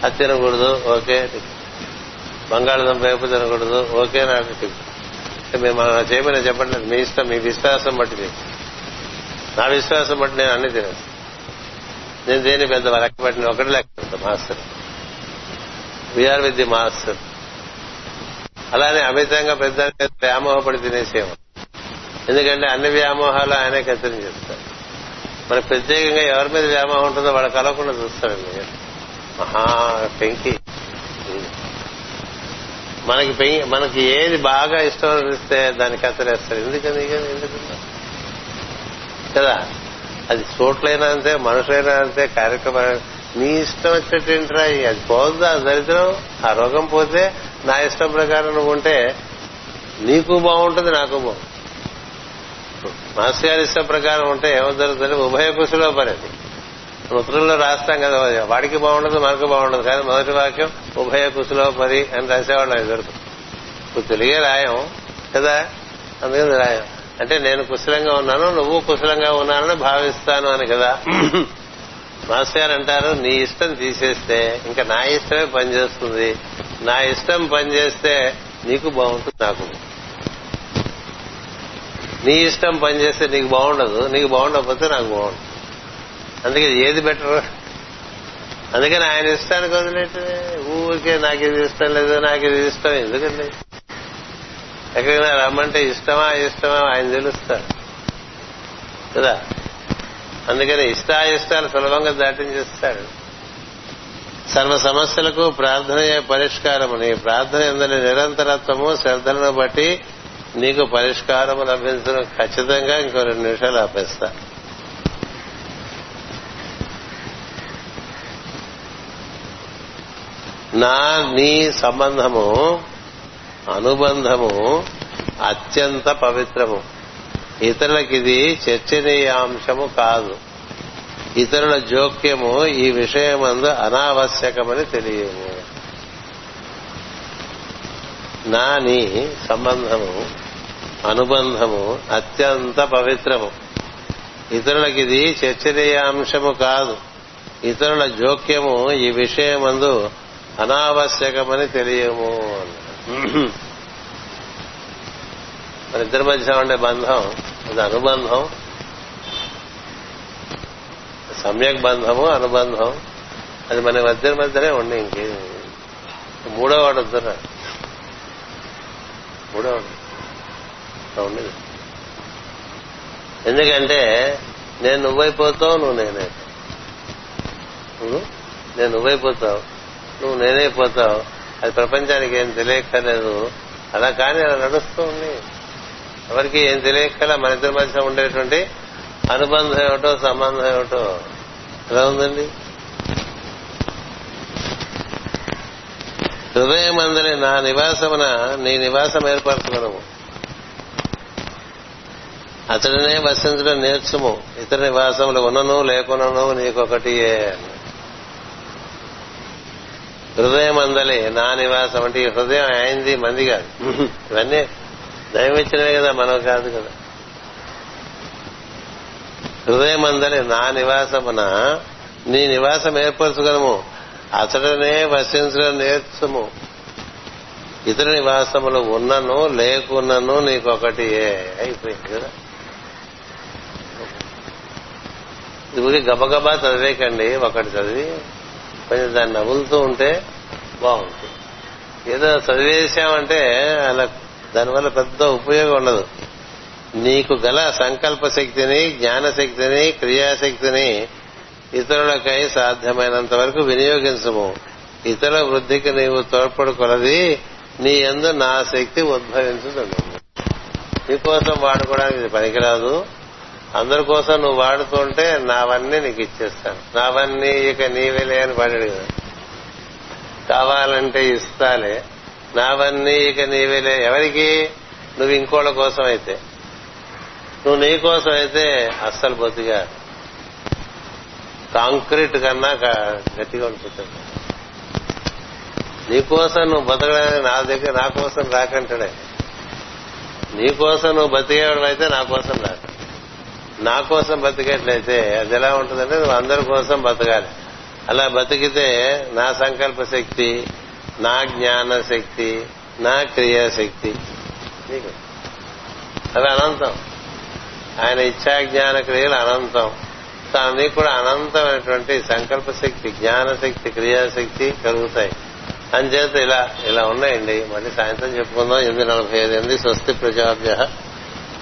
అది తినకూడదు ఓకే బంగాళదుంప వేపు తినకూడదు ఓకే నాకు టిక్ మేము చేయమని చెప్పండి మీ ఇష్టం మీ విశ్వాసం బట్టి మీకు. నా విశ్వాసం బట్టి నేను అన్ని తినేస్తాను నేను దేని పెద్ద లెక్క పెట్టిన ఒకటి లెక్క పెడతా master. We are with the master అలానే అమితంగా పెద్ద వ్యామోహపడి తినేసేమో ఎందుకంటే అన్ని వ్యామోహాలు ఆయనే కత్తిరించేస్తారు మరి ప్రత్యేకంగా ఎవరి మీద వ్యామోహం ఉంటుందో వాడు కలవకుండా చూస్తాడండి మహా పెంకి. మనకి మనకి ఏది బాగా ఇష్టం అనిపిస్తే దాన్ని కత్తలేస్తాడు ఎందుకని ఎందుకు కదా? అది చోట్లైనా అంతే మనుషులైనా అంతే కార్యక్రమం నీ ఇష్టం వచ్చేటేంట్రా అది పోద్దా? దరిద్రం? ఆ రోగం పోతే నా ఇష్టం ప్రకారం నువ్వు ఉంటే నీకు బాగుంటుంది నాకు బాగుంటుంది. మాస్టర్ గారి ఇష్టం ప్రకారం ఉంటే ఏమవుతుందంటే ఉభయ కుశలో పనేది ఉత్తరంలో రాస్తాం కదా వాడికి బాగుండదు మనకు బాగుండదు. కానీ మొదటి వాక్యం ఉభయ కుశలో పరి అని రాసేవాళ్ళు అది దొరుకు ఇప్పుడు తెలియ రాయం కదా? అందుకని రాయం. అంటే నేను కుశలంగా ఉన్నాను నువ్వు కుశలంగా ఉన్నానని భావిస్తాను అని కదా? మాస్టర్ గారు అంటారు నీ ఇష్టం తీసేస్తే ఇంకా నా ఇష్టమే పనిచేస్తుంది. నా ఇష్టం పనిచేస్తే నీకు బాగుంటుంది నాకు. నీ ఇష్టం పనిచేస్తే నీకు బాగుండదు నీకు బాగుండకపోతే నాకు బాగుండదు. అందుకే ఏది బెటర్ అందుకని ఆయన ఇష్టానికి వదిలేటే ఊరికే నాకు ఇది ఇష్టం లేదు నాకు ఇది ఇష్టం ఎందుకండి? ఎక్కడైనా రమ్మంటే ఇష్టమా ఇష్టమా ఆయన తెలుస్తారు కదా? అందుకని ఇష్టాయిష్టాలు సులభంగా దాటించేస్తాడు సర్వ సమస్యలకు ప్రార్థనయే పరిష్కారము? నీ ప్రార్థన ఎందని నిరంతరత్వము శ్రద్ధలను బట్టి నీకు పరిష్కారము లభించడం ఖచ్చితంగా ఇంకో రెండు నిమిషాలు ఆపేస్తాను నా నీ సంబంధము అనుబంధము అత్యంత పవిత్రము. ఇతరులకిది చర్చనీయాంశము కాదు. ఇతరుల జోక్యము ఈ విషయమందు అనావశ్యకమని తెలియము నా నీ సంబంధము అనుబంధము అత్యంత పవిత్రము. ఇతరులకిది చర్చనీయాంశము కాదు. ఇతరుల జోక్యము ఈ విషయమందు అనావశ్యకమని తెలియము. మన ఇద్దరి మధ్య ఉండే బంధం? అది అనుబంధం. సమ్యక్ బంధము అనుబంధం. అది మన మధ్య మధ్యనే ఉండి ఇంకే. మూడో వాడు వద్దురా. మూడో వాడు. ఎందుకంటే నేను నువ్వైపోతావు నువ్వు నేనే. నువ్వు నేను నువ్వైపోతావు. నువ్వు నేనైపోతావు అది ప్రపంచానికి ఏం తెలియక్కర్లేదు. అలా కానీ అలా నడుస్తూ ఉంది. ఎవరికి ఏం తెలియక్కల మన ఇద్దరి మధ్య ఉండేటువంటి అనుబంధం ఏమిటో సంబంధం ఏమిటో. ఎలా ఉందండి? హృదయం అందని నా నివాసమున నీ నివాసం ఏర్పరచుకునము అతడినే వసించడం నేర్చుము. ఇతర నివాసములు ఉన్నను లేకునను నీకొకటియే హృదయం అందలే నా నివాసం అంటే ఈ హృదయం అయింది మంది కాదు. (laughs) ఇవన్నీ దైవం ఇచ్చినవే కదా మనం కాదు కదా. హృదయం అందలే నా నివాసమున నీ నివాసం ఏర్పరచుగలము అతడనే వసించడం నేర్చుము. ఇతర నివాసములు ఉన్నను లేకున్నను నీకొకటి అయిపోయింది కదా. ఇది గబగబా చదివేకండి ఒకటి చదివి కొంచెం దాన్ని నవ్వులుతూ ఉంటే బాగుంటుంది. ఏదో చదివేశామంటే అలా దానివల్ల పెద్ద ఉపయోగం ఉండదు. నీకు గల సంకల్ప శక్తిని జ్ఞానశక్తిని క్రియాశక్తిని ఇతరులకై సాధ్యమైనంత వరకు వినియోగించము. ఇతరుల వృద్ధికి నీవు తోడ్పడు కొలది నీ ఎందు నా శక్తి ఉద్భవించుతుంది నీకోసం వాడుకోవడానికి ఇది పనికిరాదు. అందరి కోసం నువ్వు వాడుతుంటే నావన్నీ నీకు ఇచ్చేస్తాను. నావన్నీ ఇక నీవేలే అని పాడాడు కదా. కావాలంటే ఇస్తాలే. నావన్నీ ఇక నీవేలే ఎవరికి? నువ్వు ఇంకోళ్ళ కోసం అయితే నువ్వు నీ కోసం అయితే అస్సలు బొత్తిగా కాంక్రీట్ కన్నా గట్టిగా ఉంటుంది నీకోసం నువ్వు బతకడానికి నా దగ్గర నా కోసం రాకంటాడే నీకోసం నువ్వు బతికేవాడు అయితే నా కోసం రాకండి నా కోసం బతికేట్లయితే అది ఎలా ఉంటుందంటే నువ్వు అందరి కోసం బతకాలి. అలా బతికితే నా సంకల్ప శక్తి నా జ్ఞాన శక్తి నా క్రియాశక్తి అది అవి అనంతం. ఆయన ఇచ్చా జ్ఞాన క్రియలు అనంతం. తాను నీకు కూడా అనంతమైనటువంటి సంకల్ప శక్తి జ్ఞాన శక్తి క్రియాశక్తి కలుగుతాయి. అంచేత ఇలా ఇలా ఉన్నాయండి. మళ్ళీ సాయంత్రం చెప్పుకుందాం. ఎనిమిది నలభై ఐదు ఎనిమిది స్వస్తి ప్రజాభ్య.